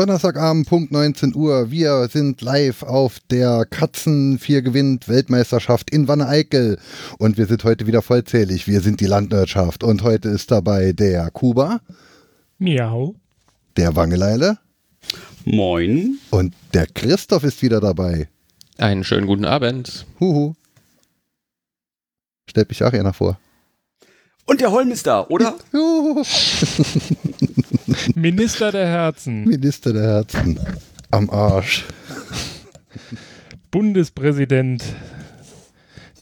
Donnerstagabend, Punkt 19 Uhr. Wir sind live auf der Katzen 4 gewinnt Weltmeisterschaft in Wanne-Eickel. Und wir sind heute wieder vollzählig. Wir sind die Landwirtschaft. Und heute ist dabei der Kuba. Miau. Der Wangeleile. Moin. Und der Christoph ist wieder dabei. Einen schönen guten Abend. Huhu. Stellt mich auch einer vor. Und der Holm ist da, oder? Juhu. Minister der Herzen. Minister der Herzen. Am Arsch. Bundespräsident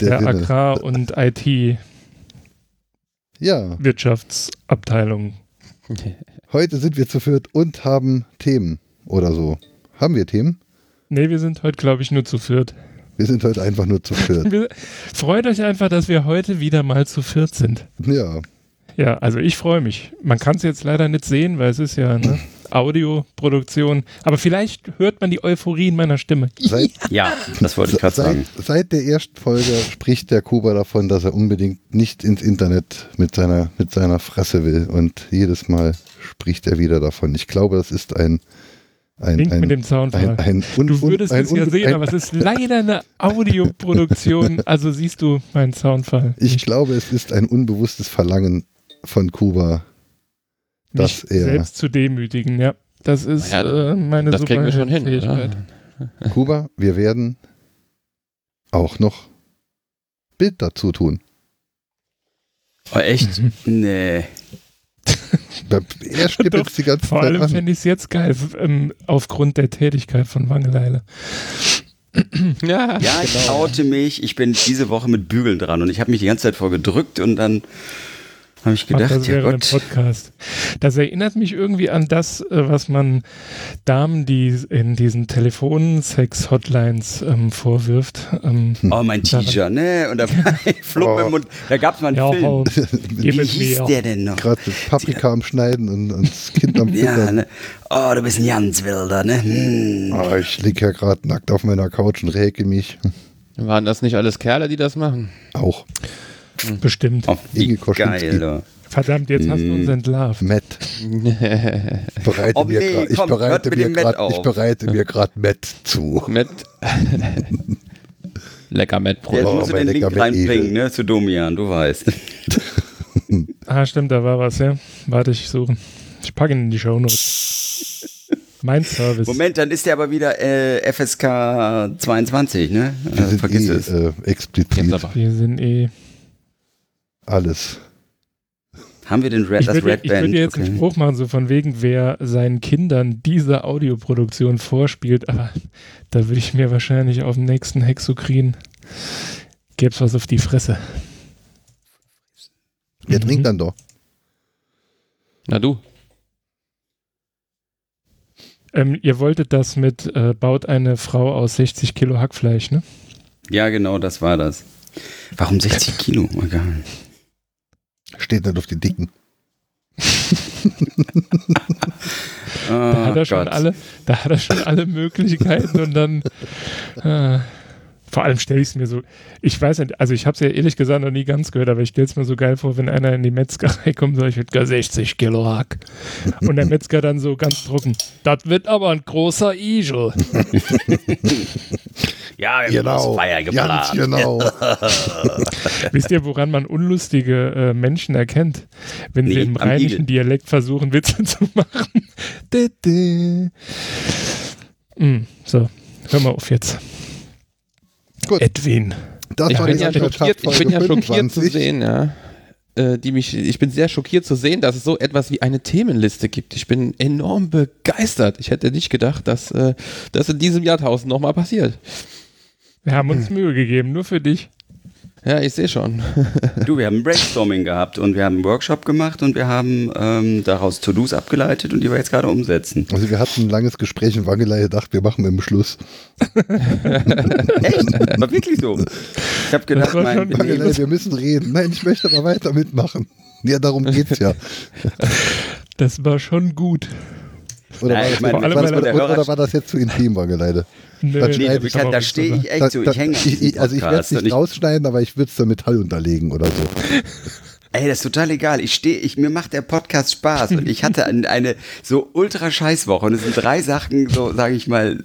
der, Sinne. Agrar- und IT-Wirtschaftsabteilung. Ja, heute sind wir zu viert und haben Themen oder so. Haben wir Themen? Nee, wir sind heute, glaube ich, nur zu viert. Wir sind heute einfach nur zu viert. Wir, freut euch einfach, dass wir heute wieder mal zu viert sind. Ja, Ja, also ich freue mich. Man kann es jetzt leider nicht sehen, weil es ist ja eine Audioproduktion. Aber vielleicht hört man die Euphorie in meiner Stimme. seit, Ja, das wollte ich gerade seit, sagen. seit der ersten Folge spricht der Kuba davon, dass er unbedingt nicht ins Internet mit seiner, mit seiner Fresse will. Und jedes Mal spricht er wieder davon. Ich glaube, das ist ein. Ein, Link ein, mit dem Zaunfall. ein, ein, Du würdest ein, es ja sehen, ein, aber es ist leider eine Audioproduktion. Also siehst du meinen Soundfall. Ich nicht. glaube, es ist ein unbewusstes Verlangen von Kuba. mich dass er- selbst zu demütigen, ja. Das ist Ja, äh, meine Das kriegen wir schon hin. Fähigkeit. Oder? Kuba, wir werden auch noch Bild dazu tun. Oh, echt? Nee. Er jetzt die ganze Vor Zeit allem an. fände ich es jetzt geil, ähm, aufgrund der Tätigkeit von Wangeleile. Ja, Ja, ich genau. oute mich. Ich bin diese Woche mit Bügeln dran und ich habe mich die ganze Zeit vorgedrückt und dann habe ich Ach, gedacht, das ja Gott. Podcast. Das erinnert mich irgendwie an das, äh, was man Damen, die in diesen Telefonsex-Hotlines ähm, vorwirft. Ähm, Oh, mein Teacher, ne? Und da Flupp Oh. im Mund. Da gab es mal einen ja, Film. Gib Wie hieß mir. der denn noch? Gerade Paprika am Schneiden und, und das Kind am Ja, Füttern. ne? Oh, du bist ein ganz wilder, ne? Hm. Oh, ich liege ja gerade nackt auf meiner Couch und räke mich. Waren das nicht alles Kerle, die das machen? Auch. Bestimmt. Oh, wie geil, du. Verdammt, jetzt hast du uns entlarvt. Matt. Ich bereite Oh, mir nee, mir dem Matt grad- auf. ich bereite mir gerade Matt zu. Met. Lecker Jetzt Mettbrot. Oh, musst du mein den Link lecker reinbringen, ne? Zu Domian, du weißt. Ah, stimmt, da war was, ja. Warte, ich suche. Ich packe ihn in die Shownotes. mein Service. Moment, dann ist der aber wieder äh, FSK 22, ne? Wir Äh, sind vergiss eh, es. äh, explizit Jetzt. Wir sind eh. Alles. Haben wir den Red, Ich das würde Red ich würde jetzt einen Okay. Spruch machen, so von wegen, wer seinen Kindern diese Audioproduktion vorspielt, aber da würde ich mir wahrscheinlich auf dem nächsten Hexokrin gäb's was auf die Fresse. Wer Mhm. trinkt dann doch? Na du. Ähm, ihr wolltet das mit, äh, baut eine Frau aus 60 Kilo Hackfleisch, ne? Ja, genau, das war das. Warum 60 Kilo? Oh, Egal. Steht nicht auf die Dicken. Da hat Oh er schon Gott. alle, da hat er schon alle Möglichkeiten und dann äh, vor allem stelle ich es mir so, ich weiß nicht, also ich habe es ja ehrlich gesagt noch nie ganz gehört, aber ich stelle es mir so geil vor, wenn einer in die Metzgerei kommt und sagt, ich würde gar 60 Kilo Hack. Und der Metzger dann so ganz trocken, das wird aber ein großer Igel. Ja, wir Genau. Feier Ganz geplant. genau. Wisst ihr, woran man unlustige äh, Menschen erkennt? Wenn sie Nee, im am rheinischen Igel. Dialekt versuchen, Witze zu machen. Mm, so, hör mal auf jetzt. Gut. Edwin. Das Ich war bin ja schockiert, ich bin ja schockiert zu 25. sehen, ja. Äh, Die mich, ich bin sehr schockiert zu sehen, dass es so etwas wie eine Themenliste gibt. Ich bin enorm begeistert. Ich hätte nicht gedacht, dass äh, das in diesem Jahrtausend nochmal passiert. Wir haben uns Mühe gegeben, nur für dich. Ja, ich sehe schon. Du, wir haben ein Brainstorming gehabt und wir haben einen Workshop gemacht und wir haben ähm, daraus To-Dos abgeleitet und die wir jetzt gerade umsetzen. Also wir hatten ein langes Gespräch in Wangelei gedacht, wir machen im Schluss. Echt? War wirklich so. Ich habe gedacht, mein, Wangelei, wir müssen reden. Nein, ich möchte aber weiter mitmachen. Ja, darum geht's ja. Das war schon gut. Oder, Nein, war, ich das, meine, war, vor allem, das, weil der oder, Hörer- oder war das jetzt zu intim, Wangeleide? Nö, Das nee, schneide da, ich kann, da stehe ich echt zu. Ich hänge Also ich werde es nicht rausschneiden, aber ich würde es dann Metall unterlegen oder so. Ey, das ist total egal. Ich stehe, ich, mir macht der Podcast Spaß und ich hatte eine, eine so ultra Scheißwoche und es sind drei Sachen, so sage ich mal,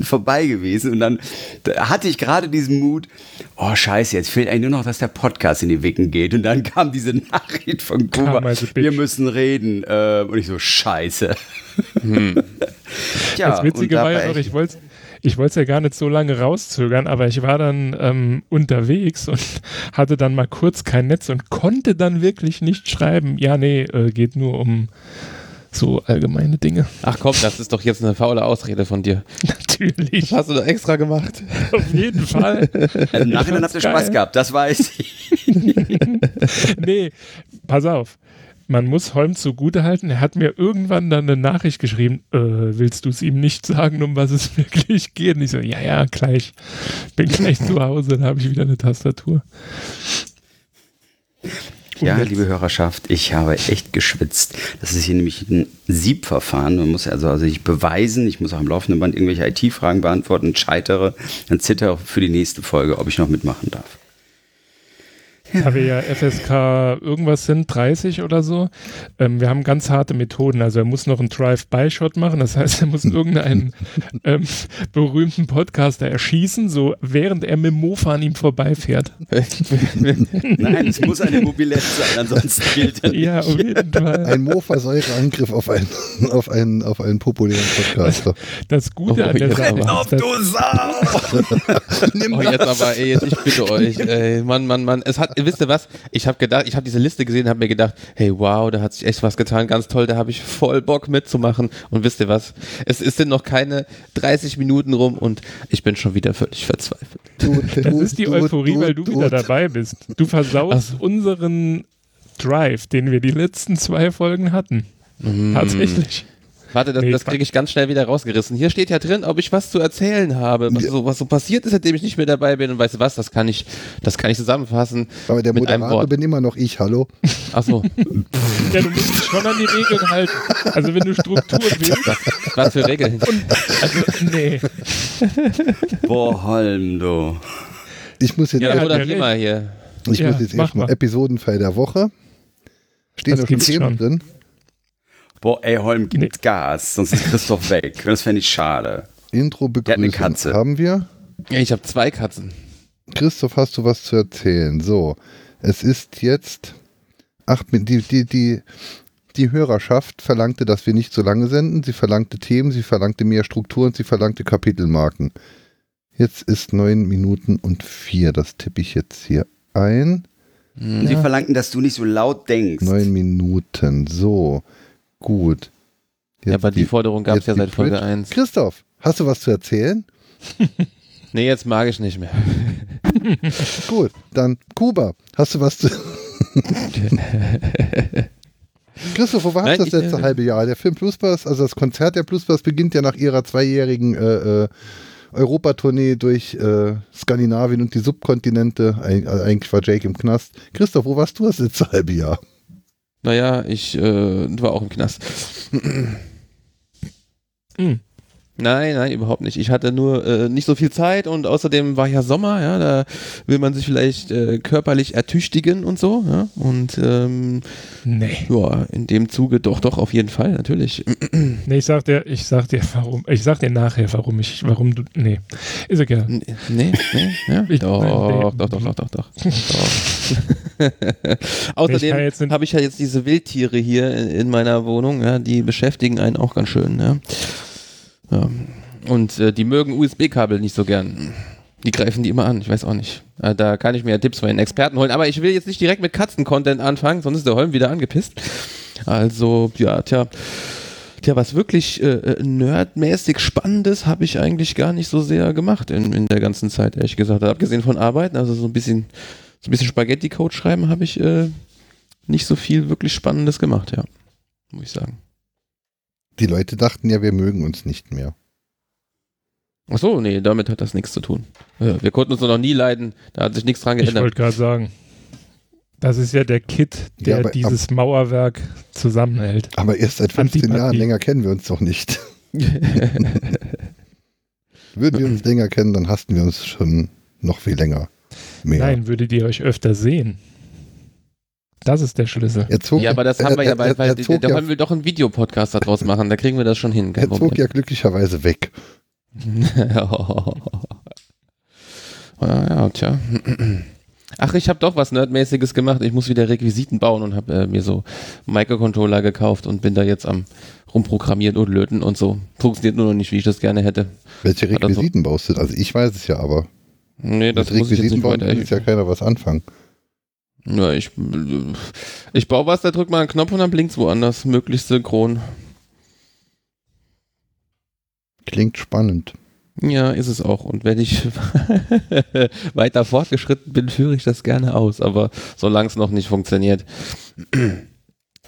vorbei gewesen und dann da hatte ich gerade diesen Mut, oh scheiße, jetzt fehlt eigentlich nur noch, dass der Podcast in die Wicken geht und dann kam diese Nachricht von Kuba, Come as a bitch. wir müssen reden äh, und ich so, scheiße. ja, das Witzige war ja dabei noch, ich wollte ich wollte es ja gar nicht so lange rauszögern, aber ich war dann ähm, unterwegs und hatte dann mal kurz kein Netz und konnte dann wirklich nicht schreiben. Ja, nee, äh, geht nur um so allgemeine Dinge. Ach komm, das ist doch jetzt eine faule Ausrede von dir. Natürlich, Das hast du doch extra gemacht. auf jeden Fall. Also Im Nachhinein habt ihr Spaß Geil. gehabt, das weiß ich. nee, pass auf. Man muss Holm zugutehalten, er hat mir irgendwann dann eine Nachricht geschrieben, äh, willst du es ihm nicht sagen, um was es wirklich geht? Und ich so, ja, ja, gleich. Bin gleich zu Hause, dann habe ich wieder eine Tastatur. Ja, jetzt- liebe Hörerschaft, ich habe echt geschwitzt. Das ist hier nämlich ein Siebverfahren. Man muss also, also sich beweisen, ich muss auch am laufenden Band irgendwelche IT-Fragen beantworten, scheitere, dann zittere für die nächste Folge, ob ich noch mitmachen darf. Da wir ja FSK irgendwas sind, 30 oder so, ähm, wir haben ganz harte Methoden. Also er muss noch einen Drive-by-Shot machen, das heißt, er muss irgendeinen ähm, berühmten Podcaster erschießen, so während er mit dem Mofa an ihm vorbeifährt. Nein, es muss eine Mobilette sein, ansonsten gilt er nicht. Ja, auf jeden Fall. Ein Mofa-Säure-Angriff auf einen, auf, einen, auf einen populären Podcaster. Das Gute Oh, an der Sache. Auf ist, dass, du Sau! Nimm Oh, jetzt aber, ey, jetzt, ich bitte euch, ey, Mann, Mann, Mann. Es hat, wisst ihr was? Ich habe gedacht, ich habe diese Liste gesehen, habe mir gedacht, hey, wow, da hat sich echt was getan, ganz toll, da habe ich voll Bock mitzumachen. Und wisst ihr was? Es, es sind noch keine 30 Minuten rum und ich bin schon wieder völlig verzweifelt. Du, das du, ist die du, Euphorie, weil du wieder du. dabei bist. Du versaust unseren Drive, den wir die letzten zwei Folgen hatten. Tatsächlich. Warte, das, Nee, das kriege ich ganz schnell wieder rausgerissen. Hier steht ja drin, ob ich was zu erzählen habe, was, so, was so passiert ist, seitdem ich nicht mehr dabei bin. Und weißt du was, das kann ich, das kann ich zusammenfassen. Aber der mit einem Moderator Wort. bin immer noch ich, hallo. Achso, Ja, du musst dich schon an die Regeln halten. Also wenn du Struktur willst, was, was für Regeln. also nee. Boah, Holm, du. Ich muss jetzt, Ja, Ja, oder der hier mal hier. ich ja, muss jetzt mach erstmal mal. Episodenfall der Woche. Stehen Das da schon gibt's Themen schon. drin? Boah, ey, Holm, gibt Nee. Gas, sonst ist Christoph weg. Das fände ich schade. Intro hat eine Katze. haben wir. Ja, Ich habe zwei Katzen. Christoph, hast du was zu erzählen? So, es ist jetzt. Ach, die, die, die, die Hörerschaft verlangte, dass wir nicht so lange senden. Sie verlangte Themen, sie verlangte mehr Strukturen, sie verlangte Kapitelmarken. Jetzt ist neun Minuten und vier. Das tippe ich jetzt hier ein. Und sie verlangten, dass du nicht so laut denkst. Neun Minuten. So, gut. Ja, aber die Forderung gab es jetzt ja die seit Folge Twitch. 1. Christoph, hast du was zu erzählen? Nee, jetzt mag ich nicht mehr. Gut, dann Kuba, hast du was zu. Christoph, wo warst Nein, du das ich, letzte äh, halbe Jahr? Der Film Plusbus, also das Konzert der Plusbus beginnt ja nach ihrer zweijährigen äh, äh, Europatournee durch äh, Skandinavien und die Subkontinente. Eig also eigentlich war Jake im Knast. Christoph, wo warst du das letzte halbe Jahr? Naja, ich äh, war auch im Knast. Hm. Nein, nein, überhaupt nicht. Ich hatte nur äh, nicht so viel Zeit und außerdem war ja Sommer, ja, da will man sich vielleicht äh, körperlich ertüchtigen und so, ja. Und ähm, Nee. ja, in dem Zuge doch, doch, auf jeden Fall, natürlich. Nee, ich sag dir, ich sag dir, warum. Ich sag dir nachher, warum ich, warum du. Nee. Ist egal. Nee, nee, nee, ja. Ich- doch, nein, doch, doch, doch, doch, doch, doch. Außerdem habe ich ja jetzt diese Wildtiere hier in, in meiner Wohnung, ja, die beschäftigen einen auch ganz schön, ja. Ja. Und äh, die mögen USB-Kabel nicht so gern. Die greifen die immer an, ich weiß auch nicht. Äh, da kann ich mir ja Tipps von den Experten holen, aber ich will jetzt nicht direkt mit Katzen-Content anfangen, sonst ist der Holm wieder angepisst. Also, ja, tja. Tja, was wirklich äh, äh, nerdmäßig Spannendes habe ich eigentlich gar nicht so sehr gemacht in, in der ganzen Zeit, ehrlich gesagt. Abgesehen von Arbeiten, also so ein bisschen, so ein bisschen Spaghetti-Code schreiben, habe ich äh, nicht so viel wirklich Spannendes gemacht, ja. Muss ich sagen. Die Leute dachten ja, wir mögen uns nicht mehr. Ach so, nee, damit hat das nichts zu tun. Äh, wir konnten uns noch nie leiden, da hat sich nichts dran Ich geändert. wollte gerade sagen. Das ist ja der Kit, der Ja, aber- dieses Mauerwerk zusammenhält. Aber erst seit 15 Antipathie. Jahren, länger kennen wir uns doch nicht. Würden wir uns länger kennen, dann hassten wir uns schon noch viel länger. Mehr. Nein, würdet ihr euch öfter sehen. Das ist der Schlüssel. Er zog, Ja, aber das haben wir ja, er, weil, er, weil er zog da ja, wollen wir doch einen Videopodcast daraus machen, da kriegen wir das schon hin. er zog Problem. ja glücklicherweise weg. ja, ja, tja. Ach, ich habe doch was Nerdmäßiges gemacht. Ich muss wieder Requisiten bauen und habe äh, mir so Microcontroller gekauft und bin da jetzt am rumprogrammieren und löten und so. Funktioniert nur noch nicht, wie ich das gerne hätte. Welche Requisiten baust du? Also ich weiß es ja, aber Nee, das mit muss ich jetzt Requisiten nicht bauen weiter. kann jetzt ja keiner was anfangen. Ja, ich, ich baue was, da drückt man einen Knopf und dann blinkt's woanders. Möglichst synchron. Klingt spannend. Ja, ist es auch. Und wenn ich weiter fortgeschritten bin, führe ich das gerne aus. Aber solange es noch nicht funktioniert.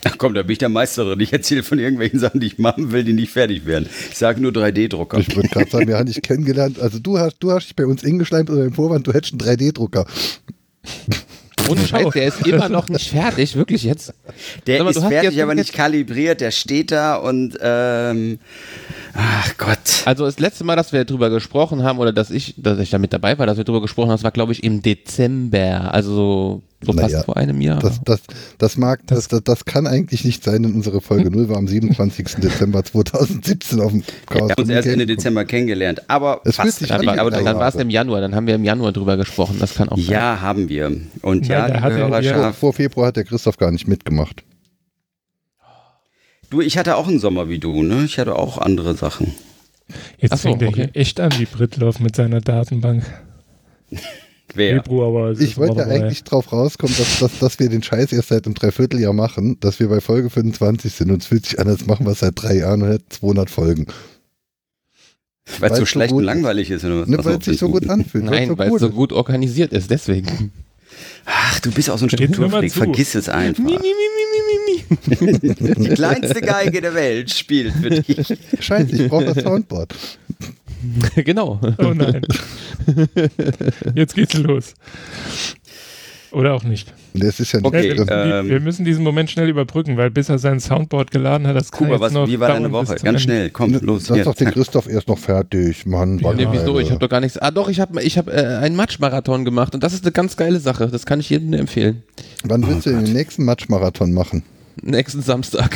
Ach komm, da bin ich der Meisterin. Ich erzähle von irgendwelchen Sachen, die ich machen will, die nicht fertig werden. Ich sage nur 3D-Drucker. Ich würde gerade sagen, wir haben dich kennengelernt. Also du hast, du hast dich bei uns eingeschleimt unter dem Vorwand, du hättest einen 3D-Drucker. Ohne Scheiß, der ist immer noch nicht fertig. Wirklich jetzt. Der mal, ist fertig, aber nicht kalibriert. Der steht da und ähm, ach Gott. Also das letzte Mal, dass wir drüber gesprochen haben, oder dass ich, dass ich da mit dabei war, dass wir drüber gesprochen haben, das war, glaube ich, im Dezember. Also so, so fast Naja, vor einem Jahr. Das, das, das mag, das, das, das kann eigentlich nicht sein, denn unsere Folge 0 war am 27. Dezember 2017 auf dem Wir haben uns erst Ende. Dezember kennengelernt. Aber Es fühlt fast. sich dann an war, aber dann war es im Januar, dann haben wir im Januar drüber gesprochen. Das kann auch sein. ja, haben wir. Und ja, liebe hat er- Vor, Hörerschaft. vor Februar hat der Christoph gar nicht mitgemacht. Du, ich hatte auch einen Sommer wie du, ne? Ich hatte auch andere Sachen. Jetzt so, fängt er okay. hier echt an wie Britloff mit seiner Datenbank. Wer? Februar, aber es Ich ist wollte eigentlich drauf rauskommen, dass, dass, dass wir den Scheiß erst seit einem Dreivierteljahr machen, dass wir bei Folge 25 sind und es fühlt sich an, als machen wir es seit drei Jahren und hätten 200 Folgen. Weil es so so schlecht gut und ist. langweilig ist. Oder was? Ne, weil es sich so gut anfühlt. Nein, weil weil es so so gut organisiert ist, deswegen. Ach, du bist auch so ein Strukturfreak. Vergiss es einfach. Mi, mi, mi, mi, mi, mi. Die kleinste Geige der Welt spielt für dich. Scheiße, ich brauche das Soundboard. genau. Oh nein. Jetzt geht's los. Oder auch nicht. Das ist ja nicht Okay, das, wir, ähm, wir müssen diesen Moment schnell überbrücken, weil bis er sein Soundboard geladen hat, das kann Kuba, jetzt was, noch wie war deine Woche? Ganz schnell, komm, los. Lass doch den. Christoph erst noch fertig, Mann. Ja, Nee, wieso? Ich habe doch gar nichts. Ah, doch, ich habe ich hab, äh, einen Matschmarathon gemacht und das ist eine ganz geile Sache. Das kann ich jedem empfehlen. Wann willst du den nächsten Matchmarathon machen? Nächsten Samstag.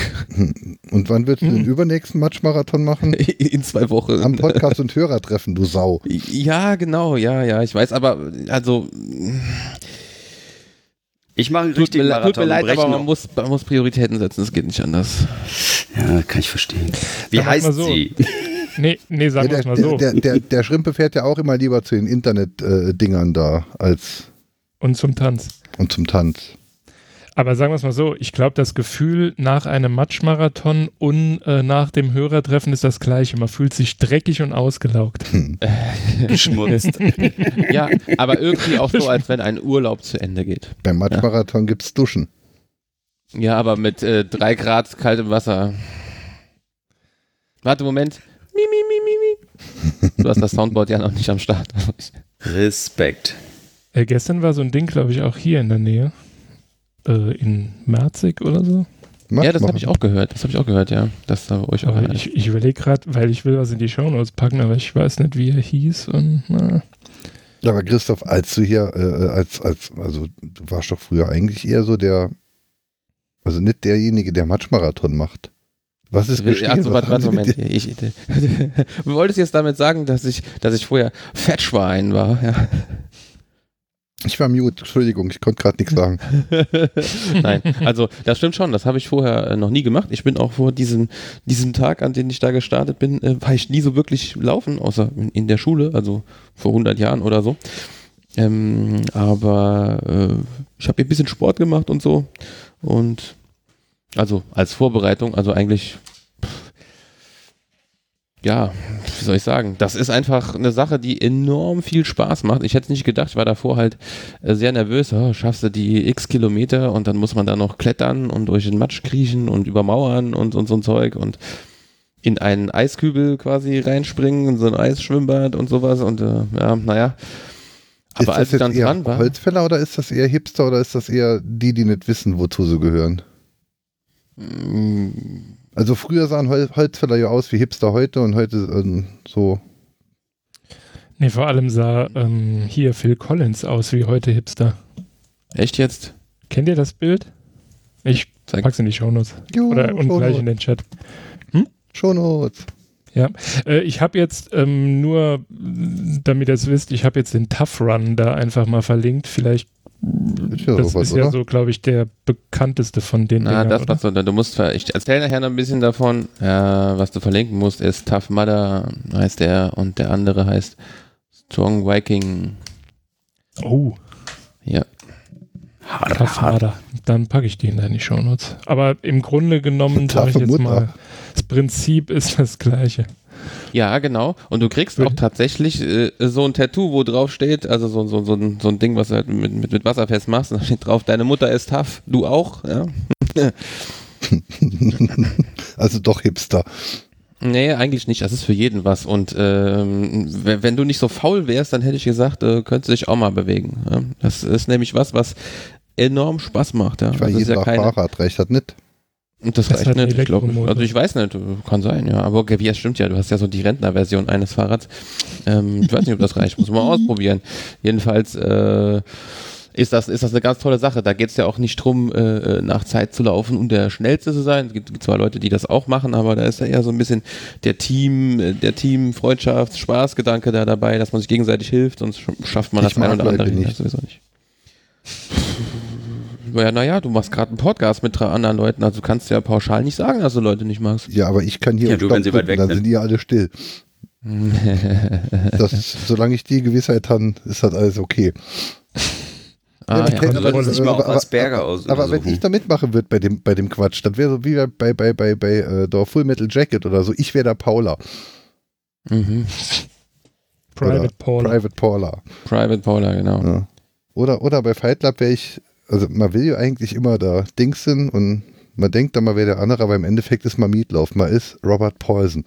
Und wann willst du den übernächsten Matchmarathon machen? In zwei Wochen. Am Podcast und Hörertreffen, du Sau. Ja, genau, ja, ja, ich weiß, aber also Ich mache einen tut richtigen mir, tut Marathon. mir leid, aber man muss, man muss Prioritäten setzen, es geht nicht anders. Ja, kann ich verstehen. Wie Sag mal heißt so. sie? Nee, nee, sagen wir der, es mal so. der, der, der, der Schrimpe fährt ja auch immer lieber zu den Internet-Dingern da als Und zum Tanz. und zum Tanz. Aber sagen wir es mal so, ich glaube, das Gefühl nach einem Matschmarathon und äh, nach dem Hörertreffen ist das gleiche. Man fühlt sich dreckig und ausgelaugt. Geschmutzt. Ja, aber irgendwie auch so, als wenn ein Urlaub zu Ende geht. Beim Matchmarathon gibt's Duschen. Ja, aber mit äh, drei Grad kaltem Wasser. Warte, Moment. Mi, mi, mi, mi, mi. Du hast das Soundboard ja noch nicht am Start. Respekt. Äh, gestern war so ein Ding, glaube ich, auch hier in der Nähe. Äh, in Merzig oder so. ja, das habe ich auch gehört. Das habe ich auch gehört, ja. Das da euch auch. Aber ich, ich überlege gerade, weil ich will was in die Shownotes packen, aber ich weiß nicht, wie er hieß. Und, na, Ja, aber Christoph, als du hier, äh, als, als, also du warst doch früher eigentlich eher so der, also nicht derjenige, der Matchmarathon macht. Was ist geschehen? Also, Was warte, warte, Moment. Ich, du wolltest jetzt damit sagen, dass ich, dass ich vorher Fettschwein war, ja. Ich war mute, Entschuldigung, ich konnte gerade nichts sagen. Nein, also das stimmt schon, das habe ich vorher äh, noch nie gemacht. Ich bin auch vor diesem, diesem Tag, an den ich da gestartet bin, äh, war ich nie so wirklich laufen, außer in, in der Schule, also vor 100 Jahren oder so. Ähm, aber äh, ich habe ein bisschen Sport gemacht und so und also als Vorbereitung, also eigentlich ja, wie soll ich sagen? Das ist einfach eine Sache, die enorm viel Spaß macht. Ich hätte es nicht gedacht, ich war davor halt äh, sehr nervös. Oh, schaffst du die x Kilometer und dann muss man da noch klettern und durch den Matsch kriechen und über Mauern und, und so ein Zeug und in einen Eiskübel quasi reinspringen, in so ein Eisschwimmbad und sowas und äh, ja, naja. Ist Aber als das ich dann dran war, Holzfäller oder ist das eher Hipster oder ist das eher die, die nicht wissen, wozu sie gehören? Also früher sahen Hol Holzfäller ja aus wie Hipster heute und heute ähm, so. nee, vor allem sah ähm, hier Phil Collins aus wie heute Hipster. echt jetzt? Kennt ihr das Bild? Ich Zeig. pack's in die Shownotes. Jo, Oder und Shownotes. gleich in den Chat. Shownotes. Ja, äh, ich habe jetzt ähm, nur, damit ihr es wisst, ich habe jetzt den Tough Run da einfach mal verlinkt. Vielleicht, ja das sowas, ist ja oder? so, glaube ich, der bekannteste von den Na, Dingern, das oder? was so, du musst, ver- ich erzähle nachher noch ein bisschen davon. Ja, was du verlinken musst, ist Tough Mudder heißt der und der andere heißt Strong Viking. Oh, Ja. Tough Mudder. Dann packe ich den da in die Shownotes. Aber im Grunde genommen, sage ich jetzt Mutter. mal, das Prinzip ist das gleiche. Ja, genau. Und du kriegst auch tatsächlich äh, so ein Tattoo, wo drauf steht, also so, so, so, ein, so ein Ding, was du halt mit, mit, mit Wasser festmachst. Und da steht drauf, deine Mutter ist tough, du auch. Ja. Also doch Hipster. Nee, eigentlich nicht. Das ist für jeden was. Und ähm, wenn, du nicht so faul wärst, dann hätte ich gesagt, äh, könntest du dich auch mal bewegen. Ja. Das ist nämlich was, was enorm Spaß macht. Ja. Ich war das jeden ja Tag keine, Fahrrad, reicht das nicht? Und das, Das reicht nicht. Ich glaub, Elektromotor. also ich weiß nicht, kann sein, ja. Aber okay, ja, stimmt ja, du hast ja so die Rentnerversion eines Fahrrads. Ähm, ich weiß nicht, ob das reicht, muss man mal ausprobieren. Jedenfalls äh, ist, das, ist das eine ganz tolle Sache. Da geht es ja auch nicht drum, äh, nach Zeit zu laufen und der Schnellste zu sein. Es gibt gibt zwar Leute, die das auch machen, aber da ist ja eher so ein bisschen der Team, äh, der Team, Freundschaft, Spaßgedanke da dabei, dass man sich gegenseitig hilft, sonst sch- schafft man Ich das ein oder andere nicht. sowieso nicht. Ja, naja, du machst gerade einen Podcast mit drei anderen Leuten, also du kannst ja pauschal nicht sagen, dass du Leute nicht magst. Ja, aber ich kann hier Ja, du, wenn sie weit weg dann sind. sind die alle still. Das, solange ich die Gewissheit habe, ist das alles okay. ah, ja. Du mal aber- auf Asperger aber, aus aber wenn ich da mitmachen würde bei dem, bei dem Quatsch, das wäre so wie bei, bei, bei, bei äh, der Full Metal Jacket oder so. Ich wäre der Paula. Mhm. Private Oder Paul. Private Paula. Private Paula, genau. Ja. Oder, oder bei Fight Club wäre ich, also man will ja eigentlich immer da Dingsen und man denkt dann mal wäre der andere, aber im Endeffekt ist man Meatloaf. Man ist Robert Paulson.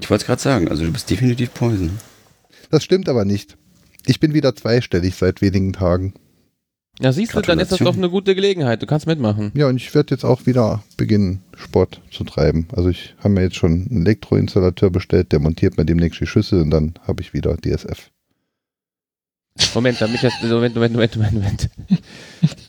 Ich wollte es gerade sagen, also du bist definitiv Poison. Das stimmt aber nicht. Ich bin wieder zweistellig seit wenigen Tagen. Ja, siehst du, dann ist das doch eine gute Gelegenheit. Du kannst mitmachen. Ja, und ich werde jetzt auch wieder beginnen, Sport zu treiben. Also ich habe mir jetzt schon einen Elektroinstallateur bestellt, der montiert mir demnächst die Schüssel und dann habe ich wieder DSF. Moment, da mich jetzt, Moment, Moment, Moment, Moment, Moment.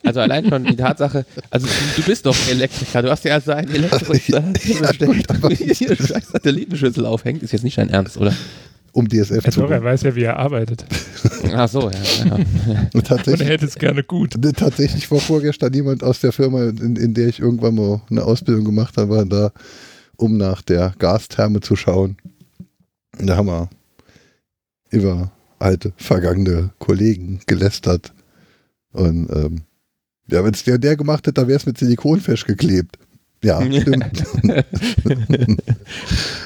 Also allein schon die Tatsache, also du bist doch Elektriker, du hast ja also einen der hier scheiß Satellitenschüssel aufhängt, ist jetzt nicht dein Ernst, oder? Um DSF Ja, zu doch, er weiß ja, wie er arbeitet. Ach so, ja. ja. Und Und er tatsächlich, hätte es gerne gut. tatsächlich war vorgestern jemand aus der Firma, in, in der ich irgendwann mal eine Ausbildung gemacht habe, war da, um nach der Gastherme zu schauen. Und da haben wir über alte, vergangene Kollegen gelästert. Und ähm, ja, wenn es der der gemacht hätte, dann wäre es mit Silikon festgeklebt. Ja, stimmt.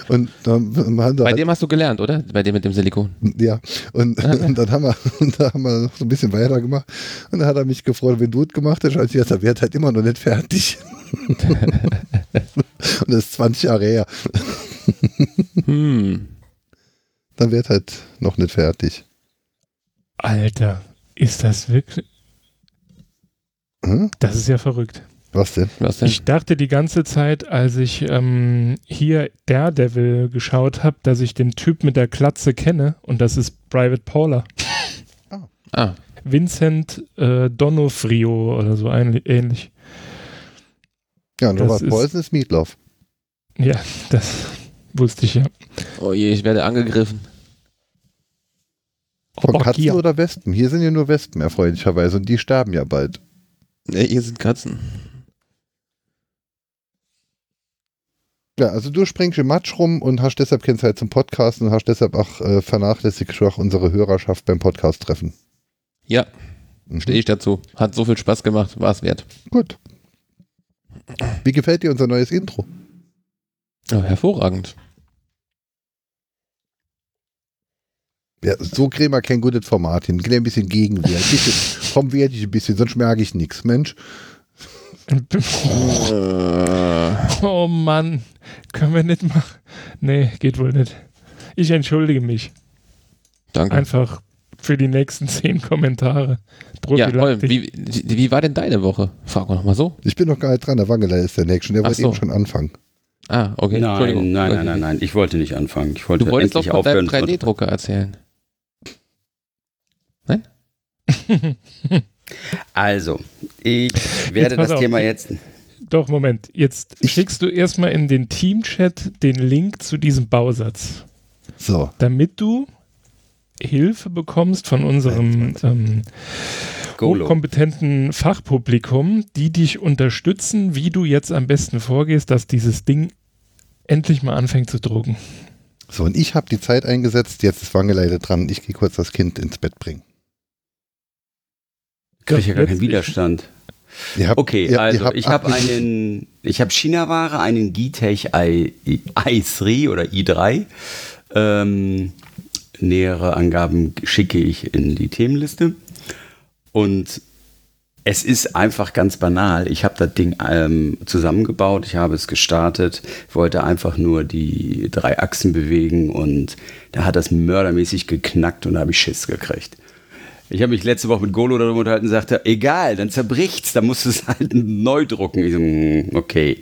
und dann haben wir Bei halt, dem hast du gelernt, oder? Bei dem mit dem Silikon. ja, und, und dann haben wir, da haben wir noch so ein bisschen weiter gemacht. Und dann hat er mich gefreut, wenn du es gemacht hast, als ich gesagt habe, er halt immer noch nicht fertig. und das ist 20 Jahre her. Hm. Dann wird halt noch nicht fertig. Alter, ist das wirklich. Hm? Das ist ja verrückt. Was denn? Was denn? Ich dachte die ganze Zeit, als ich ähm, hier Daredevil geschaut habe, dass ich den Typ mit der Klatze kenne und das ist Private Paula. Ah, Vincent äh, Donofrio oder so ein, ähnlich. Ja, und Das Robert ist- Paulsen ist Meatloaf. Ja, das wusste ich ja. oh je, ich werde angegriffen. Von Aber Katzen hier- oder Wespen? Hier sind ja nur Wespen, erfreulicherweise. Und die sterben ja bald. Nee, hier sind Katzen. Ja, also du springst im Matsch rum und hast deshalb keine Zeit zum Podcasten und hast deshalb auch äh, vernachlässigt auch unsere Hörerschaft beim Podcast treffen. Ja, Mhm. stehe ich dazu. Hat so viel Spaß gemacht, war es wert. Gut. Wie gefällt dir unser neues Intro? Ja, hervorragend. Ja, so kriegen wir kein gutes Format hin. Ein bisschen Gegenwehr. Ein bisschen, komm, werde ich ein bisschen, sonst merke ich nichts. Mensch, Oh Mann, können wir nicht machen? Nee, geht wohl nicht. Ich entschuldige mich. Danke. Einfach für die nächsten zehn Kommentare. Ja, Holm, wie, wie war denn deine Woche? Frag mal nochmal so. ich bin noch gar nicht dran. Der Wangeler ist der Nächste. Der Ach wollte so. eben schon anfangen. Ah, okay. Nein, Entschuldigung. nein, nein, nein, nein. Ich wollte nicht anfangen. Ich wollte Du wolltest doch endlich von deinem aufhören. 3D-Drucker erzählen. Also, Ich werde das auf. Thema jetzt. Doch, Moment. Jetzt schickst du erstmal in den Teamchat den Link zu diesem Bausatz, So, damit du Hilfe bekommst von unserem ähm, hochkompetenten Fachpublikum, die dich unterstützen, wie du jetzt am besten vorgehst, dass dieses Ding endlich mal anfängt zu drucken. so und ich habe die Zeit eingesetzt, jetzt ist Wangeleide dran, ich gehe kurz das Kind ins Bett bringen. Kriege ich ja gar keinen Widerstand. Habt, Okay, ihr, also ihr ich habe einen, ich habe China-Ware, einen Gitech i, i3 oder i3. Ähm, nähere Angaben schicke ich in die Themenliste. Und es ist einfach ganz banal. Ich habe das Ding ähm, zusammengebaut, ich habe es gestartet, wollte einfach nur die drei Achsen bewegen und da hat das mördermäßig geknackt und da habe ich Schiss gekriegt. Ich habe mich letzte Woche mit Golo darüber unterhalten und sagte, egal, dann zerbricht's, dann musst du es halt neu drucken. Ich so, hm, okay.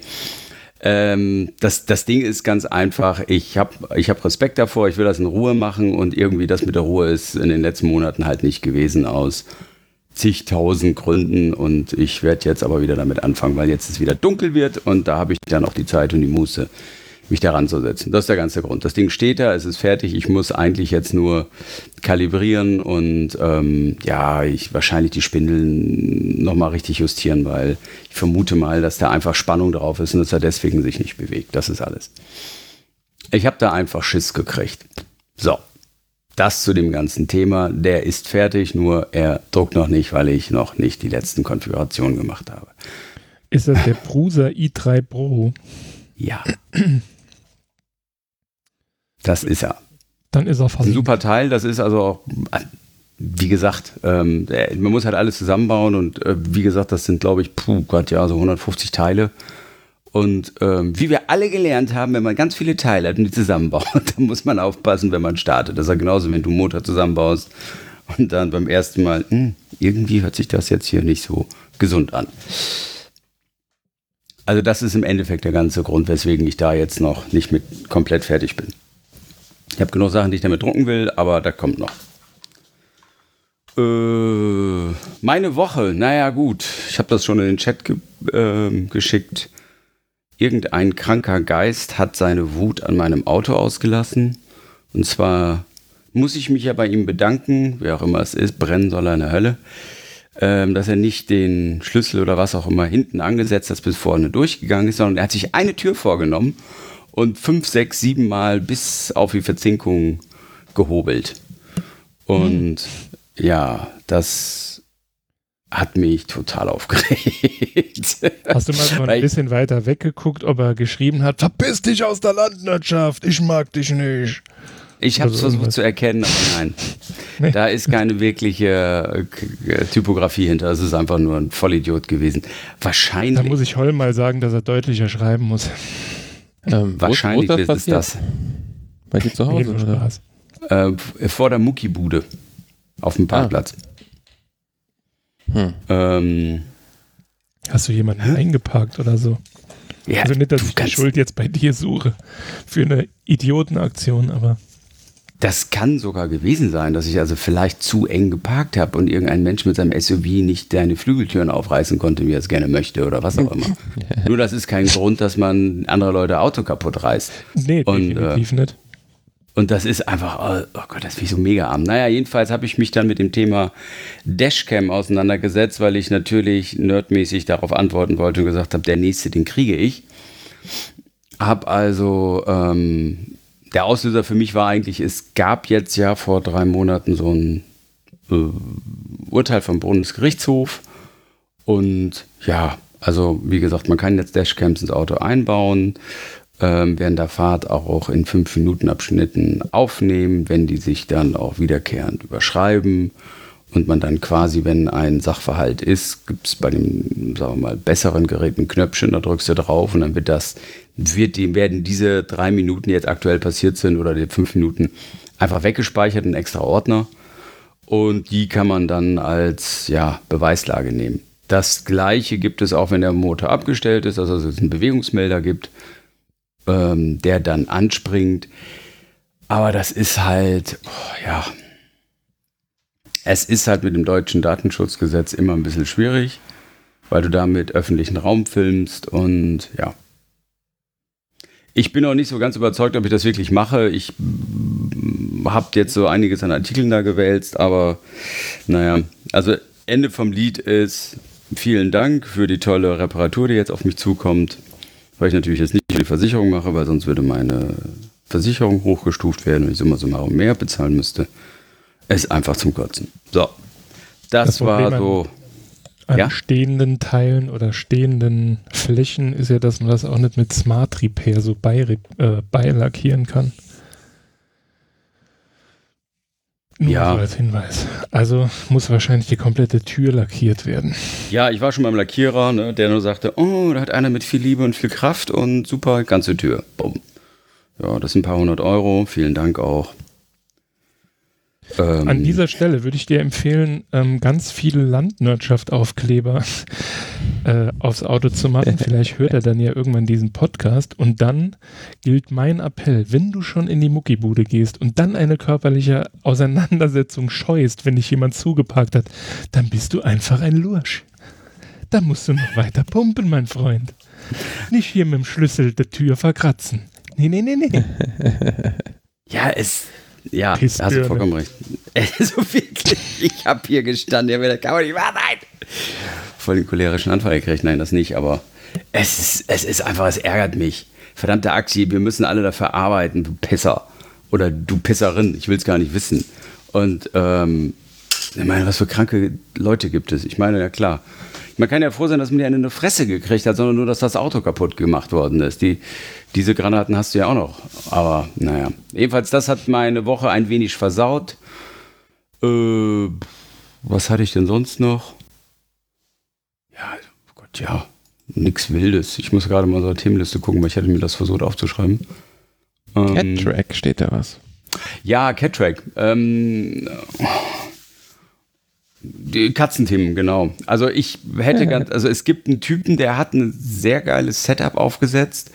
Ähm, das, das Ding ist ganz einfach. Ich habe ich hab Respekt davor, ich will das in Ruhe machen und irgendwie das mit der Ruhe ist in den letzten Monaten halt nicht gewesen aus zigtausend Gründen und ich werde jetzt aber wieder damit anfangen, weil jetzt es wieder dunkel wird und da habe ich dann auch die Zeit und die Muße, mich daran zu setzen. Das ist der ganze Grund. Das Ding steht da, es ist fertig. Ich muss eigentlich jetzt nur kalibrieren und ähm, ja, ich wahrscheinlich die Spindeln nochmal richtig justieren, weil ich vermute mal, dass da einfach Spannung drauf ist und dass er deswegen sich nicht bewegt. Das ist alles. Ich habe da einfach Schiss gekriegt. So, das zu dem ganzen Thema. Der ist fertig, nur er druckt noch nicht, weil ich noch nicht die letzten Konfigurationen gemacht habe. Ist das der Prusa i3 Pro? Ja. Das ist er. Dann ist er Ein fast. super Teil, das ist also auch, wie gesagt, ähm, der- man muss halt alles zusammenbauen und äh, wie gesagt, das sind glaube ich, puh Gott, ja, so 150 Teile. Und ähm, wie wir alle gelernt haben, wenn man ganz viele Teile hat und die zusammenbaut, dann muss man aufpassen, wenn man startet. Das ist ja genauso, wenn du einen Motor zusammenbaust und dann beim ersten Mal, hm, irgendwie hört sich das jetzt hier nicht so gesund an. Also das ist im Endeffekt der ganze Grund, weswegen ich da jetzt noch nicht mit komplett fertig bin. Ich habe genug Sachen, die ich damit drucken will, aber da kommt noch. Äh, meine Woche, naja gut, ich habe das schon in den Chat ge ähm, geschickt. Irgendein kranker Geist hat seine Wut an meinem Auto ausgelassen. Und zwar muss ich mich ja bei ihm bedanken, wer auch immer es ist, brennen soll er in der Hölle, ähm, dass er nicht den Schlüssel oder was auch immer hinten angesetzt hat, bis vorne durchgegangen ist, sondern er hat sich eine Tür vorgenommen und fünf, sechs, sieben Mal bis auf die Verzinkung gehobelt. Und ja, das hat mich total aufgeregt. Hast du mal so ein bisschen weiter weggeguckt, ob er geschrieben hat, verpiss dich aus der Landwirtschaft, ich mag dich nicht. Ich habe Also versucht irgendwas. zu erkennen, aber nein. Nee. Da ist keine wirkliche äh, Typografie hinter. Es ist einfach nur ein Vollidiot gewesen. Da Wahrscheinlich, muss ich Holm mal sagen, dass er deutlicher schreiben muss. Ähm, wo- wahrscheinlich wo ist es das. Bei dir zu Nee, Hause, nur oder? Spaß. Äh, vor der Muckibude. Auf dem Parkplatz. Hm. Ähm, Hast du jemanden eingeparkt oder so? ja, also nicht, dass ich die Schuld jetzt bei dir suche für eine Idiotenaktion, aber Das kann sogar gewesen sein, dass ich also vielleicht zu eng geparkt habe und irgendein Mensch mit seinem SUV nicht deine Flügeltüren aufreißen konnte, wie er es gerne möchte oder was auch immer. Nur das ist kein Grund, dass man andere Leute Auto kaputt reißt. nee, Und, definitiv nicht. Und das ist einfach, oh, oh Gott, das finde ich so mega arm. Naja, jedenfalls habe ich mich dann mit dem Thema Dashcam auseinandergesetzt, weil ich natürlich nerdmäßig darauf antworten wollte und gesagt habe, der nächste, den kriege ich. Hab also, ähm, der Auslöser für mich war eigentlich, es gab jetzt ja vor drei Monaten so ein äh, Urteil vom Bundesgerichtshof. Und ja, also wie gesagt, man kann jetzt Dashcams ins Auto einbauen, ähm, während der Fahrt auch in 5 Minuten Abschnitten aufnehmen, wenn die sich dann auch wiederkehrend überschreiben und man dann quasi, wenn ein Sachverhalt ist, gibt es bei dem, sagen wir mal, besseren Gerät ein Knöpfchen, da drückst du drauf und dann wird das, wird werden diese drei Minuten, die jetzt aktuell passiert sind, oder die fünf Minuten einfach weggespeichert in extra Ordner und die kann man dann als ja, Beweislage nehmen. Das gleiche gibt es auch, wenn der Motor abgestellt ist, also es einen Bewegungsmelder gibt, ähm, der dann anspringt. Aber das ist halt, oh, ja, es ist halt mit dem deutschen Datenschutzgesetz immer ein bisschen schwierig. weil du damit öffentlichen Raum filmst und ja. Ich bin auch nicht so ganz überzeugt, ob ich das wirklich mache. Ich habe jetzt so einiges an Artikeln da gewälzt, aber naja, also Ende vom Lied ist vielen Dank für die tolle Reparatur, die jetzt auf mich zukommt, weil ich natürlich jetzt nicht die Versicherung mache, weil sonst würde meine Versicherung hochgestuft werden und ich immer so mal mehr bezahlen müsste. Es ist einfach zum Kotzen. So, das, Das war so. An Ja? stehenden Teilen oder stehenden Flächen ist ja, dass man das auch nicht mit Smart Repair so bei, äh, beilackieren kann. Nur Ja. so als Hinweis. Also muss wahrscheinlich die komplette Tür lackiert werden. Ja, ich war schon beim Lackierer, ne, der nur sagte, oh, da hat einer mit viel Liebe und viel Kraft und super, ganze Tür. Bumm. Ja, das sind ein paar hundert Euro. Vielen Dank auch. Ähm, An dieser Stelle würde ich dir empfehlen, ähm, ganz viele Landwirtschaft-Aufkleber äh, aufs Auto zu machen. Vielleicht hört er dann ja irgendwann diesen Podcast. Und dann gilt mein Appell, wenn du schon in die Muckibude gehst und dann eine körperliche Auseinandersetzung scheust, wenn dich jemand zugeparkt hat, dann bist du einfach ein Lursch. Da musst du noch weiter pumpen, mein Freund. Nicht hier mit dem Schlüssel der Tür verkratzen. Nee, nee, nee, nee. Ja, es. Ja, da hast du Pissbirne. vollkommen recht. Also wirklich, ich habe hier gestanden, mir das kann man nicht wahr sein. Voll den cholerischen Anfall gekriegt, nein, das nicht, aber es ist, es ist einfach, es ärgert mich. Verdammte Axi, wir müssen alle dafür arbeiten, du Pisser. Oder du Pisserin, ich will es gar nicht wissen. Und, ähm, ich meine, was für kranke Leute gibt es? Ich meine, ja klar. Man kann ja froh sein, dass man die eine in die Fresse gekriegt hat, sondern nur, dass das Auto kaputt gemacht worden ist. Die, diese Granaten hast du ja auch noch. Aber naja. Jedenfalls, das hat meine Woche ein wenig versaut. Äh, was hatte ich denn sonst noch? Ja, oh Gott, ja. Nix Wildes. Ich muss gerade mal so eine Themenliste gucken, weil ich hatte mir das versucht aufzuschreiben. Ähm, Cat-Track steht da was. ja, Cattrack. Ähm, die Katzenthemen, genau. Also ich hätte ganz, also es gibt einen Typen, der hat ein sehr geiles Setup aufgesetzt.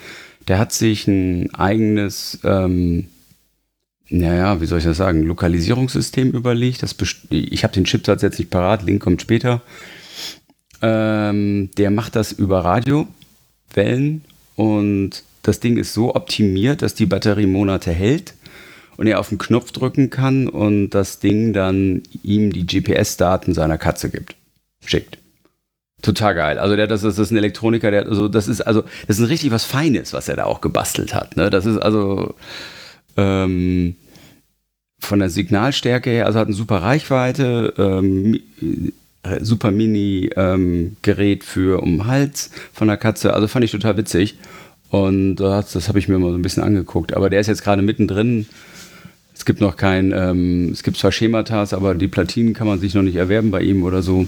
Der hat sich ein eigenes, ähm, naja, wie soll ich das sagen, Lokalisierungssystem überlegt. Das ich habe den Chipsatz jetzt nicht parat, Link kommt später. Ähm, der macht das über Radiowellen und das Ding ist so optimiert, dass die Batterie Monate hält und er auf den Knopf drücken kann und das Ding dann ihm die GPS-Daten seiner Katze gibt. Schickt. Total geil. Also der, das ist, das ist ein Elektroniker, der, also das ist also, das ist richtig was Feines, was er da auch gebastelt hat. Ne? Das ist also ähm, von der Signalstärke her, also hat eine super Reichweite, ähm, äh, super Mini-Gerät für um den Hals von der Katze. Also fand ich total witzig. Und das, das habe ich mir mal so ein bisschen angeguckt. Aber der ist jetzt gerade mittendrin. Es gibt noch kein, ähm, es gibt zwar Schematas, aber die Platinen kann man sich noch nicht erwerben bei ihm oder so.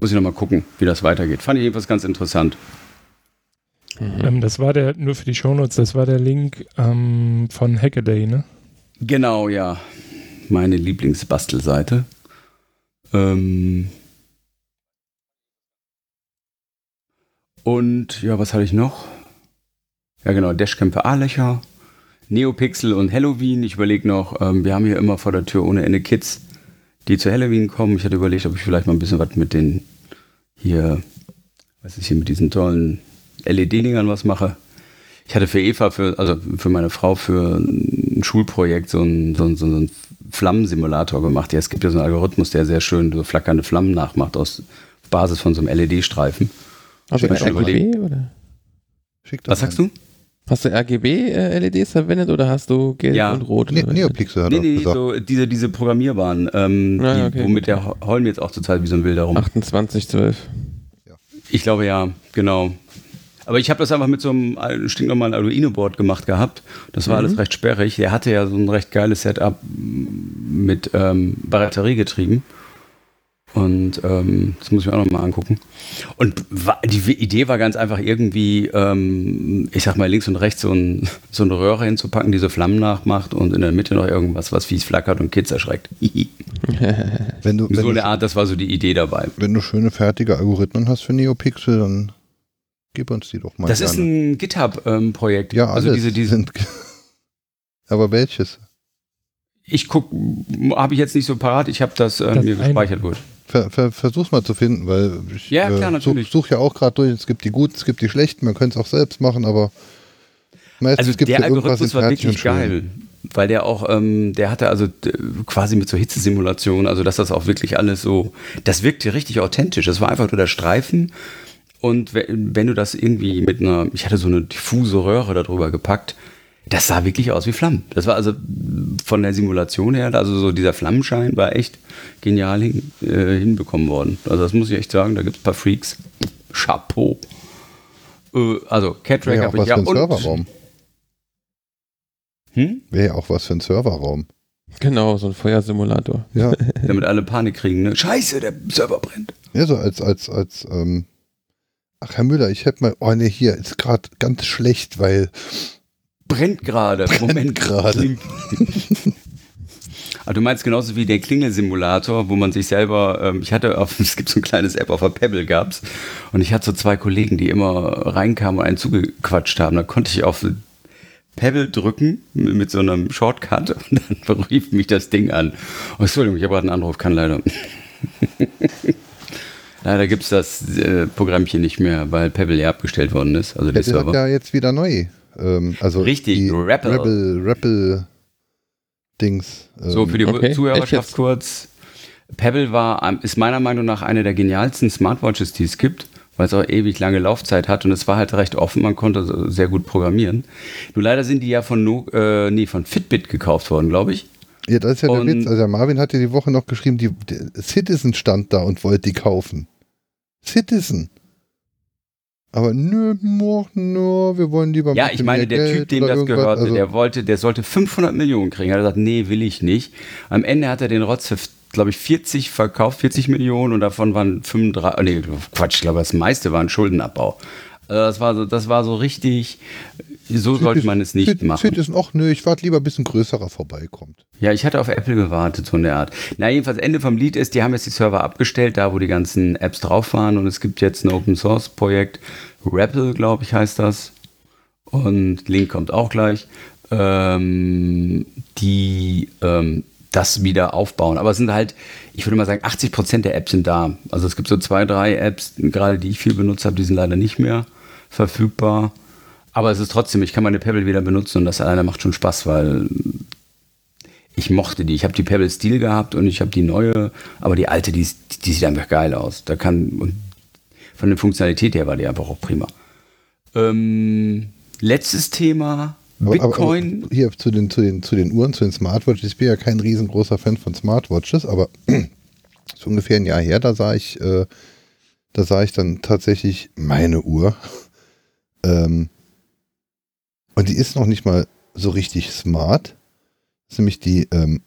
Muss ich noch mal gucken, wie das weitergeht. Fand ich jedenfalls ganz interessant. Ähm, das war der, nur für die Shownotes, das war der Link ähm, von Hackaday, ne? Genau, ja. Meine Lieblingsbastelseite. Ähm und ja, was hatte ich noch? Ja, genau, Dashcam für A-Löcher, Neopixel und Halloween. Ich überlege noch, ähm, wir haben hier immer vor der Tür ohne Ende Kids, die zu Halloween kommen. Ich hatte überlegt, ob ich vielleicht mal ein bisschen was mit den hier, was ist hier mit diesen tollen LED-Dingern was mache. Ich hatte für Eva, für, also für meine Frau, für ein Schulprojekt so einen, so so einen Flammensimulator gemacht. Ja, es gibt ja so einen Algorithmus, der sehr schön so flackernde Flammen nachmacht aus Basis von so einem LED-Streifen. Also Ich RGB oder? Was sagst du? Hast du RGB-LEDs verwendet oder hast du gelb Ja. und rot? Ne? Neopixel hat Nee, nee, gesagt. so diese, diese programmierbaren, ähm, Ah, die, okay, womit gut. der Ho- Holm jetzt auch total wie so ein Wilder rum. 2812. Ich glaube ja, genau. Aber ich habe das einfach mit so einem al- stinknormalen Arduino-Board gemacht gehabt. Das war Mhm. alles recht sperrig. Der hatte ja so ein recht geiles Setup mit ähm, Batteriegetrieben. Und ähm, das muss ich mir auch nochmal angucken. Und die Idee war ganz einfach irgendwie, ähm, ich sag mal, links und rechts so, ein, so eine Röhre hinzupacken, die so Flammen nachmacht und in der Mitte noch irgendwas, was fies flackert und Kids erschreckt. Wenn du, wenn, so eine Art, das war so die Idee dabei. wenn du schöne fertige Algorithmen hast für Neopixel, dann gib uns die doch mal. Das ist gerne. ein GitHub-Projekt. ja, also alles diese, diese, sind. Aber welches? Ich guck, habe ich jetzt nicht so parat, ich habe das, äh, Das mir gespeichert wohl. Ver, ver, versuch's mal zu finden, weil ich Ja, klar, äh, natürlich. such, such ja auch gerade durch. Es gibt die guten, es gibt die schlechten, man könnte es auch selbst machen, aber meistens Also gibt der ja irgendwas war wirklich geil, weil der auch, ähm, der hatte also quasi mit so Hitzesimulationen, also dass das auch wirklich alles so, das wirkte richtig authentisch. Das war einfach nur der Streifen und we- wenn du das irgendwie mit einer, ich hatte so eine diffuse Röhre darüber gepackt, das sah wirklich aus wie Flammen. Das war also von der Simulation her, also so dieser Flammenschein war echt genial hin, äh, hinbekommen worden. Also das muss ich echt sagen, da gibt es ein paar Freaks. Chapeau. Äh, also Cat Wäre Track ja auch habe was ich ja für ein und Serverraum. hm? Wäre ja auch was für ein Serverraum. Genau, so ein Feuersimulator. Ja, damit alle Panik kriegen. Ne? Scheiße, der Server brennt. ja so als, als, als, ähm, ach Herr Müller, ich hätte mal, oh ne, hier ist gerade ganz schlecht, weil Brennt gerade. Moment. gerade. Aber du meinst genauso wie der Klingelsimulator, wo man sich selber, ähm, ich hatte auf, es gibt so ein kleines App auf der Pebble gab's und ich hatte so zwei Kollegen, die immer reinkamen und einen zugequatscht haben. Da konnte ich auf Pebble drücken mit so einem Shortcut und dann rief mich das Ding an. Oh, Entschuldigung, ich habe gerade einen Anruf, kann leider. leider gibt's das äh, Programmchen nicht mehr, weil Pebble ja abgestellt worden ist, also der Der hat Server. ja jetzt wieder neu. Ähm, also Richtig, die Rappel. Rappel, Rappel Dings. Ähm, So, für die okay, Zuhörerschaft kurz. Pebble war, ähm, ist meiner Meinung nach eine der genialsten Smartwatches, die es gibt, weil es auch ewig lange Laufzeit hat und es war halt recht offen, man konnte sehr gut programmieren. Nur leider sind die ja von, no, äh, nee, von Fitbit gekauft worden, glaube ich. Ja, das ist ja der Und- Witz. Also der Marvin hat ja die Woche noch geschrieben, die, der Citizen stand da und wollte die kaufen. Citizen. Aber nö, mach nur, wir wollen lieber Ja, ich meine, der Geld Typ, dem das gehörte, Also, der wollte, der sollte 500 Millionen kriegen. Er hat gesagt, nee, will ich nicht. Am Ende hat er den Rotz für, glaube ich, 40 verkauft, 40 Millionen und davon waren 35, oh, nee, Quatsch, ich glaube, das meiste war ein Schuldenabbau. Also das war so, das war so richtig, so sollte man es nicht Citizen, machen. Citizen, ach nö, ich warte lieber, bis ein größerer vorbeikommt. Ja, ich hatte auf Apple gewartet, so in der Art. Na, jedenfalls, Ende vom Lied ist, die haben jetzt die Server abgestellt, da wo die ganzen Apps drauf waren und es gibt jetzt ein Open Source Projekt, Rappel, glaube ich, heißt das. Und Link kommt auch gleich. Ähm, die ähm, das wieder aufbauen. Aber es sind halt, ich würde mal sagen, 80 Prozent der Apps sind da. Also es gibt so zwei, drei Apps, gerade die ich viel benutzt habe, die sind leider nicht mehr verfügbar. Aber es ist trotzdem, ich kann meine Pebble wieder benutzen und das alleine macht schon Spaß, weil ich mochte die. Ich habe die Pebble Steel gehabt und ich habe die neue, aber die alte, die, die sieht einfach geil aus. Da kann und von der Funktionalität her war die einfach auch prima. Ähm, letztes Thema Aber, Bitcoin. Aber, aber hier zu den, zu, den, zu den Uhren, zu den Smartwatches. Ich bin ja kein riesengroßer Fan von Smartwatches, aber so ungefähr ein Jahr her, da sah ich, äh, da sah ich dann tatsächlich meine Uhr. Ähm, und die ist noch nicht mal so richtig smart. Das ist nämlich die ähm,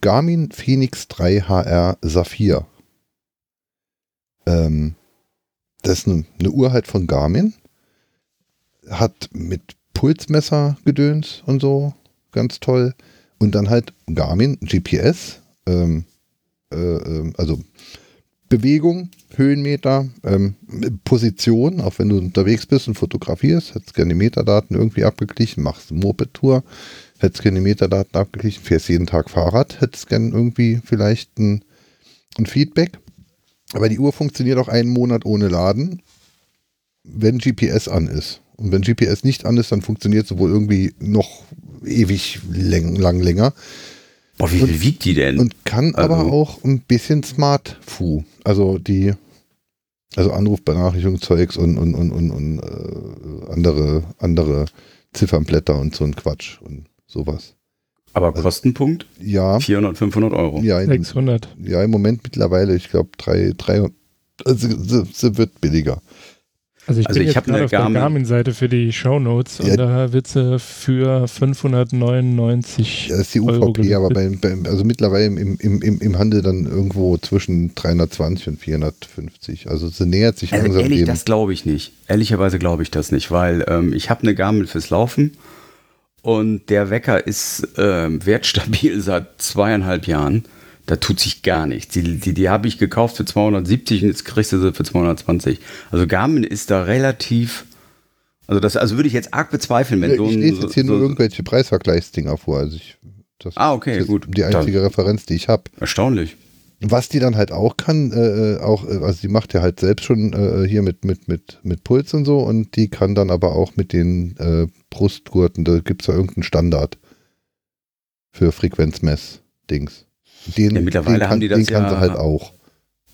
Garmin Phoenix 3 HR Saphir. Ähm, das ist eine, eine Uhr halt von Garmin. Hat mit Pulsmesser gedöns und so, ganz toll. Und dann halt Garmin GPS, ähm, äh, ähm, also Bewegung, Höhenmeter, ähm, Position, auch wenn du unterwegs bist und fotografierst, hättest gerne die Metadaten irgendwie abgeglichen, machst eine Moped-Tour, hättest gerne die Metadaten abgeglichen, fährst jeden Tag Fahrrad, hättest gerne irgendwie vielleicht ein, ein Feedback. Aber die Uhr funktioniert auch einen Monat ohne Laden, wenn GPS an ist. Und wenn GPS nicht an ist, dann funktioniert sie wohl irgendwie noch ewig läng, lang länger. Boah, wie viel wiegt die denn? Und kann Also- aber auch ein bisschen Smart Fu. Also die, also Anrufbenachrichtigungszeugs und, und, und, und, und äh, andere, andere Ziffernblätter und so ein Quatsch und sowas. aber Kostenpunkt? Ja, 400, 500 Euro. ja, in, 600. ja, im Moment mittlerweile, ich glaube, drei, drei, also sie, sie wird billiger. Also ich Also bin ich jetzt eine gerade auf der Garmin- Garmin-Seite für die Shownotes und Ja. da wird sie für 599 Ja, das ist die Euro UVP, aber bei, bei, also mittlerweile im, im, im, im Handel dann irgendwo zwischen 320 und 450. Also sie nähert sich Also langsam ehrlich, dem. das glaube ich nicht. Ehrlicherweise glaube ich das nicht, weil ähm, ich habe eine Garmin fürs Laufen und der Wecker ist ähm, wertstabil seit zweieinhalb Jahren. Da tut sich gar nichts. Die, die, die habe ich gekauft für 270 und jetzt kriegst du sie für 220. Also Garmin ist da relativ. Also das, also würde ich jetzt arg bezweifeln, wenn Ja, so ich ein. lese so, jetzt hier so, nur irgendwelche Preisvergleichsdinger vor. Also ich Das Ah, okay, ist gut. die einzige Referenz, die ich habe. Erstaunlich. Was die dann halt auch kann, äh, auch, äh, also die macht ja halt selbst schon äh, hier mit, mit, mit, mit Puls und so und die kann dann aber auch mit den äh, Brustgurten, da gibt es ja irgendeinen Standard für Frequenzmess-Dings. Den, Ja, mittlerweile den kann, haben die das den kann ja- sie halt auch.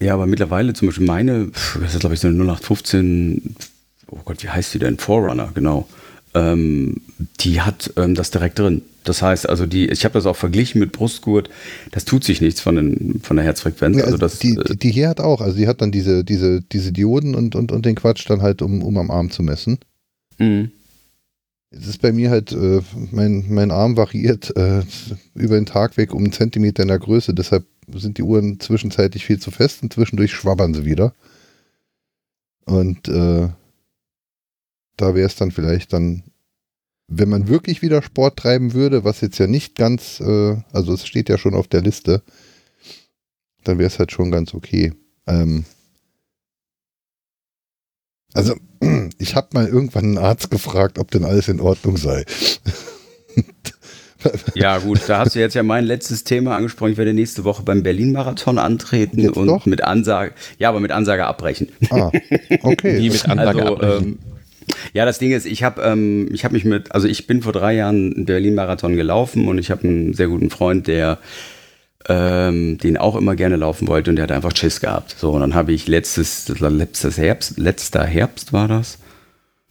Ja, aber mittlerweile zum Beispiel meine, das ist glaube ich so eine 0815, oh Gott, wie heißt die denn? Forerunner, genau. Ähm, die hat ähm, das direkt drin. Das heißt, also die, ich habe das auch verglichen mit Brustgurt, das tut sich nichts von, den, von der Herzfrequenz. Ja, also also das, die, äh, die, die hier hat auch, also die hat dann diese, diese, diese Dioden und, und, und den Quatsch dann halt, um, um am Arm zu messen. mh. Es ist bei mir halt, äh, mein, mein Arm variiert äh, über den Tag weg um einen Zentimeter in der Größe, deshalb sind die Uhren zwischenzeitlich viel zu fest und zwischendurch schwabbern sie wieder. Und äh, da wäre es dann vielleicht dann, wenn man wirklich wieder Sport treiben würde, was jetzt ja nicht ganz, äh, also es steht ja schon auf der Liste, dann wäre es halt schon ganz okay. Ähm, also, ich habe mal irgendwann einen Arzt gefragt, ob denn alles in Ordnung sei. Ja, gut, da hast du jetzt ja mein letztes Thema angesprochen. Ich werde nächste Woche beim Berlin-Marathon antreten Jetzt und doch? mit Ansage, ja, aber mit Ansage abbrechen. Ah, okay. Nie mit Ansage Also, abbrechen. ähm, ja, das Ding ist, ich habe ähm, ich hab mich mit, also ich bin vor drei Jahren einen Berlin-Marathon gelaufen und ich habe einen sehr guten Freund, der ähm, den auch immer gerne laufen wollte und der hat einfach Schiss gehabt. So, und dann habe ich letztes, letztes Herbst, letzter Herbst war das,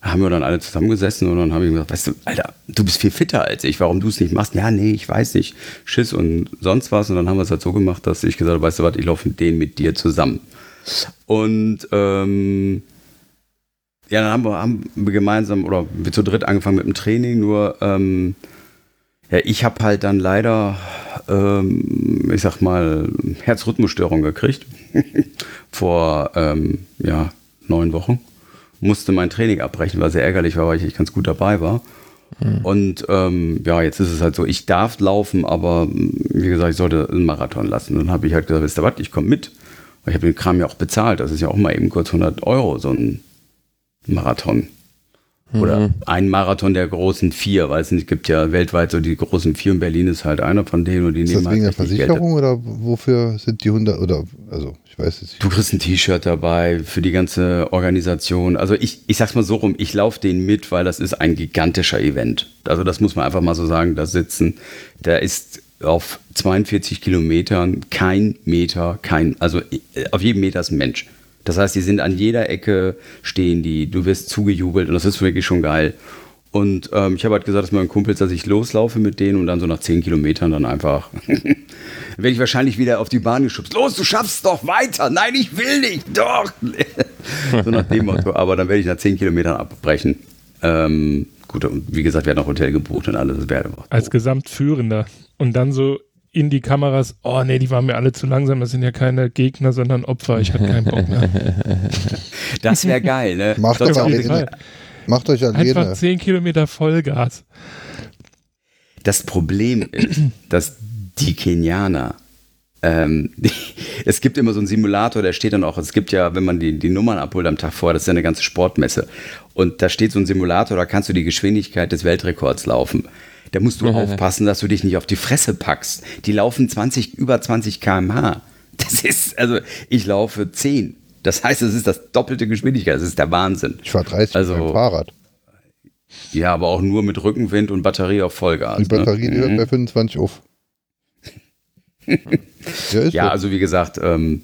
haben wir dann alle zusammengesessen und dann habe ich gesagt, weißt du, Alter, du bist viel fitter als ich, warum du es nicht machst? Ja, nee, ich weiß nicht, Schiss und sonst was. Und dann haben wir es halt so gemacht, dass ich gesagt habe, weißt du was, ich laufe mit denen mit dir zusammen. Und ähm, ja, dann haben wir, haben wir gemeinsam oder wir zu dritt angefangen mit dem Training, nur ähm, ja, ich habe halt dann leider, ähm, ich sag mal, Herzrhythmusstörung gekriegt vor ähm, ja, neun Wochen. Musste mein Training abbrechen, was sehr ärgerlich war, weil ich echt ganz gut dabei war. Und ähm, ja, jetzt ist es halt so, ich darf laufen, aber wie gesagt, ich sollte einen Marathon lassen. Dann habe ich halt gesagt, wisst ihr was, ich komme mit. Ich habe den Kram ja auch bezahlt. Das ist ja auch mal eben kurz 100 Euro, so ein Marathon. Oder ein Marathon der großen vier, weil es nicht gibt ja weltweit so die großen vier und Berlin ist halt einer von denen und die Ist das nehmen wegen der halt Geld. Versicherung oder wofür sind die 100 oder, also ich weiß es nicht. Du kriegst ein T-Shirt dabei für die ganze Organisation. Also ich, ich sag's mal so rum, ich laufe den mit, weil das ist ein gigantischer Event. Also das muss man einfach mal so sagen, da sitzen, da ist auf 42 Kilometern kein Meter, kein, also äh, auf jedem Meter ist ein Mensch. Das heißt, die sind an jeder Ecke stehen die, du wirst zugejubelt und das ist wirklich schon geil. Und ähm, ich habe halt gesagt, dass meinen Kumpels, dass ich loslaufe mit denen und dann so nach 10 Kilometern dann einfach werde ich wahrscheinlich wieder auf die Bahn geschubst. Los, du schaffst doch weiter. Nein, ich will nicht. Doch. so nach dem Motto. Aber dann werde ich nach 10 Kilometern abbrechen. Ähm, gut, und wie gesagt, wir hatten auch Hotel gebucht und alles. Das wäre Als Gesamtführender. Und dann so in die Kameras, oh nee, die waren mir alle zu langsam, das sind ja keine Gegner, sondern Opfer, ich hatte keinen Bock mehr. das wäre geil, ne? Macht mit- alleine. Macht euch Einfach alleine. 10 Kilometer Vollgas. Das Problem ist, dass die Kenianer, ähm, es gibt immer so einen Simulator, der steht dann auch, es gibt ja, wenn man die, die Nummern abholt am Tag vorher, das ist ja eine ganze Sportmesse. Und da steht so ein Simulator, da kannst du die Geschwindigkeit des Weltrekords laufen. Da musst du aufpassen, dass du dich nicht auf die Fresse packst. Die laufen 20, über 20 km/h. Das ist, also ich laufe 10. Das heißt, es ist das doppelte Geschwindigkeit. Das ist der Wahnsinn. Ich war 30 Also- mit dem Fahrrad. Ja, aber auch nur mit Rückenwind und Batterie auf Vollgas. Die Batterie, ne? hört bei 25 auf. ja, ist Ja, so. also wie gesagt, ähm,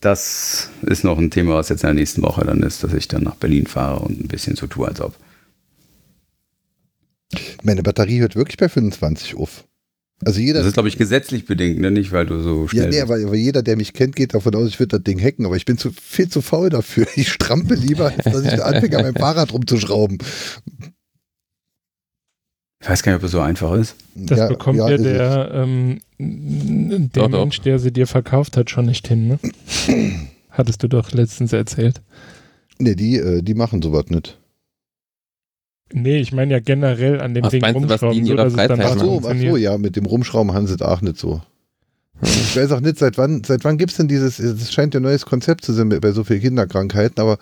das ist noch ein Thema, was jetzt in der nächsten Woche dann ist, dass ich dann nach Berlin fahre und ein bisschen so tue, als ob. Meine Batterie hört wirklich bei 25 auf. Also jeder, Das ist, glaube ich, gesetzlich bedingt, ne? nicht weil du so ja, schnell nee, aber, aber jeder, der mich kennt, geht davon aus, ich würde das Ding hacken, aber ich bin zu, viel zu faul dafür. Ich strampe lieber, als dass ich anfange, an meinem Fahrrad rumzuschrauben. Ich weiß gar nicht, ob es so einfach ist. Das Ja, bekommt ja, ja, der, ähm, der Doch, doch. Mensch, der sie dir verkauft hat, schon nicht hin, ne? Hattest du doch letztens erzählt. Nee, die, äh, die machen sowas nicht. Nee, ich meine ja generell an dem Was Ding meinst du, was die rumschrauben, in so ihrer dass es dann Freizeit Ach auch so, ach so, ja, mit dem Rumschrauben haben sie es auch nicht so. Ich weiß auch nicht, seit wann, seit wann gibt es denn dieses, es scheint ja ein neues Konzept zu sein bei so vielen Kinderkrankheiten, aber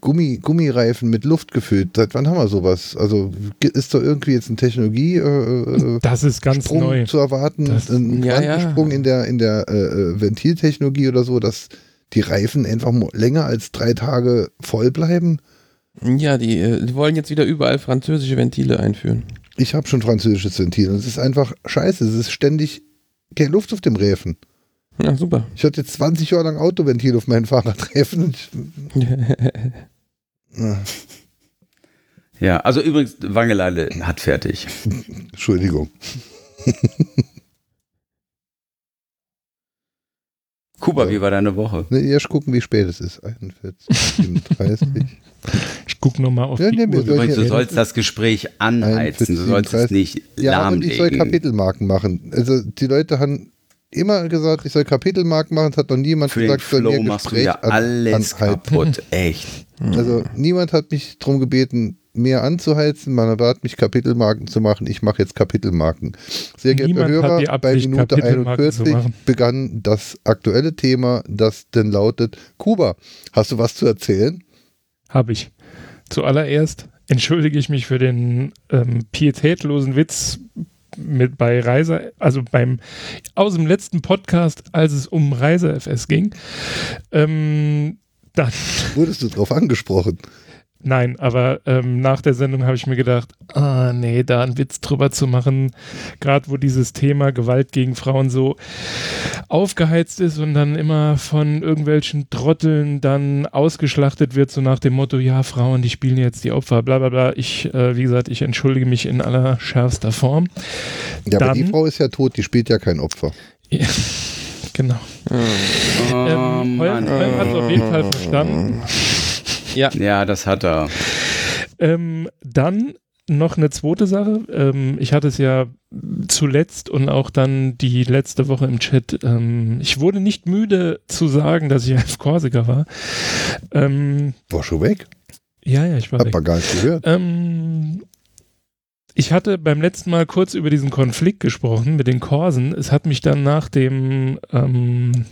Gummi, Gummireifen mit Luft gefüllt. Seit wann haben wir sowas? Also ist da irgendwie jetzt eine Technologie äh, äh, Das ist ganz Sprung neu. zu erwarten, Das- ein Ja, ja. In der in der äh, äh, Ventiltechnologie oder so, dass die Reifen einfach länger als drei Tage voll bleiben? Ja, die, äh, die wollen jetzt wieder überall französische Ventile einführen. Ich habe schon französisches Ventil und es ist einfach scheiße. Es ist ständig keine Luft auf dem Reifen. Ja, super. Ich hatte jetzt 20 Jahre lang Autoventil auf meinen Fahrradreifen. Äh, Ja, also übrigens, Wangeleile hat fertig. Entschuldigung. Kuba, wie war deine Woche? Ne, erst gucken, wie spät es ist. 41, 37. Ich gucke nochmal auf Ja, die Uhr. Übrigens, du sollst das Gespräch anheizen, du sollst es 37. nicht Ja, und ich soll. Kapitelmarken machen. Also die Leute haben immer gesagt, ich soll Kapitelmarken machen. Es hat noch niemand Für gesagt, ich soll du Gespräch ja an- alles anhalten. kaputt, echt. Also niemand hat mich darum gebeten, mehr anzuheizen. Man bat mich, Kapitelmarken zu machen. Ich mache jetzt Kapitelmarken. Sehr geehrte Niemand hat Hörer, die bei Absicht, Minute Kapitelmarken zu 41 machen. begann das aktuelle Thema, das denn lautet, Kuba, hast du was zu erzählen? Habe ich. Zuallererst entschuldige ich mich für den ähm, pietätlosen Witz mit bei Reise, also beim aus dem letzten Podcast, als es um Reise FS ging. Ähm, dann Wurdest du drauf angesprochen? Nein, aber ähm, nach der Sendung habe ich mir gedacht, ah nee, da einen Witz drüber zu machen, gerade wo dieses Thema Gewalt gegen Frauen so aufgeheizt ist und dann immer von irgendwelchen Trotteln dann ausgeschlachtet wird, so nach dem Motto, ja, Frauen, die spielen jetzt die Opfer, bla bla bla. Ich, äh, wie gesagt, ich entschuldige mich in aller schärfster Form. Ja, aber die Dann- Frau ist ja tot, die spielt ja kein Opfer. Ja, genau. Oh, Ähm, Holm. Holm hat es auf jeden Fall verstanden. Ja, Ja, das hat er. Ähm, dann noch eine zweite Sache. Ähm, ich hatte es ja zuletzt und auch dann die letzte Woche im Chat. Ähm, ich wurde nicht müde zu sagen, dass ich auf Korsika war. Ähm, War schon weg? ja, ja, ich war Hat weg. gar nicht gehört. Ähm, ich hatte beim letzten Mal kurz über diesen Konflikt gesprochen mit den Korsen. Es hat mich dann nach dem ähm,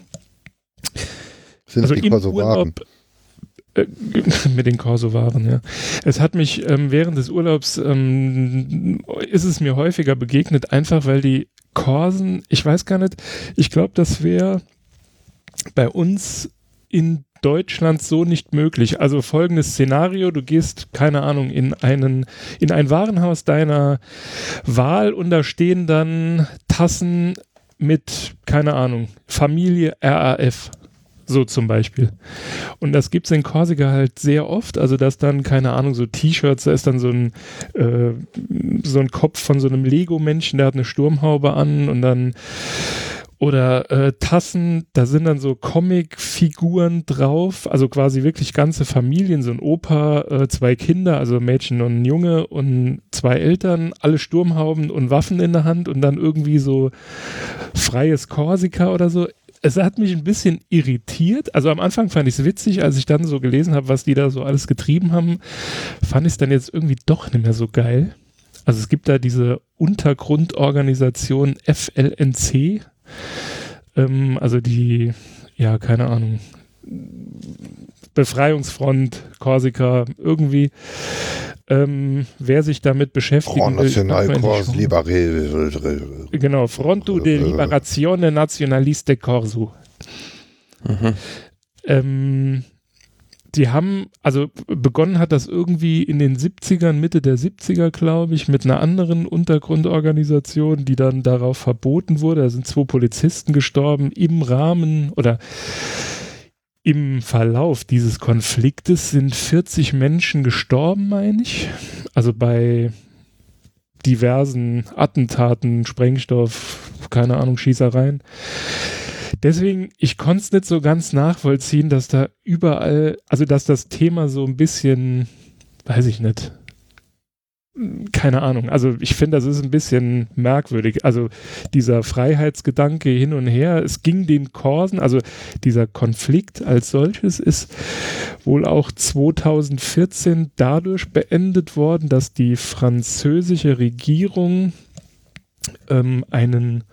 Sind also die im. Urlaub mit den Kosovaren, ja. Es hat mich ähm, während des Urlaubs ähm, ist es mir häufiger begegnet, einfach weil die Korsen, ich weiß gar nicht, ich glaube, das wäre bei uns in Deutschland so nicht möglich. Also folgendes Szenario, du gehst, keine Ahnung, in einen, in ein Warenhaus deiner Wahl und da stehen dann Tassen mit, keine Ahnung, Familie RAF. So zum Beispiel. Und das gibt es in Korsika halt sehr oft. Also, dass dann, keine Ahnung, so T-Shirts, da ist dann so ein, äh, so ein Kopf von so einem Lego-Menschen, der hat eine Sturmhaube an und dann oder äh, Tassen, da sind dann so Comic-Figuren drauf, also quasi wirklich ganze Familien, so ein Opa, äh, zwei Kinder, also ein Mädchen und ein Junge und zwei Eltern, alle Sturmhauben und Waffen in der Hand und dann irgendwie so freies Korsika oder so. Es hat mich ein bisschen irritiert. Also am Anfang fand ich es witzig, als ich dann so gelesen habe, was die da so alles getrieben haben, fand ich es dann jetzt irgendwie doch nicht mehr so geil. Also es gibt da diese Untergrundorganisation FLNC, ähm, also die, ja, keine Ahnung, Befreiungsfront, Korsika, irgendwie. Ähm, wer sich damit beschäftigen Front will, National nicht- Liberal. Genau, Fronto de Liberazione Nazionaliste Corso. Mhm. Ähm, die haben, also begonnen hat das irgendwie in den 70ern, Mitte der 70er, glaube ich, mit einer anderen Untergrundorganisation, die dann darauf verboten wurde. Da sind zwei Polizisten gestorben im Rahmen oder im Verlauf dieses Konfliktes sind 40 Menschen gestorben, meine ich. Also bei diversen Attentaten, Sprengstoff, keine Ahnung, Schießereien. Deswegen, ich konnte es nicht so ganz nachvollziehen, dass da überall, also dass das Thema so ein bisschen, weiß ich nicht, keine Ahnung. Also ich finde, das ist ein bisschen merkwürdig. Also dieser Freiheitsgedanke hin und her, es ging den Korsen, also dieser Konflikt als solches ist wohl auch 2014 dadurch beendet worden, dass die französische Regierung ähm, einen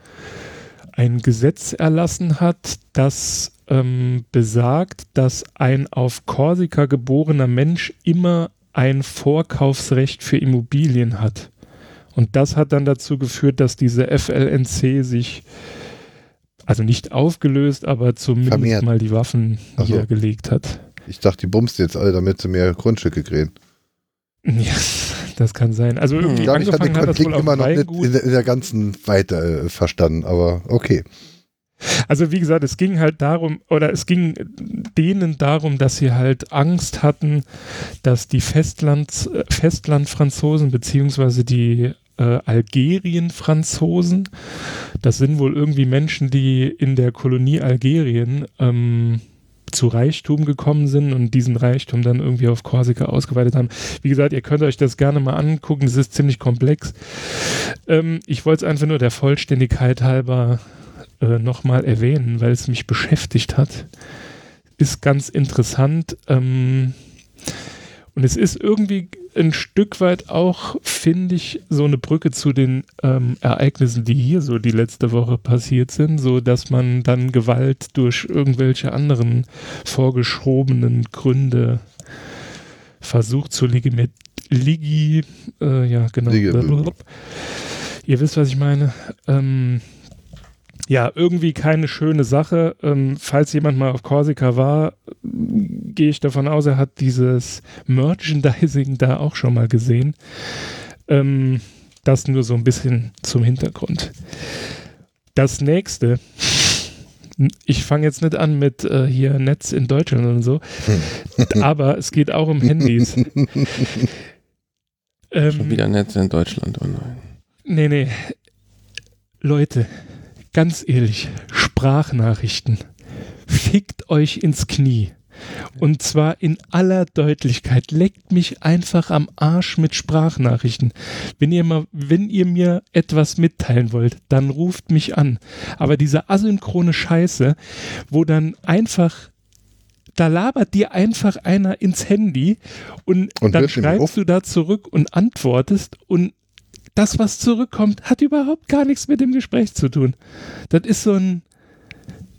ein Gesetz erlassen hat, das ähm, besagt, dass ein auf Korsika geborener Mensch immer ein Vorkaufsrecht für Immobilien hat. Und das hat dann dazu geführt, dass diese FLNC sich, also nicht aufgelöst, aber zumindest Vermehrt. mal die Waffen Ach so. niedergelegt hat. Ich dachte, die bumst jetzt alle, damit sie mehr Grundstücke kriegen. Ja, das kann sein. Also irgendwie Ich glaube, ich den angefangen hat das Konflikt wohl auf immer noch nicht Weingut. in der, in der ganzen Weite äh, verstanden, aber okay. Also wie gesagt, es ging halt darum, oder es ging denen darum, dass sie halt Angst hatten, dass die Festlands, äh, Festlandfranzosen beziehungsweise die äh, Algerien-Franzosen, das sind wohl irgendwie Menschen, die in der Kolonie Algerien ähm, zu Reichtum gekommen sind und diesen Reichtum dann irgendwie auf Korsika ausgeweitet haben. Wie gesagt, ihr könnt euch das gerne mal angucken, das ist ziemlich komplex. Ähm, ich wollte es einfach nur der Vollständigkeit halber äh, nochmal erwähnen, weil es mich beschäftigt hat. Ist ganz interessant. Ähm, und es ist irgendwie ein Stück weit auch, finde ich, so eine Brücke zu den ähm, Ereignissen, die hier so die letzte Woche passiert sind, so dass man dann Gewalt durch irgendwelche anderen vorgeschobenen Gründe versucht zu legitimieren. Ligi, äh, ja, genau. Legi- Ihr wisst, was ich meine. Ähm, ja, irgendwie keine schöne Sache. Ähm, falls jemand mal auf Korsika war, gehe ich davon aus, er hat dieses Merchandising da auch schon mal gesehen. Ähm, das nur so ein bisschen zum Hintergrund. Das nächste, ich fange jetzt nicht an mit äh, hier Netz in Deutschland und so, aber es geht auch um Handys. Ähm, Schon wieder Netz in Deutschland, oh nein. Nee, nee. Leute, ganz ehrlich, Sprachnachrichten. Fickt euch ins Knie. Und zwar in aller Deutlichkeit. Leckt mich einfach am Arsch mit Sprachnachrichten. Wenn ihr mal, wenn ihr mir etwas mitteilen wollt, dann ruft mich an. Aber diese asynchrone Scheiße, wo dann einfach da labert dir einfach einer ins Handy und, Und dann schreibst du da zurück und antwortest und das, was zurückkommt, hat überhaupt gar nichts mit dem Gespräch zu tun. Das ist so ein.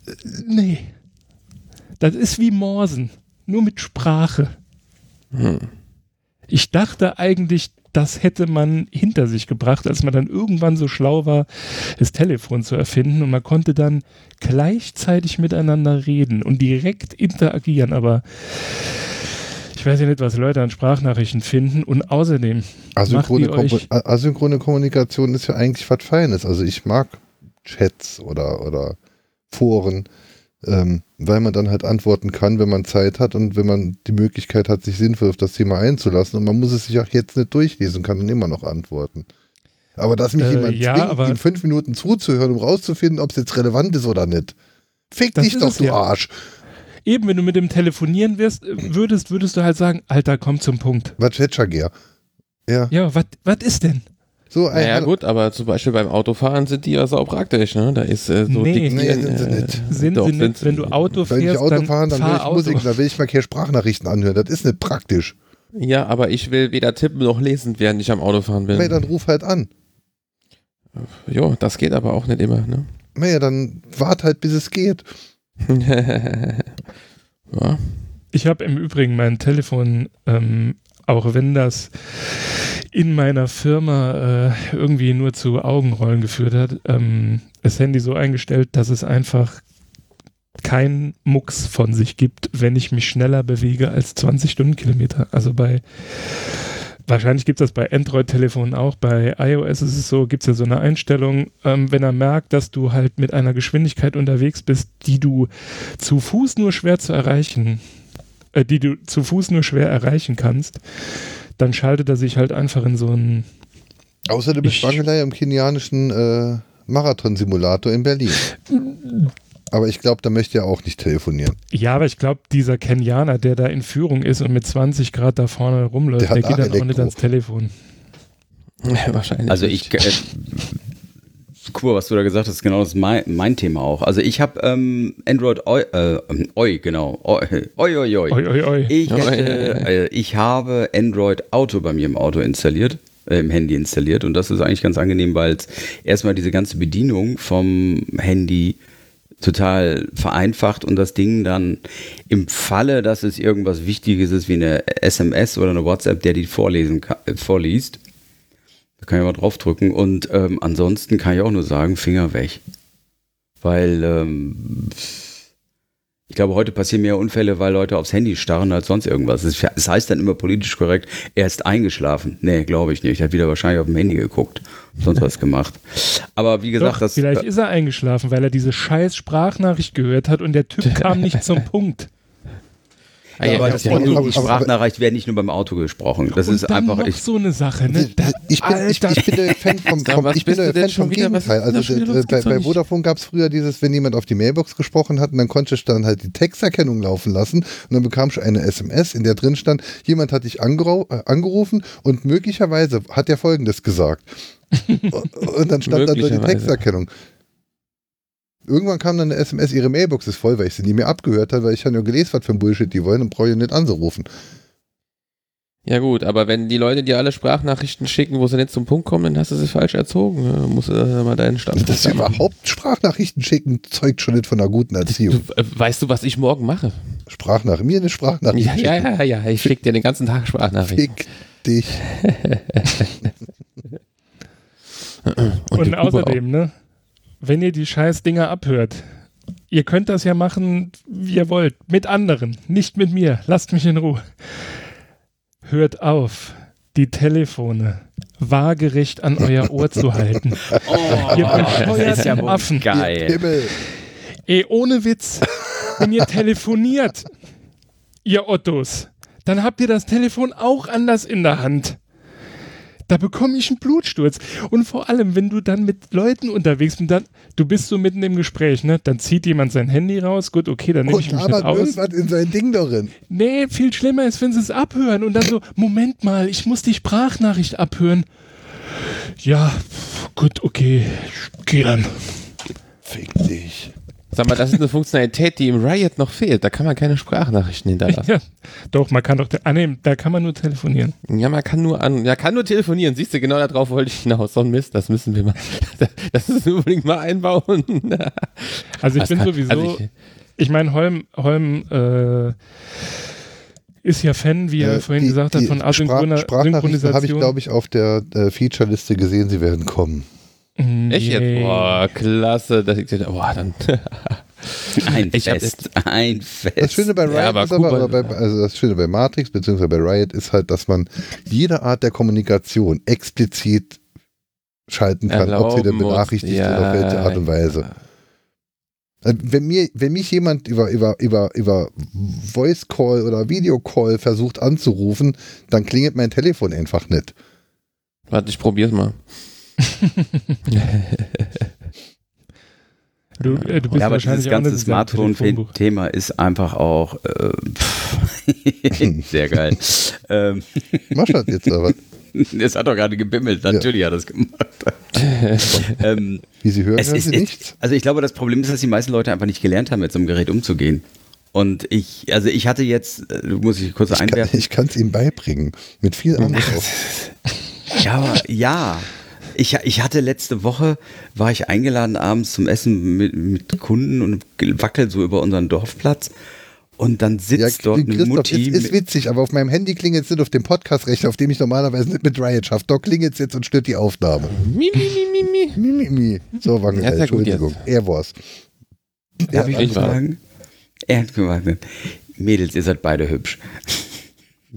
äh, Nee. Das ist wie Morsen. Nur mit Sprache. Hm. Ich dachte eigentlich, das hätte man hinter sich gebracht, als man dann irgendwann so schlau war, das Telefon zu erfinden und man konnte dann gleichzeitig miteinander reden und direkt interagieren. Aber ich weiß ja nicht, was Leute an Sprachnachrichten finden und außerdem Asynchrone, Kompo- asynchrone Kommunikation ist ja eigentlich was Feines. Also ich mag Chats oder, oder Foren, ähm, weil man dann halt antworten kann, wenn man Zeit hat und wenn man die Möglichkeit hat, sich sinnvoll auf das Thema einzulassen. Und man muss es sich auch jetzt nicht durchlesen, kann dann immer noch antworten. Aber dass mich Äh, jemand ja, zwingt, in fünf Minuten zuzuhören, um rauszufinden, ob es jetzt relevant ist oder nicht. Fick dich doch, du ja. Arsch. Eben, wenn du mit dem telefonieren wirst, äh, würdest, würdest du halt sagen, Alter, komm zum Punkt. Was Chatschagär. Ja, Ja, was ist denn? so ein Naja gut, aber zum Beispiel beim Autofahren sind die ja sau praktisch, ne? Da ist äh, so Nee. Nee, sind sie äh, nicht. Sind doch, sie nicht, wenn du Auto Wenn ich fährst, Auto dann, fahre, dann will fahr ich Auto. Musik, da will ich mal keine Sprachnachrichten anhören. Das ist nicht praktisch. Ja, aber ich will weder tippen noch lesen, während ich am Autofahren bin. Nee, dann ruf halt an. Jo, das geht aber auch nicht immer, ne? Naja, dann wart halt, bis es geht. ja. Ich habe im Übrigen mein Telefon, ähm, auch wenn das in meiner Firma äh, irgendwie nur zu Augenrollen geführt hat, ähm, das Handy so eingestellt, dass es einfach kein Mucks von sich gibt, wenn ich mich schneller bewege als 20 Stundenkilometer. Also bei Wahrscheinlich gibt es das bei Android-Telefonen auch. Bei iOS ist es so, gibt es ja so eine Einstellung, ähm, wenn er merkt, dass du halt mit einer Geschwindigkeit unterwegs bist, die du zu Fuß nur schwer zu erreichen, äh, die du zu Fuß nur schwer erreichen kannst, dann schaltet er sich halt einfach in so ein Außer du bist Ich- Bangelei im kenianischen äh, Marathon-Simulator in Berlin. Aber ich glaube, da möchte er auch nicht telefonieren. Ja, aber ich glaube, dieser Kenianer, der da in Führung ist und mit 20 Grad da vorne rumläuft, Der der, geht dann auch Elektro. nicht ans Telefon. Wahrscheinlich. Also ich, äh, Kur, was du da gesagt hast, genau das ist mein, mein Thema auch. Also ich habe ähm, Android Oi, äh, ähm, Oi, genau. Oi, oi, oi, oi. Oi, oi. Ich, Oi, hätte, oi, oi. äh, ich habe Android Auto bei mir im Auto installiert. äh, im Handy installiert. Und das ist eigentlich ganz angenehm, weil es erstmal diese ganze Bedienung vom Handy total vereinfacht und das Ding dann im Falle, dass es irgendwas Wichtiges ist wie eine SMS oder eine WhatsApp, der die vorlesen kann, äh, vorliest, da kann ich mal draufdrücken und ähm, ansonsten kann ich auch nur sagen, Finger weg. Weil ähm, ich glaube, heute passieren mehr Unfälle, weil Leute aufs Handy starren als sonst irgendwas. Es heißt dann immer politisch korrekt, er ist eingeschlafen. Nee, glaube ich nicht. Er hat wieder wahrscheinlich auf dem Handy geguckt, sonst was gemacht. Aber wie gesagt, Doch, das vielleicht ist er eingeschlafen, weil er diese scheiß Sprachnachricht gehört hat und der Typ kam nicht zum Punkt. Ah, ja, aber ja, das ja. Die Sprachnachricht werden nicht nur beim Auto gesprochen. Das und ist dann einfach noch ich. so eine Sache, ne? Da, Ich bin, ich, ich bin der Fan vom, vom, was ich bin du der Fan vom? Was Gegenteil. Also äh, bei, bei. Vodafone gab es früher dieses, wenn jemand auf die Mailbox gesprochen hat, und dann konnte ich dann halt die Texterkennung laufen lassen und dann bekam ich eine SMS, in der drin stand, jemand hat dich äh, angerufen und möglicherweise hat er folgendes gesagt. und dann stand da drin die. Texterkennung. Irgendwann kam dann eine SMS, ihre Mailbox ist voll, weil ich sie nie mehr abgehört habe, weil ich habe ja gelesen, was für ein Bullshit die wollen und brauche ich nicht anzurufen. Ja gut, aber wenn die Leute dir alle Sprachnachrichten schicken, wo sie nicht zum Punkt kommen, dann hast du sie falsch erzogen. Ja, musst du mal deinen Standpunkt Dass sie da überhaupt Sprachnachrichten schicken, zeugt schon nicht von einer guten Erziehung. Du, äh, weißt du, was ich morgen mache? Sprachnach mir eine Sprachnachricht. Ja, ja, ja, ja. Ich schicke dir den ganzen Tag Sprachnachrichten. Fick dich. Und, Kuba außerdem, ne? Wenn ihr die scheiß Dinger abhört, ihr könnt das ja machen, wie ihr wollt. Mit anderen, nicht mit mir. Lasst mich in Ruhe. Hört auf, die Telefone waagerecht an euer Ohr zu halten. Oh, Ihr bescheuerten wohl Affen. geil. Ey, ohne Witz, wenn ihr telefoniert, ihr Ottos, dann habt ihr das Telefon auch anders in der Hand. Da bekomme ich einen Blutsturz. Und vor allem, wenn du dann mit Leuten unterwegs bist, dann, du bist so mitten im Gespräch, ne? Dann zieht jemand sein Handy raus, gut, okay, dann nehme ich mich nicht aber aus. irgendwas in sein Ding darin. Nee, viel schlimmer ist, wenn sie es abhören und dann so, Moment mal, ich muss die Sprachnachricht abhören. Ja, gut, okay, geh dann. Fick dich. Sag mal, das ist eine Funktionalität, die im Riot noch fehlt. Da kann man keine Sprachnachrichten hinterlassen. Ja, doch, man kann doch, ah, nee, da kann man nur telefonieren. Ja, man kann nur an, ja, kann nur telefonieren. Siehst du, genau darauf wollte ich hinaus. So ein Mist, das müssen wir mal, das müssen wir unbedingt mal einbauen. Also ich Das bin kann- sowieso, also ich- ich meine, Holm, Holm äh, ist ja Fan, wie er Äh, vorhin die- gesagt hat, von Sprach- asynchroner Sprachnachrichten habe ich, glaube ich, auf der äh, Feature-Liste gesehen, sie werden kommen. Mm, Echt jetzt? Boah, klasse. Das, boah, dann. Ein Ich hab Fest. Ein Fest. Das Schöne bei Riot Ja, aber ist aber, aber bei, also das Schöne bei Matrix bzw. bei Riot ist halt, dass man jede Art der Kommunikation explizit schalten kann, ob sie denn Erlauben muss. benachrichtigt Ja, oder auf welche Art und Weise. Äh, Wenn, mir, wenn mich jemand über, über, über, über Voice Call oder Video Call versucht anzurufen, dann klingelt mein Telefon einfach nicht. Warte, ich probier's mal. Du, äh, du bist Ja, aber dieses ganze. Smartphone-Thema ist einfach auch äh, sehr geil. ähm, Mach das jetzt aber. es hat doch gerade gebimmelt, natürlich hat es gemacht. ähm, Wie Sie hören, es hören ist, Sie nichts. also ich glaube, das Problem ist, dass die meisten Leute einfach nicht gelernt haben, mit so einem Gerät umzugehen. Und ich, also ich hatte jetzt, äh, du musst dich kurz Ich kann einwerfen. es Ihnen beibringen. Mit viel Anlauf. Ja, aber, ja. Ich, ich hatte letzte Woche, war ich eingeladen abends zum Essen mit, mit Kunden und wackel so über unseren Dorfplatz. Und dann sitzt Ja, dort eine Christoph, Mutti. ist, ist witzig, aber auf meinem Handy klingelt es nicht auf dem Podcast-Rechner, auf dem ich normalerweise nicht mit Riot schaffe. Da klingelt es jetzt und stört die Aufnahme. Mi, mi, mi, mi, mi. Mi, mi, mi. So, Wangel, Ja, Entschuldigung. Er war's. Darf ich ich was war- sagen? Er hat gesagt, Mädels, ihr seid beide hübsch.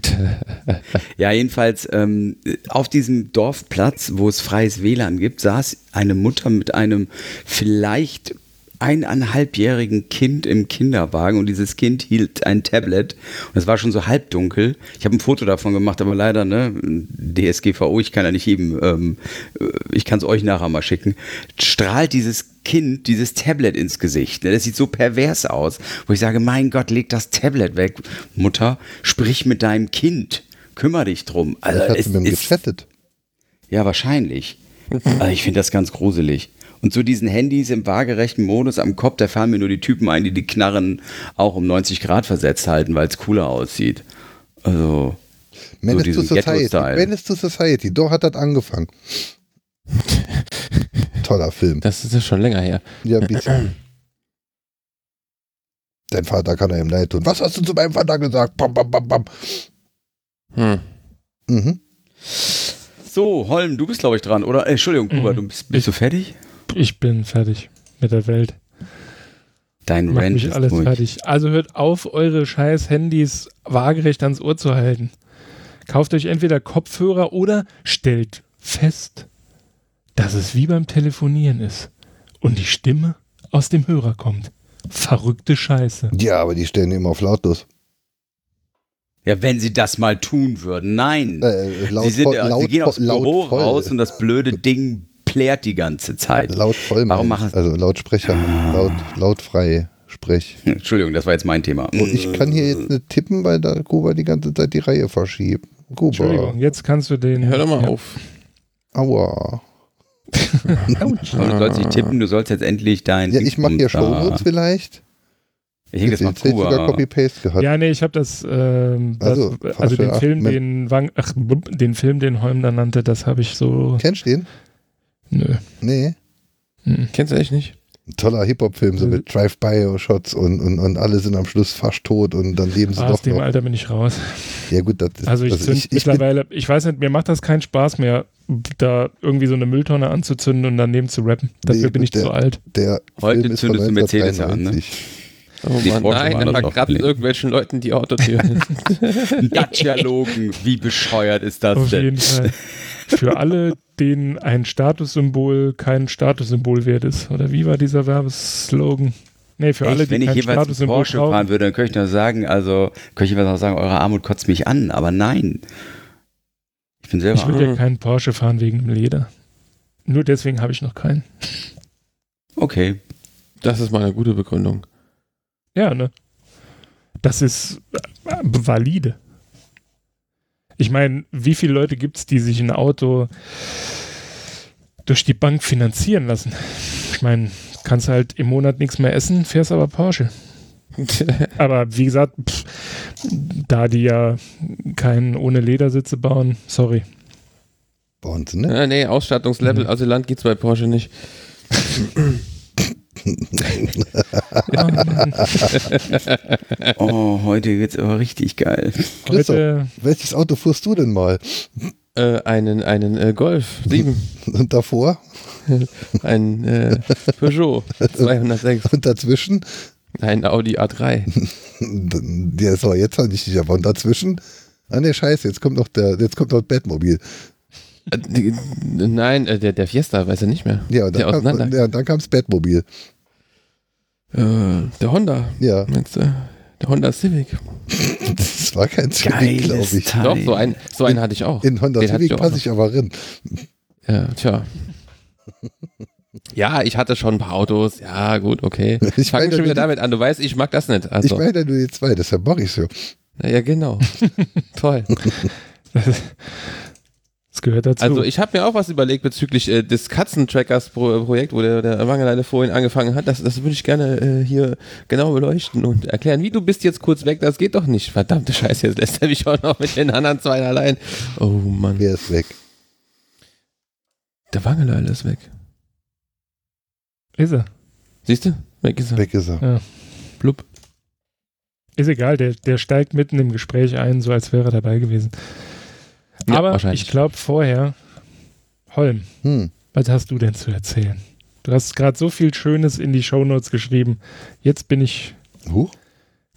ja, jedenfalls ähm, auf diesem Dorfplatz, wo es freies WLAN gibt, saß eine Mutter mit einem vielleicht eineinhalbjährigen Kind im Kinderwagen und dieses Kind hielt ein Tablet und es war schon so halbdunkel. Ich habe ein Foto davon gemacht, aber leider, ne, DSGVO, ich kann ja nicht jedem, ähm, äh, ich kann es euch nachher mal schicken, strahlt dieses Kind dieses Tablet ins Gesicht. Ne, Das sieht so pervers aus, wo ich sage, mein Gott, leg das Tablet weg. Mutter, sprich mit deinem Kind. Kümmer dich drum. Also, Das hat es sie mit ihm ist, gechattet. ja, wahrscheinlich. Also ich finde das ganz gruselig. Und zu diesen Handys im waagerechten Modus am Kopf, da fallen mir nur die Typen ein, die die Knarren auch um 90 Grad versetzt halten, weil es cooler aussieht. Also, Menace to diesen Society. Menace to Society, da hat das angefangen. Toller Film. Das ist ja schon länger her. Ja, ein bisschen. Dein Vater kann er ihm leid tun. Was hast du zu meinem Vater gesagt? Bam, bam, bam, bam. Hm. Mhm. So, Holm, du bist, glaube ich, dran, oder? Äh, Entschuldigung, Kuba, Mhm. du bist, bist du fertig? Ich bin fertig mit der Welt. Dein Rant mich ist alles durch. fertig. Also hört auf, eure scheiß Handys waagerecht ans Ohr zu halten. Kauft euch entweder Kopfhörer oder stellt fest, dass es wie beim Telefonieren ist und die Stimme aus dem Hörer kommt. Verrückte Scheiße. Ja, aber die stellen immer auf lautlos. Ja, wenn sie das mal tun würden. Nein. Äh, laut, sie, sind, voll- äh, laut, sie gehen aufs laut Büro voll. raus und das blöde Ding plärt die ganze Zeit. Laut voll. Warum machen-. Also Lautsprecher, laut, lautfrei sprech. Entschuldigung, das war jetzt mein Thema. Und ich kann hier jetzt nicht tippen, weil da Kuba die ganze Zeit die Reihe verschiebt. Entschuldigung, Kuba. jetzt kannst du den. Hör doch mal Ja. auf. Aua. Du sollst nicht tippen, du sollst jetzt endlich dein. Ja, ich mache hier da- Shownotes vielleicht. Ich hätte jetzt mal sogar. Copy-Paste gehabt. Ja, nee, ich habe das, ähm, das Also, also, den ach, Film, Mensch. den Wang, ach, den Film, den Holm da nannte, das habe ich so, Kennst du den? nö. Nee. Hm. Kennst du echt nicht? Ein toller Hip-Hop-Film, so Mhm. mit Drive-By-Shots und, und, und alle sind am Schluss fast tot und dann leben sie Ah, doch aus dem noch. Alter bin ich raus. Ja gut, das ist, Also ich zünd ich bin, mittlerweile, ich weiß nicht, mir macht das keinen Spaß mehr, da irgendwie so eine Mülltonne anzuzünden und daneben zu rappen. Dafür Nee, bin ich der- zu alt. der Heute Film ist von zündest du Mercedes an, ne? 1993. Oh Die Mann, nein, waren das verkratzt doch. irgendwelchen Leuten die Autotür. Dacia-Logen, wie bescheuert ist das Auf denn? jeden Fall. Für alle, denen ein Statussymbol kein Statussymbol wert ist. Oder wie war dieser Werbeslogan? Nee, für alle, Echt, die wenn ich kein jeweils einen Statussymbol Porsche brauchen. fahren würde, dann könnte ich nur sagen, also könnte ich was auch sagen, eure Armut kotzt mich an, aber nein. Ich bin selber Ich will arm. ja keinen Porsche fahren wegen dem Leder. Nur deswegen habe ich noch keinen. Okay. Das ist mal eine gute Begründung. Ja, ne? Das ist äh, valide. Ich meine, wie viele Leute gibt es, die sich ein Auto durch die Bank finanzieren lassen? Ich meine, kannst halt im Monat nichts mehr essen, fährst aber Porsche. Aber wie gesagt, pff, da die ja keinen ohne Ledersitze bauen, sorry. Bei uns, ne? Ja, nee, Ausstattungslevel Mhm. Asylant geht's bei Porsche nicht. Mann. Oh, heute wird's aber richtig geil. Heute, Welches Auto fuhrst du denn mal? Äh, einen einen äh, Golf 7, Und davor? ein äh, Peugeot 206, Und dazwischen? ein Audi A3. Der ist aber jetzt halt nicht sicher. Aber und dazwischen? Ah ne, scheiße, jetzt kommt noch der, jetzt kommt noch Batmobil. Äh, Nein, äh, der, der Fiesta, weiß er nicht mehr. Ja, und Der dann, kam, ja, dann kam das Batmobil. Äh, der Honda, Ja, meinst du? Der Honda Civic. das war kein Civic, glaube ich. Teil. Doch, so, ein, so einen hatte ich auch. In Honda Den Civic ich passe ich aber rein. Ja, tja. Ja, ich hatte schon ein paar Autos. Ja, gut, okay. Ich meine schon wieder damit an. Du weißt, ich mag das nicht. Ich Also, meine nur die zwei, deshalb mache ich so. ja, genau. Toll. das gehört dazu. Also ich habe mir auch was überlegt bezüglich äh, des Katzentrackers-Projekt, wo der, der Wangeleine vorhin angefangen hat. Das, das würde ich gerne äh, hier genau beleuchten und erklären. Wie, du bist jetzt kurz weg, das geht doch nicht. Verdammte Scheiße, jetzt lässt er mich auch noch mit den anderen zwei allein. Oh Mann, Wer ist weg? der Wangeleine ist weg. ist er. Siehst du? Weg ist er. Weg ist er. Blub. Ist egal, der, der steigt mitten im Gespräch ein, so als wäre er dabei gewesen. Ja, Aber ich glaube vorher, Holm, Hm. was hast du denn zu erzählen? Du hast gerade so viel Schönes in die Shownotes geschrieben. Jetzt bin ich Huch,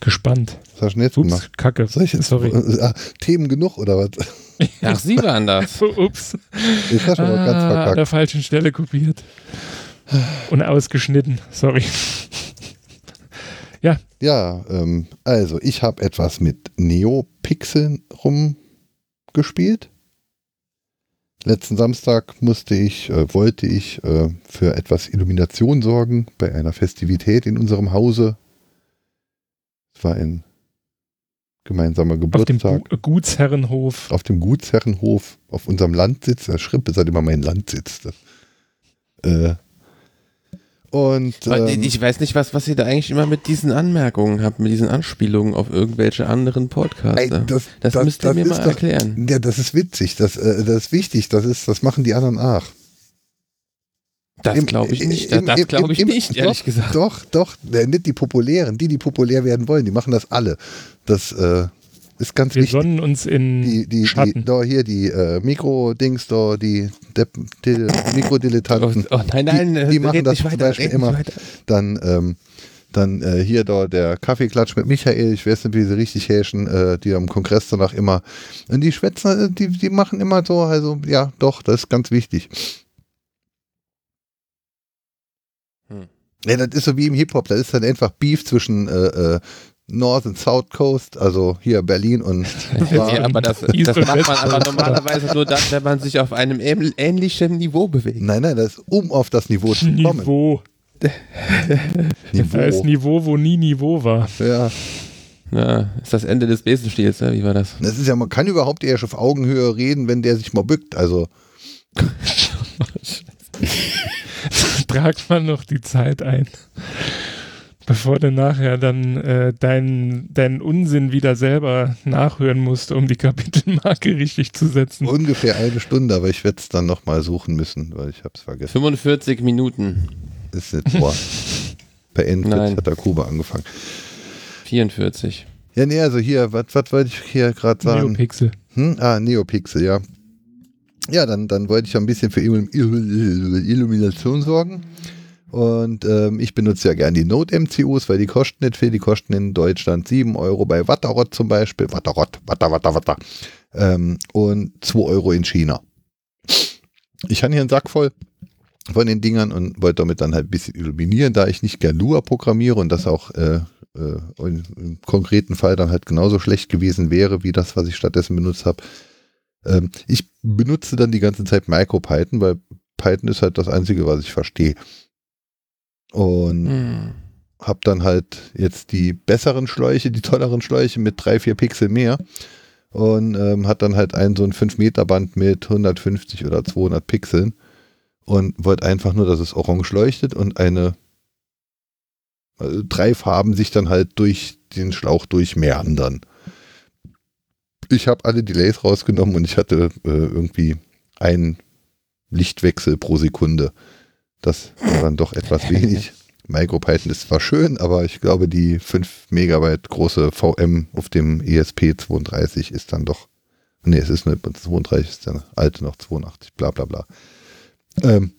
gespannt. was hast du denn jetzt Ups, gemacht? Kacke. Soll ich jetzt Sorry. äh, ah, Themen genug oder was? Ach, sie waren das. Ups. Hast du aber ganz Ah, an der verkackt. falschen Stelle kopiert. Und ausgeschnitten. Sorry. Ja, ähm, also ich habe etwas mit Neopixeln rumgespielt. Letzten Samstag musste ich, äh, wollte ich äh, für etwas Illumination sorgen bei einer Festivität in unserem Hause. Es war ein gemeinsamer Auf dem Geburtstag Gu Gutsherrenhof. auf dem Gutsherrenhof auf unserem Landsitz. Der Schripp ist halt immer mein Landsitz. Das, äh, Und ähm, ich weiß nicht, was, was ihr da eigentlich immer mit diesen Anmerkungen habt, mit diesen Anspielungen auf irgendwelche anderen Podcasts. ey, das, das, müsst ihr mir ist mal doch- erklären. Ja, das ist witzig, das, äh, das ist wichtig, das ist, das machen die anderen auch. Das glaube ich nicht. im- Das glaube ich im- nicht, ehrlich doch, gesagt. Doch, doch, äh, nicht die populären, die, die populär werden wollen, die machen das alle. Das äh, ist ganz Wir wichtig. sonnen uns in Die, die, die, Schatten. da hier die äh, Mikro-Dings, da die, die Oh, Mikrodilettanten. oh, nein, nein, die, die machen das nicht zum weiter, Beispiel immer. weiter. Dann, ähm, dann äh, hier da der Kaffeeklatsch mit Michael, ich weiß nicht, wie sie richtig häschen, äh, die am Kongress danach immer. Und die Schwätzer, äh, die, die machen immer so, also ja, doch, das ist ganz wichtig. Hm. Ja, das ist so wie im Hip-Hop, das ist dann einfach Beef zwischen äh, äh, North und South Coast, also hier Berlin und Ja, aber das, das macht man aber normalerweise nur dann, wenn man sich auf einem ähn- ähnlichen Niveau bewegt. Nein, nein, das ist um auf das Niveau zu kommen. Niveau. Da ist Niveau, wo nie Niveau war. Ja, Ja, ist das Ende des Besenstiels, ne? wie war das? das ist ja, man kann überhaupt erst auf Augenhöhe reden, wenn der sich mal bückt. Also, Tragt man noch die Zeit ein. Bevor du nachher dann äh, deinen deinen Unsinn wieder selber nachhören musst, um die Kapitelmarke richtig zu setzen. ungefähr eine Stunde, aber ich werde es dann nochmal suchen müssen, weil ich habe es vergessen. 45 Minuten, Ist nicht vor. Per Endfit Nein. hat der Kuba angefangen. 44. Ja, nee, also hier, was wollte ich hier gerade sagen? Neopixel. Hm? Ah, Neopixel, ja. Ja, dann, dann wollte ich ja ein bisschen für Illum- Illum- Illumination sorgen. Und ähm, ich benutze ja gern die Node-MCUs, weil die kosten nicht viel. Die kosten in Deutschland 7 Euro bei Watterott zum Beispiel. Watterott, Watter, Watter, Watter. Ähm, und 2 Euro in China. Ich habe hier einen Sack voll von den Dingern und wollte damit dann halt ein bisschen illuminieren, da ich nicht gern Lua programmiere und das auch äh, äh, im, im konkreten Fall dann halt genauso schlecht gewesen wäre, wie das, was ich stattdessen benutzt habe. Ähm, ich benutze dann die ganze Zeit MicroPython, weil Python ist halt das Einzige, was ich verstehe. Und Hm. habe dann halt jetzt die besseren Schläuche, die tolleren Schläuche mit drei, vier Pixel mehr und ähm, hat dann halt ein so ein 5 Meter Band mit 150 oder 200 Pixeln und wollte einfach nur, dass es orange leuchtet und eine also drei Farben sich dann halt durch den Schlauch durchmeandern. Ich habe alle Delays rausgenommen und ich hatte äh, irgendwie einen Lichtwechsel pro Sekunde. Das war dann doch etwas wenig. MicroPython ist zwar schön, aber ich glaube, die 5 Megabyte große VM auf dem E ESP32 ist dann doch. Nee, es ist nur 32, ist der alte noch 82, bla bla bla. Ähm,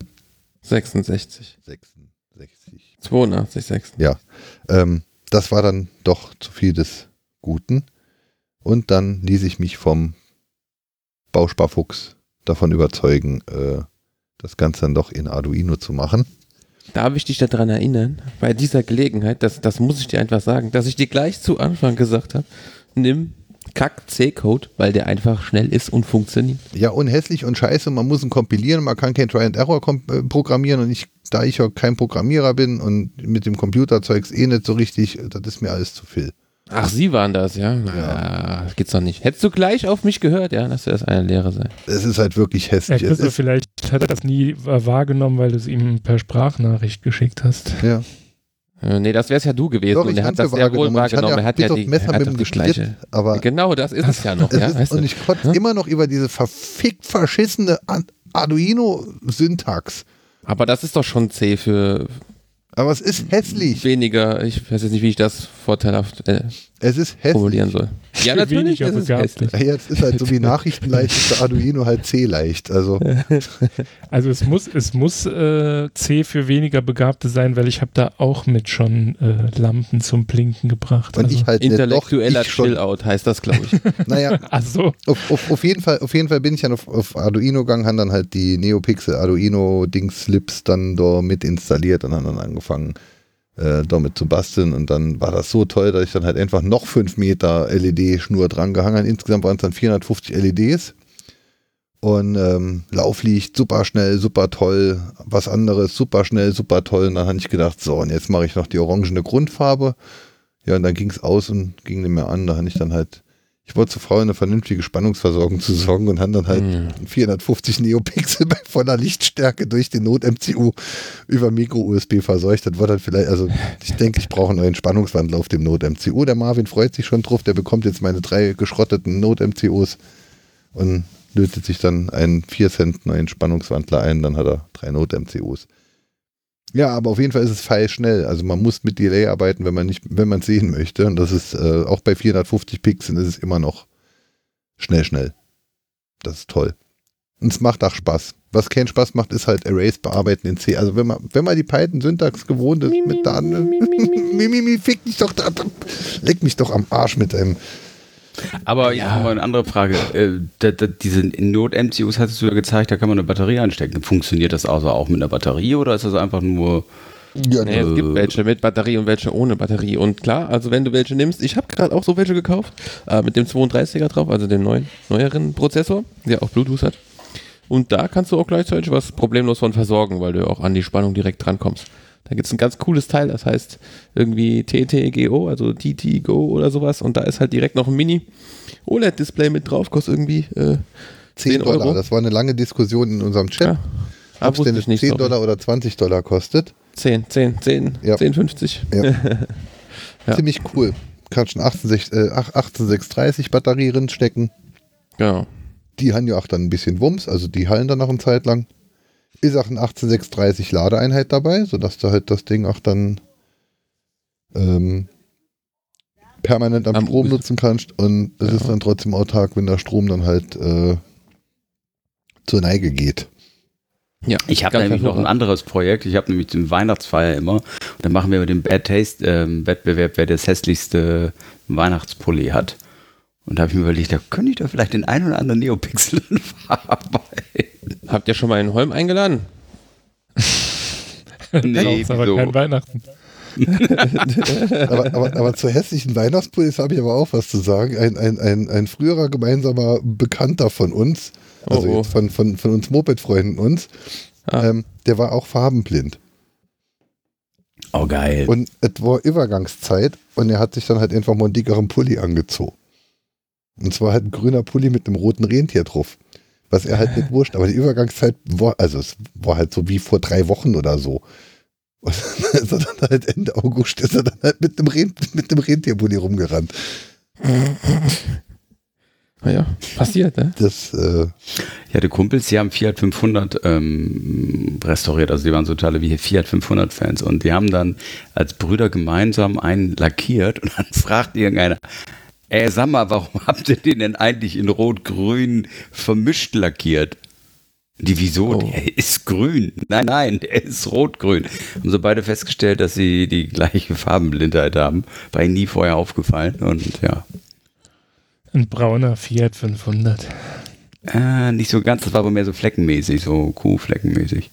66. 66. 82, 6. Ähm, das war dann doch zu viel des Guten. Und dann ließ ich mich vom Bausparfuchs davon überzeugen, äh, das Ganze dann doch in Arduino zu machen. Darf ich dich daran erinnern, bei dieser Gelegenheit, das, das muss ich dir einfach sagen, dass ich dir gleich zu Anfang gesagt habe, nimm Kack-C-Code, weil der einfach schnell ist und funktioniert. Ja, und hässlich und scheiße, man muss ihn kompilieren, man kann kein Try and Error äh, programmieren und ich, da ich ja kein Programmierer bin und mit dem Computerzeugs eh nicht so richtig, das ist mir alles zu viel. Ach, sie waren das, ja? Ja, das geht's doch nicht. Hättest du gleich auf mich gehört, ja, dass das eine Lehre sei. Es ist halt wirklich Ja, hässlich. es Christoph, ist, vielleicht hat er das nie äh, wahrgenommen, weil du es ihm per Sprachnachricht geschickt hast. ja. Äh, nee, das wär's ja du gewesen Doch, und er hat das ja sehr wohl wahrgenommen. Er hat ja die, Messer er hat mit gestritt, gleiche. aber Genau, das ist es ja noch, Es ja, ist, weißt und du? ich kotze Ja? immer noch über diese verfickt verschissene Arduino-Syntax. Aber das ist doch schon C für Aber es ist hässlich. weniger, ich weiß jetzt nicht, wie ich das vorteilhaft äh, Es ist hässlich. formulieren soll. Ja, natürlich, weniger ist Begabte. hässlich. Ja, Jetzt ist halt so wie Nachrichtenleicht ist der Arduino halt C-leicht. Also Also es muss, es muss äh, C für weniger Begabte sein, weil ich habe da auch mit schon äh, Lampen zum Blinken gebracht. und also, ich halt Intellektueller ich schon. Chill-Out heißt das, glaube ich. Naja, also auf, auf, auf, jeden Fall, auf jeden Fall bin ich dann auf, auf Arduino gegangen, haben dann halt die Neopixel Arduino Dings Slips dann da mit installiert und haben dann angefangen äh, damit zu basteln und dann war das so toll, dass ich dann halt einfach noch 5 Meter LED-Schnur dran gehangen habe. Insgesamt waren es dann 450 LEDs und ähm, Lauflicht super schnell, super toll, was anderes super schnell, super toll und dann habe ich gedacht, so und jetzt mache ich noch die orangene Grundfarbe. Ja, und dann ging es aus und ging nicht mehr an. Da habe ich dann halt ich war zu faul, eine vernünftige Spannungsversorgung zu sorgen und haben dann halt Mhm. 450 Neopixel bei voller Lichtstärke durch den Not-MCU über Micro-USB verseucht. Das war dann vielleicht, also ich denke, ich brauche einen neuen Spannungswandler auf dem Not-MCU. Der Marvin freut sich schon drauf, der bekommt jetzt meine drei geschrotteten Not-MCUs und lötet sich dann einen 4 Cent neuen Spannungswandler ein, dann hat er drei Not-MCUs. Ja, aber auf jeden Fall ist es feilschnell. Also man muss mit Delay arbeiten, wenn man nicht, wenn man es sehen möchte. Und das ist äh, auch bei 450 Pixeln ist es immer noch schnell, schnell. Das ist toll. Und es macht auch Spaß. Was keinen Spaß macht, ist halt Erase bearbeiten in C. Also wenn man, wenn man die Python-Syntax gewohnt ist mit da, Mimimi, fick dich doch da, leck mich doch am Arsch mit deinem. Aber ja, haben wir eine andere Frage. Äh, da, da, diese Not-MCUs hattest du ja gezeigt, da kann man eine Batterie anstecken. Funktioniert das also auch mit einer Batterie oder ist das einfach nur. Ja, Nee, es gibt welche mit Batterie und welche ohne Batterie. Und klar, also wenn du welche nimmst, ich habe gerade auch so welche gekauft, äh, mit dem 32er drauf, also dem neuen, neueren Prozessor, der auch Bluetooth hat. Und da kannst du auch gleichzeitig was problemlos von versorgen, weil du auch an die Spannung direkt drankommst. Da gibt es ein ganz cooles Teil, das heißt irgendwie TTGO, also TTGO oder sowas. Und da ist halt direkt noch ein Mini-OLED-Display mit drauf, kostet irgendwie äh, 10 10 Dollar. Euro. Das war eine lange Diskussion in unserem Chat. Ja. Ah, Ob es wusste denn ich nicht, 10 sorry. Dollar oder 20 Dollar kostet. 10, 10, 10, Ja. 10, 50. Ja. Ja. Ziemlich cool. Kannst schon 186, äh, 18630 Batterie drin stecken. Genau. Die haben ja auch dann ein bisschen Wumms, also die hallen dann noch eine Zeit lang. Ist auch ein 18630 Ladeeinheit dabei, sodass du halt das Ding auch dann ähm, permanent am, Am Strom US nutzen kannst und es Ja. ist dann trotzdem autark, wenn der Strom dann halt äh, zur Neige geht. Ja, Ich habe nämlich noch ein anderes Projekt. Ich habe nämlich den Weihnachtsfeier immer. Und dann machen wir mit dem Bad Taste ähm, Wettbewerb, wer das hässlichste Weihnachtspulli hat. Und da habe ich mir überlegt, da könnte ich doch vielleicht den einen oder anderen Neopixel verarbeiten. Habt ihr schon mal in Holm eingeladen? Nee, ist aber wieso? kein Weihnachten. aber, aber, aber zur hässlichen Weihnachtspulis habe ich aber auch was zu sagen. Ein, ein, ein, ein früherer gemeinsamer Bekannter von uns, also Oh, oh. jetzt von, von, von uns Moped-Freunden uns, Ah. ähm, der war auch farbenblind. Oh, geil. Und es war Übergangszeit und er hat sich dann halt einfach mal einen dickeren Pulli angezogen. Und zwar halt ein grüner Pulli mit einem roten Rentier drauf. Was er halt nicht wurscht, aber die Übergangszeit war, also es war halt so wie vor drei Wochen oder so. Und dann ist er dann halt Ende August ist er dann halt mit einem, Ren mit einem Rentierpulli rumgerannt. Naja, passiert, ne? Das, äh, Ich hatte Kumpels, die haben Fiat 500 ähm, restauriert, also die waren so tolle wie Fiat 500 Fans und die haben dann als Brüder gemeinsam einen lackiert und dann fragt irgendeiner, ey, sag mal, warum habt ihr den denn eigentlich in Rot-Grün vermischt lackiert? Die, wieso? Oh. Der ist grün. Nein, nein, der ist rot-grün. Haben so beide festgestellt, dass sie die gleiche Farbenblindheit haben. War ihnen nie vorher aufgefallen und ja. Ein brauner Fiat 500. Äh, nicht so ganz, das war aber mehr so fleckenmäßig, so Kuhfleckenmäßig.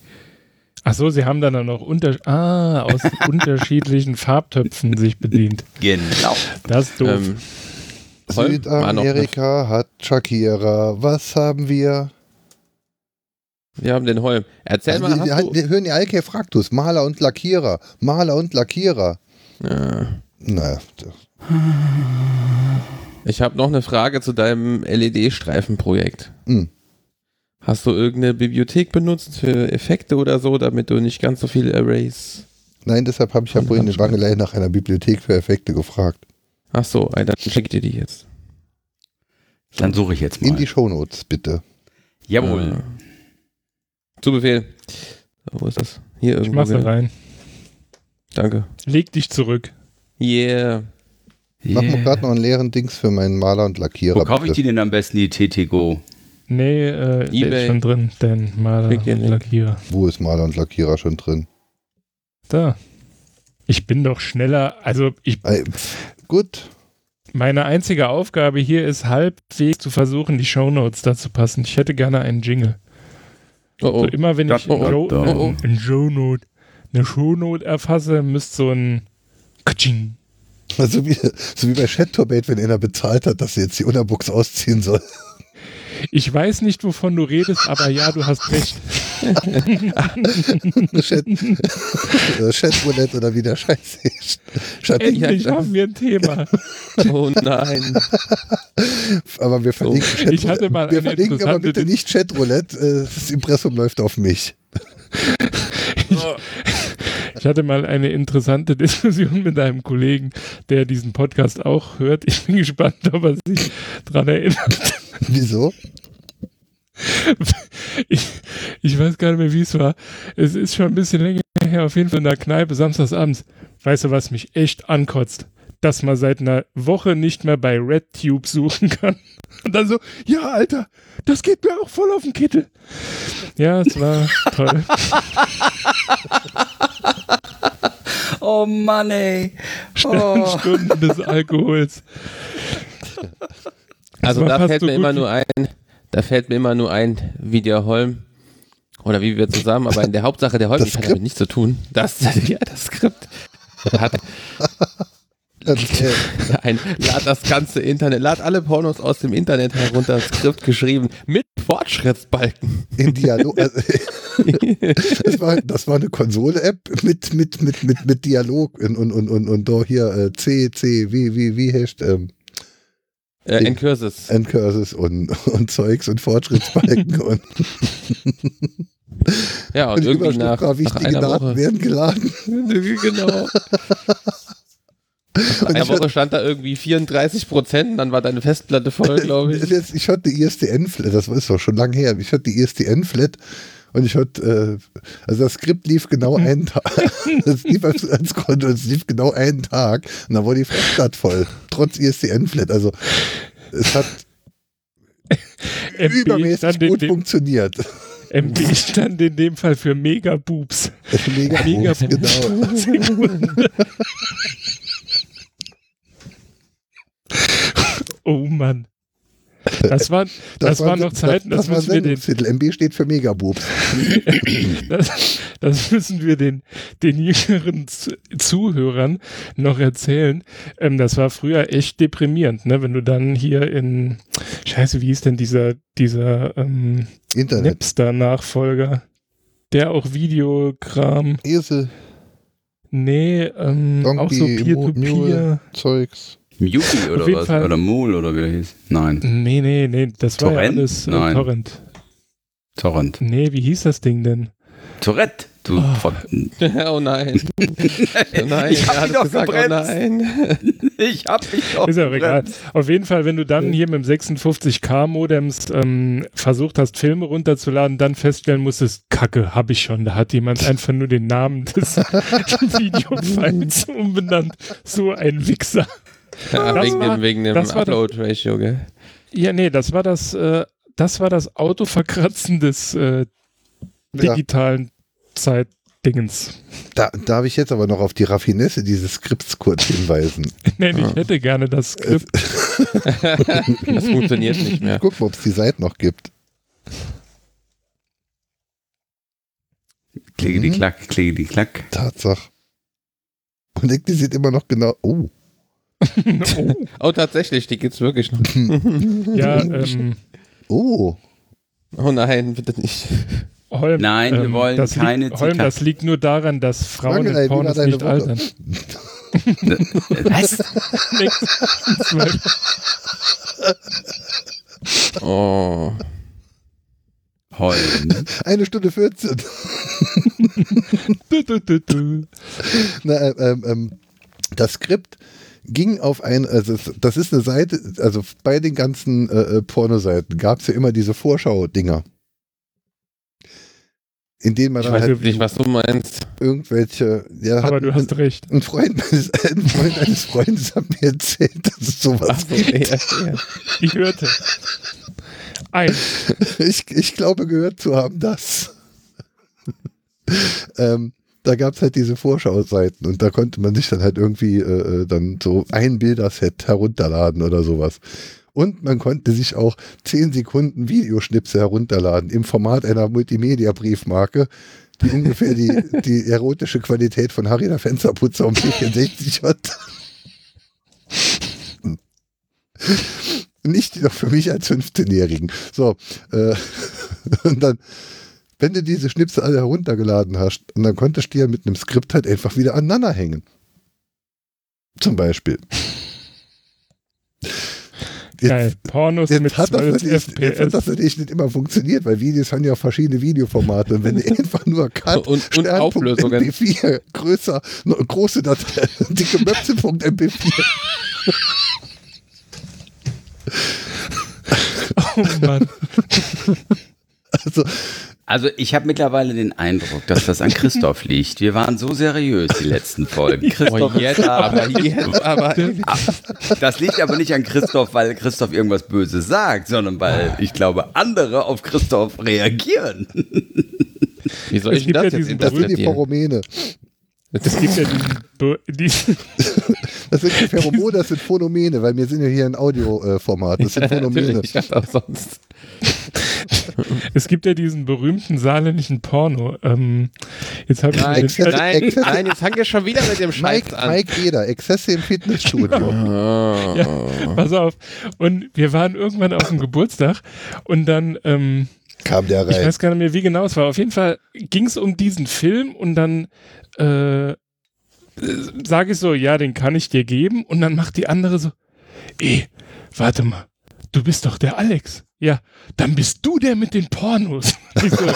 Ach so, sie haben dann auch noch unter ah, aus unterschiedlichen Farbtöpfen sich bedient. Genau. Das ist doof. Ähm, Holm Südamerika hat Shakira. Was haben wir? wir haben den Holm. Erzähl Also mal, die, die, hast du, die hören ja Alke Fraktus, Maler und Lackierer. Maler und Lackierer. Ja. Naja, ich habe noch eine Frage zu deinem LED-Streifenprojekt. Hm. Hast du irgendeine Bibliothek benutzt für Effekte oder so, damit du nicht ganz so viel Arrays... nein, deshalb habe ich ja vorhin in. Wangelei nach einer Bibliothek für Effekte gefragt. Ach so, ey, dann ich dir die jetzt. Dann suche ich jetzt In mal. die Shownotes, bitte. Jawohl. Äh, zu Befehl. Wo ist das? Hier ich irgendwo. mach sie gell? rein. Danke. Leg dich zurück. Yeah. Mach mir Yeah. gerade noch einen leeren Dings für meinen Maler und Lackierer. Wo kaufe ich die denn am besten, die TT-Go? Nee, äh, der Ebay. ist schon drin, denn Maler Klick den und. Lackierer. Wo ist Maler und Lackierer schon drin? Da. Ich bin doch schneller. Also ich, gut. meine einzige Aufgabe hier ist halbwegs zu versuchen, die Shownotes dazu passen. Ich hätte gerne einen Jingle. Oh, oh. So immer wenn ich Da- ein Show- da- eine- ein Shownote, eine Shownote erfasse, müsste so ein Katsching. So wie, so wie bei Chat-Turbate, wenn einer bezahlt hat, dass sie jetzt die Unterbuchs ausziehen soll. Ich weiß nicht, wovon du redest, aber ja, du hast recht. Chat, äh, Chatroulette oder wie der Scheiß ist. Chat, Endlich haben wir ein Thema. Oh nein. aber wir verlinken Oh, ich hatte mal Wir eine verlinken aber bitte nicht Chatroulette. Äh, Das Impressum läuft auf mich. Ich hatte mal eine interessante Diskussion mit einem Kollegen, der diesen Podcast auch hört. Ich bin gespannt, ob er sich daran erinnert. Wieso? Ich, ich weiß gar nicht mehr, wie es war. Es ist schon ein bisschen länger her, auf jeden Fall in der Kneipe, samstagsabends. Weißt du, was mich echt ankotzt? Dass man seit einer Woche nicht mehr bei RedTube suchen kann. Und dann so, ja, Alter, das geht mir auch voll auf den Kittel. Ja, es war toll. Oh Mann, ey. Oh. Stunden des Alkohols. Also da fällt so mir immer nur ein, da fällt mir immer nur ein, wie der Holm oder wie wir zusammen, aber in der Hauptsache der Holm, Das ich hat damit nichts zu tun. Das, ja, das Skript. Hat Das, äh, ein, lad das ganze Internet, lad alle Pornos aus dem Internet herunter, Skript geschrieben mit Fortschrittsbalken. in Dialog. Also, das, war, das war eine Konsole-App mit, mit, mit, mit, mit Dialog und, und, und, und, und da hier äh, C, C, wie, wie, wie heißt ähm, Äh, Encurses. Endcurses und, und Zeugs und Fortschrittsbalken und, Ja, und und irgendwie nach, nach wichtige einer Daten Woche. werden geladen. genau. Einer ich Woche stand da irgendwie 34 Prozent, dann war deine Festplatte voll, glaube ich. Ich hatte die ISDN-Flat, das ist doch schon lange her, ich hatte die ISDN-Flat und ich hatte, äh, also das Skript lief genau einen Tag, das lief als, als Konto, es lief genau einen Tag und dann war die Festplatte voll, trotz ISDN-Flat, also es hat übermäßig gut funktioniert. MB stand in dem Fall für Mega-Boobs. Mega, Mega Moves, genau. Oh Mann. Das, war, das, waren noch Zeiten, das, das, müssen wir den, Sendungstitel. MB steht für Megaboobs. das, das müssen wir den, den jüngeren Zuhörern noch erzählen. Ähm, das war früher echt deprimierend, ne? Wenn du dann hier in, scheiße, wie hieß denn dieser, dieser ähm. Napster-Nachfolger, der auch Videokram, Esel, nee, ähm, Donkey, auch so Peer-to-Peer. Mule. Zeugs. Yuki oder was? Fall. Oder Mool oder wie der hieß? Nein. Nee, nee, nee, das war ja Torrent? alles äh, Nein. Torrent. Torrent. Nee, wie hieß das Ding denn? Tourette. Du Oh. Oh nein. Oh nein, Ich hab hat ihn doch es gesagt, oh nein. Ich hab mich doch Ist ja auch egal. Auf jeden Fall, wenn du dann hier mit dem 56K-Modems ähm, versucht hast, Filme runterzuladen, dann feststellen musstest, Kacke, hab ich schon. Da hat jemand einfach nur den Namen des Videofiles umbenannt. So ein Wichser. Ja, Das wegen, war- dem, wegen dem das war das- Upload-Ratio, gell? Ja, nee, das war das, äh, das war das Autoverkratzen des äh, Ja, digitalen Zeitdingens. da darf ich jetzt aber noch auf die Raffinesse dieses Skripts kurz hinweisen. Nee, ich hätte gerne das Skript. Das funktioniert nicht mehr. Guck mal, ob es die Seite noch gibt. Klicke die Klack, klicke die Klack. Tatsache. Und die sieht immer noch genau. Oh, oh, Oh, tatsächlich, die gibt's wirklich noch. ja, ähm, oh. Oh nein, bitte nicht. Holm, Nein, wir ähm, wollen das keine liegt, Holm, das liegt nur daran, dass Frauen Wangelei, in Pornos nicht Woche? altern. Was? Oh. Holm. Eine Stunde 14. Du, du, du, du. Na, ähm, ähm, das Skript ging auf ein, also das ist eine Seite, also bei den ganzen äh, äh, Pornoseiten gab es ja immer diese Vorschau-Dinger. In denen man Ich dann weiß halt nicht, was du meinst. irgendwelche, ja, Aber du hast recht. ein Freund meines, ein Freund eines Freundes hat mir erzählt, dass es sowas Ach so, gibt. ja, ja. Ich hörte. Ein. Ich, ich glaube gehört zu haben, dass. ähm, da gab es halt diese Vorschauseiten und da konnte man sich dann halt irgendwie äh, äh, dann so ein Bilderset herunterladen oder sowas. Und man konnte sich auch 10 Sekunden Videoschnipsel herunterladen im Format einer Multimedia-Briefmarke, die ungefähr die, die erotische Qualität von Harry der Fensterputzer um 64 hat. Nicht doch für mich als 15-Jährigen. So, äh, und dann, wenn du diese Schnipsel alle heruntergeladen hast, und dann konntest du ja mit einem Skript halt einfach wieder aneinander hängen. Zum Beispiel. Geil. Pornos Jetzt mit hat, das 12 natürlich, jetzt hat FPS. das natürlich nicht immer funktioniert, weil Videos haben ja auch verschiedene Videoformate. Und wenn du einfach nur Cut, Und- und Auflösungen. MP4, größer, große Datei, dicke Möpse.mp4. Oh Mann. Also, Also ich habe mittlerweile den Eindruck, dass das an Christoph liegt. Wir waren so seriös die letzten Folgen. Christoph Oh, jetzt aber, jetzt aber. Das liegt aber nicht an Christoph, weil Christoph irgendwas Böses sagt, sondern weil ich glaube, andere auf Christoph reagieren. Wie soll Es ich das ja jetzt diesen das sind die interpretieren? Pheromene. Es gibt ja diesen, Das sind die Pheromone, das sind Phonomene, weil wir sind ja hier ein Audioformat. Das sind Phonomene. Natürlich, was auch sonst. es gibt ja diesen berühmten saarländischen Porno. Ähm, jetzt habe ich den, Exzess- nein, nein, jetzt fang ich schon wieder mit dem Scheiß Mike, an. Mike Eder, Exzesse im Fitnessstudio. Ja, pass auf. Und wir waren irgendwann auf dem Geburtstag und dann, ähm, Kam der ich rein. weiß gar nicht mehr, wie genau es war. Auf jeden Fall ging es um diesen Film und dann äh, sage ich so, ja, den kann ich dir geben. Und dann macht die andere so, eh, warte mal, du bist doch der Alex. Ja, dann bist du der mit den Pornos. Ich so,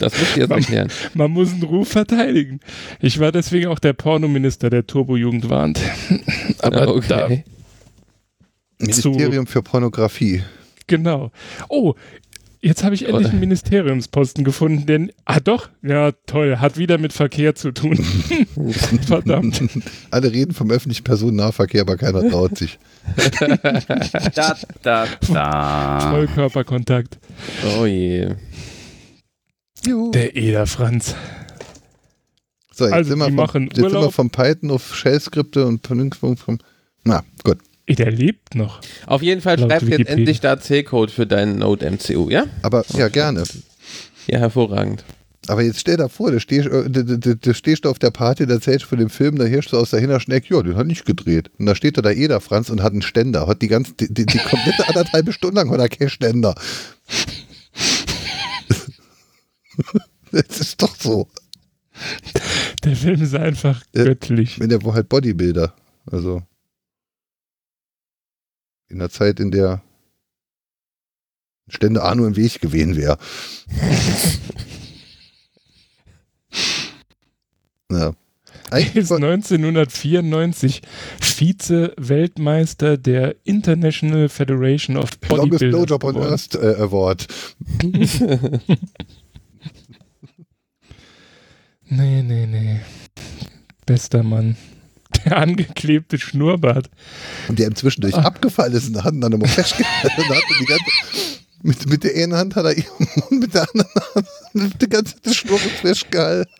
Das müsst ihr jetzt erklären. man muss einen Ruf verteidigen. Ich war deswegen auch der Pornominister der Turbo-Jugend warnt. Aber Ah, okay. Ministerium für Pornografie. Genau. Oh, jetzt habe ich endlich einen Ministeriumsposten gefunden, denn, ah doch, ja toll, hat wieder mit Verkehr zu tun. Verdammt. Alle reden vom öffentlichen Personennahverkehr, aber keiner traut sich. Da, da, da. Vollkörperkontakt. Oh je. Juhu. Der Eder Franz. So, jetzt, Also, sind, wir vom, jetzt sind wir vom Python auf Shell-Skripte und von vom. Na, gut. Ey, der lebt noch. Auf jeden Fall schreib jetzt endlich da C-Code für deinen Node MCU, ja? Aber ja, gerne. Ja, hervorragend. Aber jetzt stell dir vor, du stehst, äh, du, du, du stehst auf der Party, da erzählst du von dem Film, da hirschst du aus der Hinterschneck, ja, den hat nicht gedreht. Und da steht da der Eder Franz und hat einen Ständer. Hat die ganze, die, die, die komplette anderthalb Stunden lang hat er keinen Ständer. Das ist doch so. Der Film ist einfach Ja. göttlich. Wenn der war halt Bodybuilder. Also. In der Zeit, in der Stände A nur im Weg gewesen wäre. ja. Er Eigentlich ist war, 1994 Vize-Weltmeister der International Federation of Longest Bodybuilders. Blowjob on geworden. Earth äh, Award. Nee, nee, nee. Bester Mann. Der angeklebte Schnurrbart. Und der inzwischen durch Ah. abgefallen ist und da hatten dann immer festgehalten. und hat er die ganze, mit, mit der einen Hand hat er ihren Mund, mit der anderen Hand die ganze Zeit Schnurr festgehalten.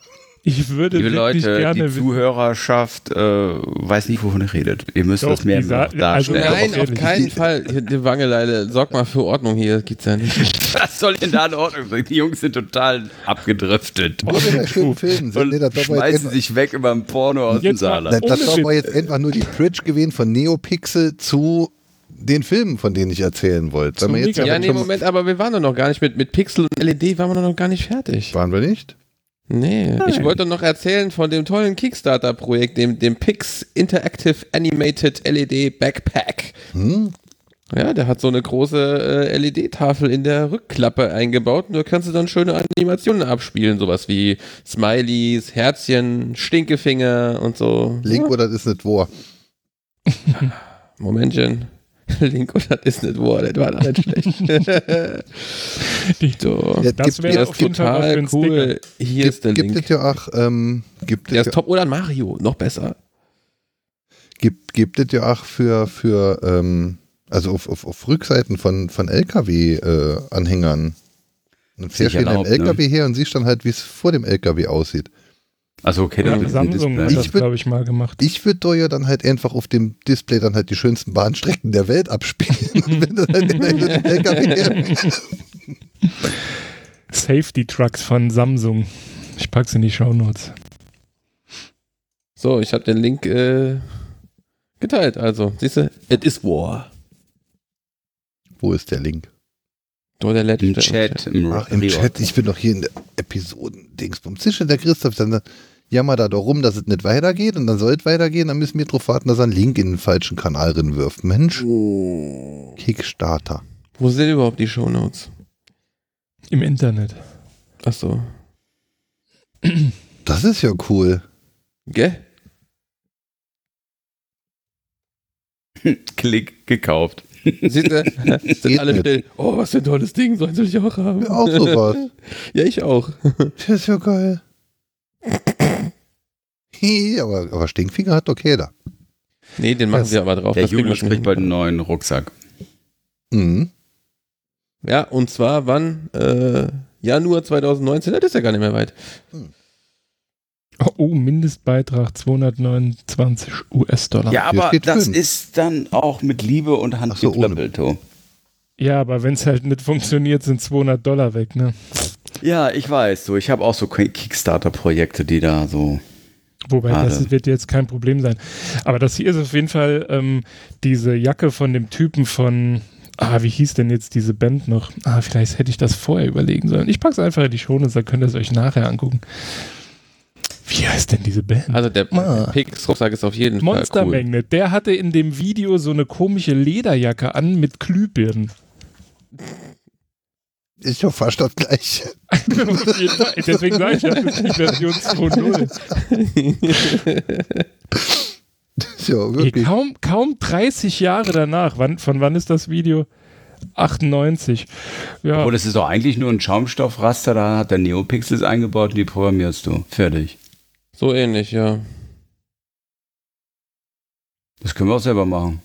Ich würde Liebe wirklich Leute, gerne die Zuhörerschaft äh, weiß nicht, wovon ihr redet. Ihr müsst Doch, das mehr darstellen. also- Nein, auf keinen Fall. Die Wangeleile, sorg mal für Ordnung hier, das gibt's ja nicht. Was soll denn da in Ordnung sein? Die Jungs sind total abgedriftet. Wir filmen sind. Und Nee, das war jetzt schmeißen sich weg über ein Porno aus dem Saarland. Das, aber Witz. jetzt einfach nur die Bridge gewesen von Neopixel zu den Filmen, von denen ich erzählen wollte. Wenn Zum wir jetzt Ja, aber nee, Moment, aber wir waren doch noch gar nicht mit, mit Pixel und LED, waren wir noch gar nicht fertig. Waren wir nicht? Nee, ich wollte noch erzählen von dem tollen Kickstarter-Projekt, dem, dem Pix Interactive Animated LED Backpack. Hm? Ja, der hat so eine große äh, LED-Tafel in der Rückklappe eingebaut und da kannst du dann schöne Animationen abspielen, sowas wie Smileys, Herzchen, Stinkefinger und so. Link oder das ist nicht wahr? Momentchen. Link oder das ist nicht wahr, das war doch nicht schlecht. so. Ja, Das gibt, wäre auf ist jeden Fall was für total cool. Hier ist der gibt Link. es ja auch, ähm, gibt Der es ist ja, top. Oder Mario, noch besser. gibt, gibt es ja auch für, für ähm, also auf, auf, auf Rückseiten von, von LKW-Anhängern. Dann fährst du in einem erlaubt, ne? LKW her und siehst dann halt, wie es vor dem LKW aussieht. Also okay, Ja, dann ist ein Samsung hat Ich das, glaube ich, mal gemacht. Ich würde da ja dann halt einfach auf dem Display dann halt die schönsten Bahnstrecken der Welt abspielen. Und wenn du dann in einem LKW her Safety Trucks von Samsung. Ich pack's in die Shownotes. So, ich habe den Link äh, geteilt. Also, siehst du, it is war. Wo ist der Link? Nur der letzte. Im Chat, im, Ach, im. Chat. Ich bin doch hier in der Episoden-Dingsbums. Sicher, der Christoph, dann jammert da doch rum, dass es nicht weitergeht und dann soll es weitergehen. Dann müssen wir drauf warten, dass er einen Link in den falschen Kanal reinwirft. Mensch, Oh. Kickstarter. Wo sind überhaupt die Shownotes? Im Internet. Achso. Das ist ja cool. Gell? Klick, gekauft. Siehst du? Geht sind alle still. Oh, was für ein tolles Ding. So eins will ich auch haben. Ja, auch sowas. ja, ich auch. Das ist ja geil. Aber, aber Stinkfinger hat okay da. Nee, den machen Das- wir aber drauf. Der Julius kriegt hin. bald einen neuen Rucksack. Mhm. Ja, und zwar wann? Äh, Januar 2019. Das ist ja gar nicht mehr weit. Oh, oh, Mindestbeitrag 229 US-Dollar. Ja, aber das fünf. ist dann auch mit Liebe und Hand so, geklöppelt. Ja, aber wenn es halt nicht funktioniert, sind 200 Dollar weg, ne? Ja, ich weiß. So, ich habe auch so Kickstarter-Projekte, die da so. Wobei, Ah, das wird jetzt kein Problem sein. Aber das hier ist auf jeden Fall ähm, diese Jacke von dem Typen von, ah, wie hieß denn jetzt diese Band noch? Ah, vielleicht hätte ich das vorher überlegen sollen. Ich pack's einfach in die Shownotes, dann könnt ihr es euch nachher angucken. Wie heißt denn diese Band? Also der Ah. Pix-Rucksack ist auf jeden Fall cool. Monstermagnet. Der hatte in dem Video so eine komische Lederjacke an mit Glühbirnen. Ist doch fast das gleiche. Deswegen sage ich, das ist die Version 2.0. Das ist ja wirklich. kaum, kaum 30 Jahre danach. Wann, von wann ist das Video? 98. Ja, Obwohl, das ist doch eigentlich nur ein Schaumstoffraster, da hat der Neopixels eingebaut und die programmierst du. Fertig. So ähnlich, ja. Das können wir auch selber machen.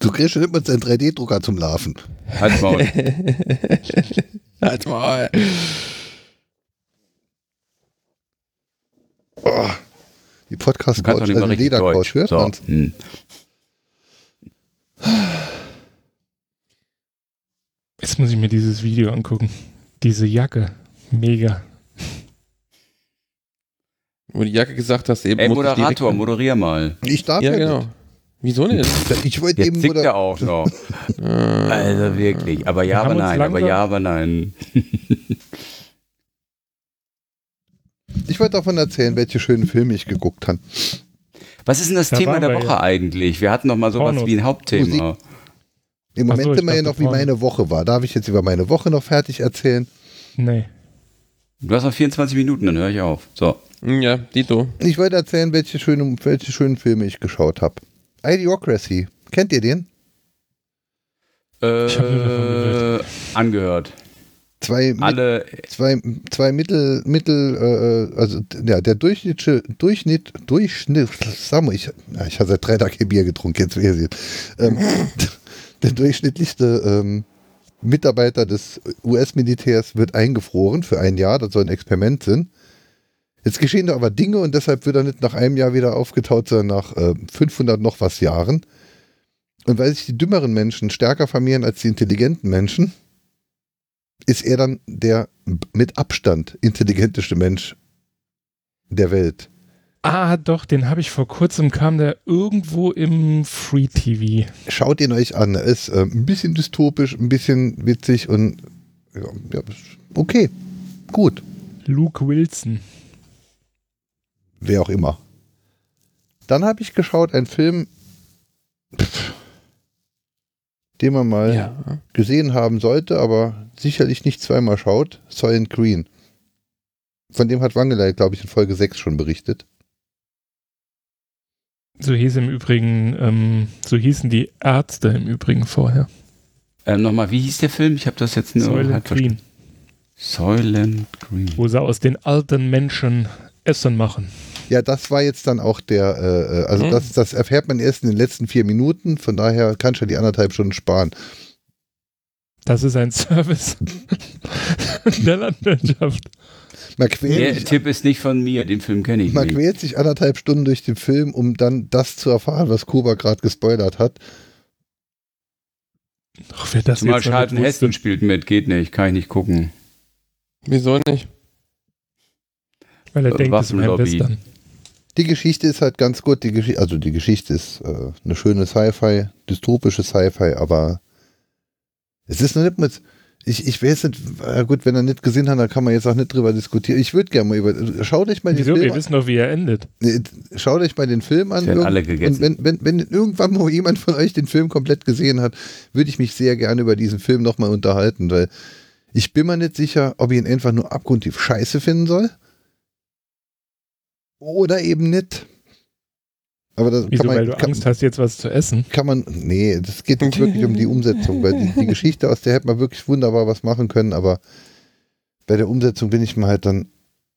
Du kriegst schon immer seinen 3D-Drucker zum Laufen. Halt's mal. Halt mal. Oh, die Podcast-Couch, also Ledercouch, hört So. man's? Hm. jetzt muss ich mir dieses Video angucken. Diese Jacke. Mega. Wo die Jacke gesagt hast, eben Ey, muss ich direkt- Moderator, moderier mal. Ich darf Ja, ja, genau. Wieso nicht? nicht. Ich wollte eben moder- er auch noch. Also wirklich. Aber ja, aber nein. Aber ja, aber nein. Ich wollte davon erzählen, welche schönen Filme ich geguckt habe. Was ist denn das Da Thema der Woche ja. eigentlich? Wir hatten noch mal sowas Pornos. wie ein Hauptthema. Im Ach Moment so, wir ja noch, wie meine Woche war. Darf ich jetzt über meine Woche noch fertig erzählen? Nee. Du hast noch 24 Minuten, dann höre ich auf. So. Ja, Dito. Ich wollte erzählen, welche schönen, welche schönen Filme ich geschaut habe. Idiocracy. Kennt ihr den? Ich hab nur davon Äh, gehört. angehört. Zwei, Alle, zwei, zwei Mittel, Mittel, äh, also ja, der durchschnittliche, Durchschnitt, Durchschnitt, sag mal, ich, ja, ich habe seit drei Tagen Bier getrunken, jetzt weiß ich. Ähm, der durchschnittlichste ähm, Mitarbeiter des US-Militärs wird eingefroren für ein Jahr, das soll ein Experiment sein. Jetzt geschehen da aber Dinge und deshalb wird er nicht nach einem Jahr wieder aufgetaut, sondern nach äh, 500 noch was Jahren. Und weil sich die dümmeren Menschen stärker vermehren als die intelligenten Menschen, ist er dann der mit Abstand intelligenteste Mensch der Welt. Ah, doch, den habe ich vor kurzem, kam der irgendwo im Free TV. Schaut ihn euch an. Er ist äh, ein bisschen dystopisch, ein bisschen witzig und ja, ja, okay, gut, Luke Wilson. wer auch immer. Dann habe ich geschaut, einen Film, pff, den man mal Ja. gesehen haben sollte, aber sicherlich nicht zweimal schaut. Silent Green. Von dem hat Wangelei, glaube ich, in Folge 6 schon berichtet. So hieß im Übrigen, ähm, so hießen die Ärzte im Übrigen vorher. ähm, nochmal, wie hieß der Film? Ich habe das jetzt nur Soylent halb Green, verstanden. Soylent Green. wo sie aus den alten Menschen Essen machen. Ja, das war jetzt dann auch der, äh, äh, also Hm. das, das erfährt man erst in den letzten vier Minuten, von daher kannst du die anderthalb Stunden sparen. Das ist ein Service der Landwirtschaft. Man quält, Der sich, Tipp ist nicht von mir, den Film kenne ich man nicht. quält sich anderthalb Stunden durch den Film, um dann das zu erfahren, was Kuba gerade gespoilert hat. Ach, wer das Zumal Charlton Heston spielt mit, geht nicht, kann ich nicht gucken. Wieso nicht? Weil er Äh, denkt, es ist. Western. Die Geschichte ist halt ganz gut. Die Geschichte, also die Geschichte ist äh, eine schöne Sci-Fi, dystopische Sci-Fi, aber es ist noch nicht mit. Ich, ich weiß nicht, äh, gut, wenn er nicht gesehen hat, dann kann man jetzt auch nicht drüber diskutieren. Ich würde gerne mal über. Schaut euch mal den Wieso? Film Wir an. wissen doch, wie er endet. Nee, Schaut euch mal den Film an. Irgend- alle gegessen. Und wenn, wenn, wenn irgendwann mal jemand von euch den Film komplett gesehen hat, würde ich mich sehr gerne über diesen Film nochmal unterhalten, weil ich bin mir nicht sicher, ob ich ihn einfach nur abgrundtief scheiße finden soll. Oder eben nicht. Aber das Wieso? kann man, Weil du kann, Angst hast, jetzt was zu essen. kann man, nee, das geht nicht wirklich um die Umsetzung, weil die, die Geschichte, aus der hätte man wirklich wunderbar was machen können, aber bei der Umsetzung bin ich mir halt dann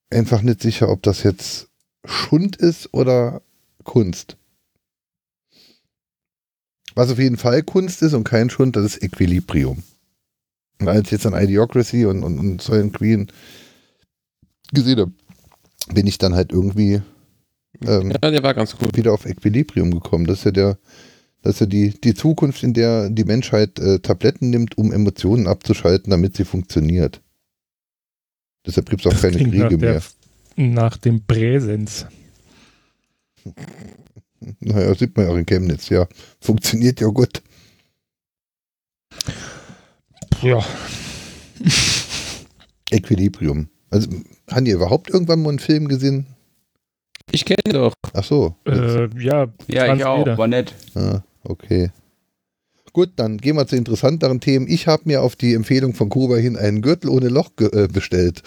einfach nicht sicher, ob das jetzt Schund ist oder Kunst. Was auf jeden Fall Kunst ist und kein Schund, das ist Equilibrium. Und als ich jetzt an Idiocracy und, und, und Silent Queen gesehen habe, bin ich dann halt irgendwie ähm, Ja, der war ganz gut. wieder auf Equilibrium gekommen. Das ist ja der, das ist ja die, die Zukunft, in der die Menschheit äh, Tabletten nimmt, um Emotionen abzuschalten, damit sie funktioniert. Deshalb gibt es auch Das keine klingt nach, Kriege der, mehr. nach dem Präsens. Naja, sieht man ja auch in Chemnitz, ja. Funktioniert ja gut. Ja, Equilibrium. Also, haben ihr überhaupt irgendwann mal einen Film gesehen? Ich kenne doch. Ach so. äh, ja, Ja, ich auch. War nett. Ah, okay. Gut, dann gehen wir zu interessanteren Themen. Ich habe mir auf die Empfehlung von Kuba hin einen Gürtel ohne Loch äh, bestellt.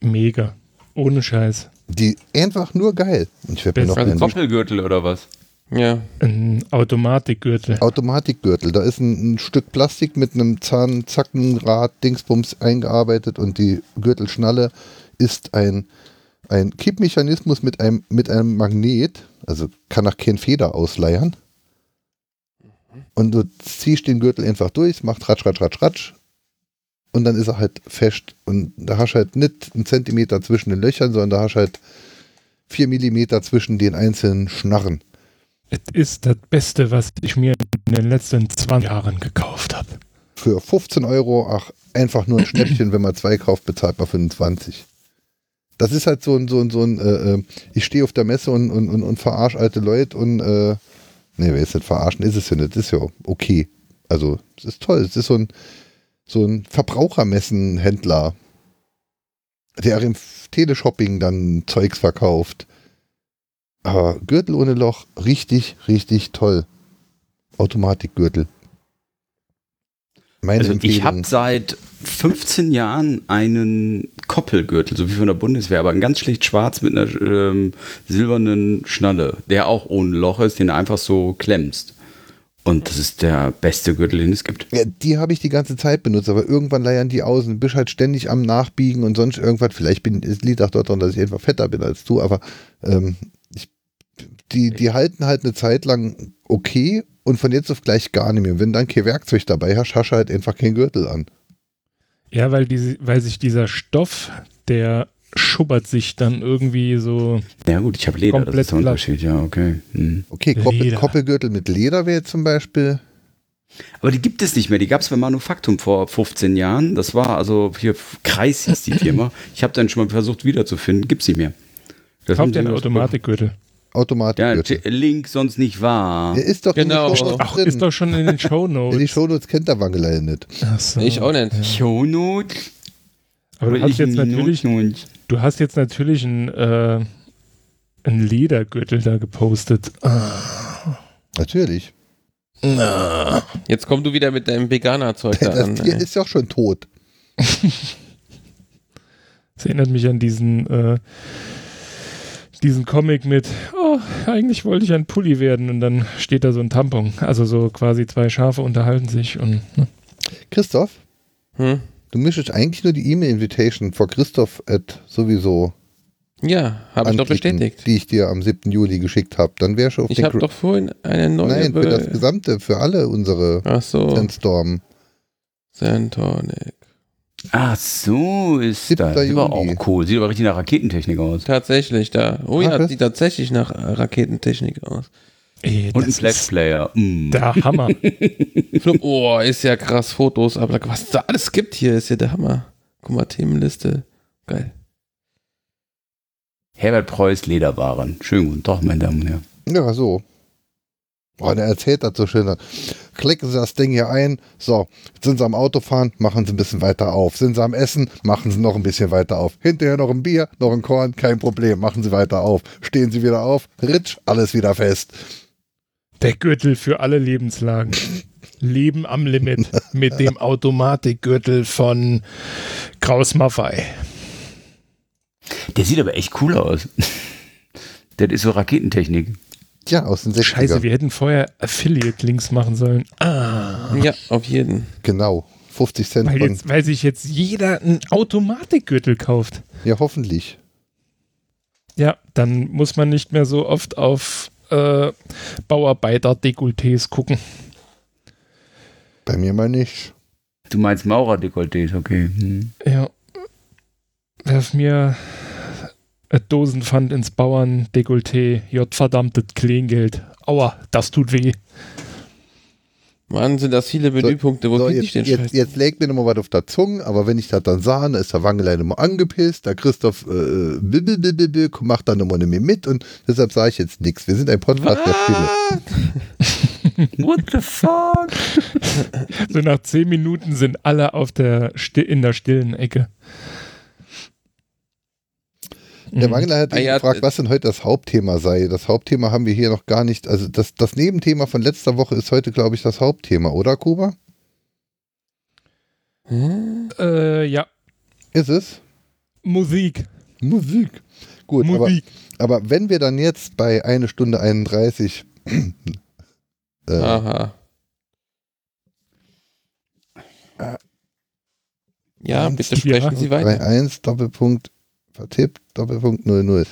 mega. Ohne Scheiß. Die einfach nur geil. Und ich werde mir noch Also einen Koppelgürtel oder was? Ja. Ein Automatikgürtel. Automatikgürtel. Da ist ein, ein Stück Plastik mit einem Zahnzackenrad Dingsbums eingearbeitet und die Gürtelschnalle ist ein, ein Kippmechanismus mit einem, mit einem Magnet, also kann auch kein Feder ausleiern. Und du ziehst den Gürtel einfach durch, macht ratsch, ratsch, ratsch, ratsch. Und dann ist er halt fest. Und da hast du halt nicht einen Zentimeter zwischen den Löchern, sondern da hast du halt vier Millimeter zwischen den einzelnen Schnarren. Es ist das Beste, was ich mir in den letzten 20 Jahren gekauft habe. für 15 Euro, ach, einfach nur ein Schnäppchen, wenn man zwei kauft, bezahlt man 25. Das ist halt so ein, so ein, so ein, äh, äh, ich stehe auf der Messe und, und, und, und verarsch alte Leute und, äh, nee, wer ist nicht verarschen, ist es ja nicht, ist ja okay. Also, es ist toll, es ist so ein, so ein Verbrauchermessenhändler, der im Teleshopping dann Zeugs verkauft. Aber Gürtel ohne Loch, richtig, richtig toll. Automatikgürtel. Meine Also ich Empfehlung. habe seit 15 Jahren einen Koppelgürtel, so wie von der Bundeswehr, aber ein ganz schlicht schwarz mit einer ähm, silbernen Schnalle, der auch ohne Loch ist, den du einfach so klemmst. Und das ist der beste Gürtel, den es gibt. Ja, die habe ich die ganze Zeit benutzt, aber irgendwann leiern die aus und bist halt ständig am Nachbiegen und sonst irgendwas. Vielleicht bin, es liegt auch daran, dass ich einfach fetter bin als du, aber ähm, ich, die, die halten halt eine Zeit lang okay und von jetzt auf gleich gar nicht mehr. Wenn dann kein Werkzeug dabei hast, hast du halt einfach keinen Gürtel an. Ja, weil, diese, weil sich dieser Stoff, der schubbert sich dann irgendwie so. Ja gut, ich habe Leder, das Komplett ist der. Unterschied, ja, okay. Hm. Okay, Koppel, Leder. Koppelgürtel mit Leder wäre jetzt zum Beispiel. Aber die gibt es nicht mehr, die gab es bei Manufaktum vor 15 Jahren. Das war also hier Kreis hieß die Firma. Ich habe dann schon mal versucht wiederzufinden, gibt es nicht mehr. Das Kauf haben dir einen sie- Automatikgürtel. Ja, Link sonst nicht wahr. Der ist doch Genau. in den Shownotes Ach, drin. ist doch schon in den ja, die Shownotes. Shownotes kennt der Wangelei nicht. Ach so. Ich auch nicht. Shownote? Aber du hast jetzt natürlich, du hast jetzt natürlich einen, äh, einen Ledergürtel da gepostet. Ah. Natürlich. Jetzt komm du wieder mit deinem Veganer-Zeug da an. Ey. ist doch schon tot. Das erinnert mich an diesen, äh, diesen Comic mit, oh, eigentlich wollte ich ein Pulli werden und dann steht da so ein Tampon. Also so quasi zwei Schafe unterhalten sich und ne? Christoph, Hm? du müsstest eigentlich nur die E-Mail-Invitation vor Christoph at sowieso Ja, habe ich doch bestätigt. die ich dir am 7. Juli geschickt habe. Dann wärst du auf Ich den habe doch vorhin eine neue. Nein, für das gesamte, für alle unsere Ach so, Sandstorm. Santonic. Ach so, ist 7. das. Sieht aber auch cool. Sieht aber richtig nach Raketentechnik aus. Tatsächlich da. Oh Ach, ja, sieht tatsächlich nach Raketentechnik aus. ey, Und ein das Flash ist Player. Mm. der Hammer. Oh, ist ja krass, Fotos, aber was es da alles gibt hier, ist ja der Hammer. Guck mal, Themenliste. Geil. Herbert Preuß Lederwaren. Schönen guten Tag, meine Damen und Herren. Ja, so. Boah, und er erzählt das so schön. Klicken Sie das Ding hier ein. So, sind Sie am Autofahren, machen Sie ein bisschen weiter auf. Sind Sie am Essen, machen Sie noch ein bisschen weiter auf. Hinterher noch ein Bier, noch ein Korn, kein Problem, machen Sie weiter auf. Stehen Sie wieder auf, ritsch, alles wieder fest. Der Gürtel für alle Lebenslagen. Leben am Limit mit dem Automatikgürtel von Kraus Maffei. Der sieht aber echt cool aus. Das ist so Raketentechnik. Ja, aus den 60ern. Scheiße, wir hätten vorher Affiliate-Links machen sollen. Ah. Ja, auf jeden. Genau. 50 Cent Weil, jetzt, weil sich jetzt jeder einen Automatikgürtel kauft. Ja, hoffentlich. Ja, dann muss man nicht mehr so oft auf äh, Bauarbeiter-Dekolletés gucken. Bei mir mal nicht. Du meinst Maurer-Dekolletés, okay. Hm. Ja. Werf mir Dosenpfand ins Bauern-Dekolleté. J verdammtes Kleingeld. Aua, das tut weh. Mann, sind das viele Menüpunkte. Wo So, jetzt, ich den jetzt, Scheiß? jetzt legt mir nochmal was auf der Zunge, aber wenn ich das dann sah, dann ist der Wangelein immer angepisst, der Christoph äh, bibbel, bibbel, bibbel, macht dann immer nicht mehr mit und deshalb sage ich jetzt nichts. Wir sind ein Podcast der Stille. What the fuck? So nach zehn Minuten sind alle auf der Sti in der stillen Ecke. Der Mhm. Wangelein hat Ah, mich ja, gefragt, äh, was denn heute das Hauptthema sei. Das Hauptthema haben wir hier noch gar nicht, also das, das Nebenthema von letzter Woche ist heute, glaube ich, das Hauptthema, oder Kuba? Hm? Äh, ja, Ist es? Musik. Musik. Gut, aber, Musik. aber wenn wir dann jetzt bei eine Stunde 31 äh, Aha. Ja, Eins, bitte sprechen ja. Sie weiter. 3-1, Doppelpunkt, vertippt, Doppelpunkt 0-0.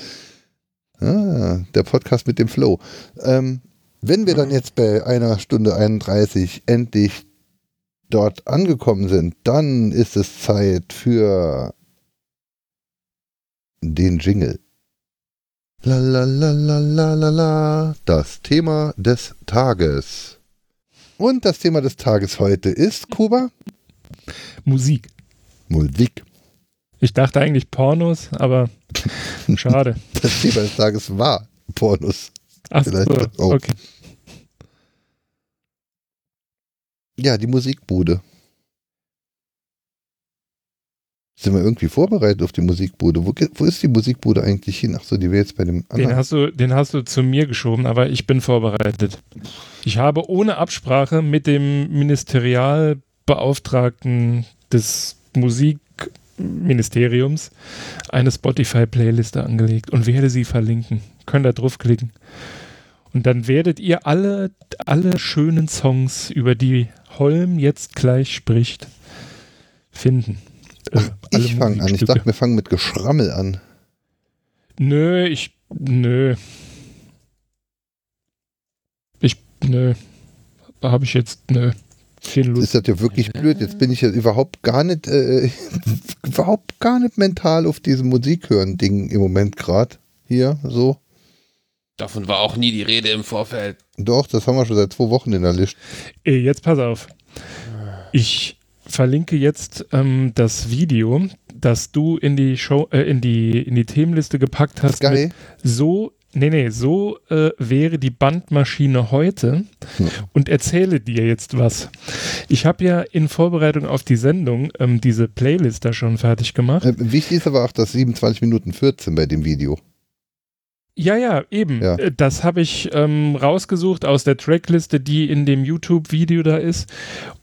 Ah, der Podcast mit dem Flow. Ähm, wenn wir dann jetzt bei einer Stunde 31 endlich dort angekommen sind, dann ist es Zeit für den Jingle. La la la la la la la. Das Thema des Tages. Und das Thema des Tages heute ist, Kuba, Musik. Musik. Ich dachte eigentlich Pornos, aber schade. Das Thema des Tages war Pornos. Ach so, Vielleicht auch. okay. Ja, die Musikbude. Sind wir irgendwie vorbereitet auf die Musikbude? Wo, wo ist die Musikbude eigentlich hin? Ach so, die wäre jetzt bei dem Den anderen. hast, du, den hast du zu mir geschoben, aber ich bin vorbereitet. Ich habe ohne Absprache mit dem Ministerialbeauftragten des Musikministeriums eine Spotify-Playliste angelegt und werde sie verlinken. Könnt ihr draufklicken. Und dann werdet ihr alle, alle schönen Songs, über die Holm jetzt gleich spricht, finden. Äh, alle ich fange an. Ich dachte, wir fangen mit Geschrammel an. Nö, ich. Nö. Ich. Nö. Habe ich jetzt. Nö. Das ist das ja wirklich blöd. Jetzt bin ich ja überhaupt gar nicht, äh, überhaupt gar nicht mental auf diesem Musikhören-Ding im Moment gerade. Hier, so. Davon war auch nie die Rede im Vorfeld. Doch, das haben wir schon seit zwei Wochen in der Liste. Ey, jetzt pass auf. Ich verlinke jetzt ähm, das Video, das du in die Show, äh, in die, in die Themenliste gepackt hast. Geil. Mit so, nee, nee, so äh, wäre die Bandmaschine heute Hm. und erzähle dir jetzt was. Ich habe ja in Vorbereitung auf die Sendung ähm, diese Playlist da schon fertig gemacht. Äh, wichtig ist aber auch das 27 Minuten 14 bei dem Video. Ja, ja, eben. Ja. Äh, Das habe ich ähm, rausgesucht aus der Trackliste, die in dem YouTube-Video da ist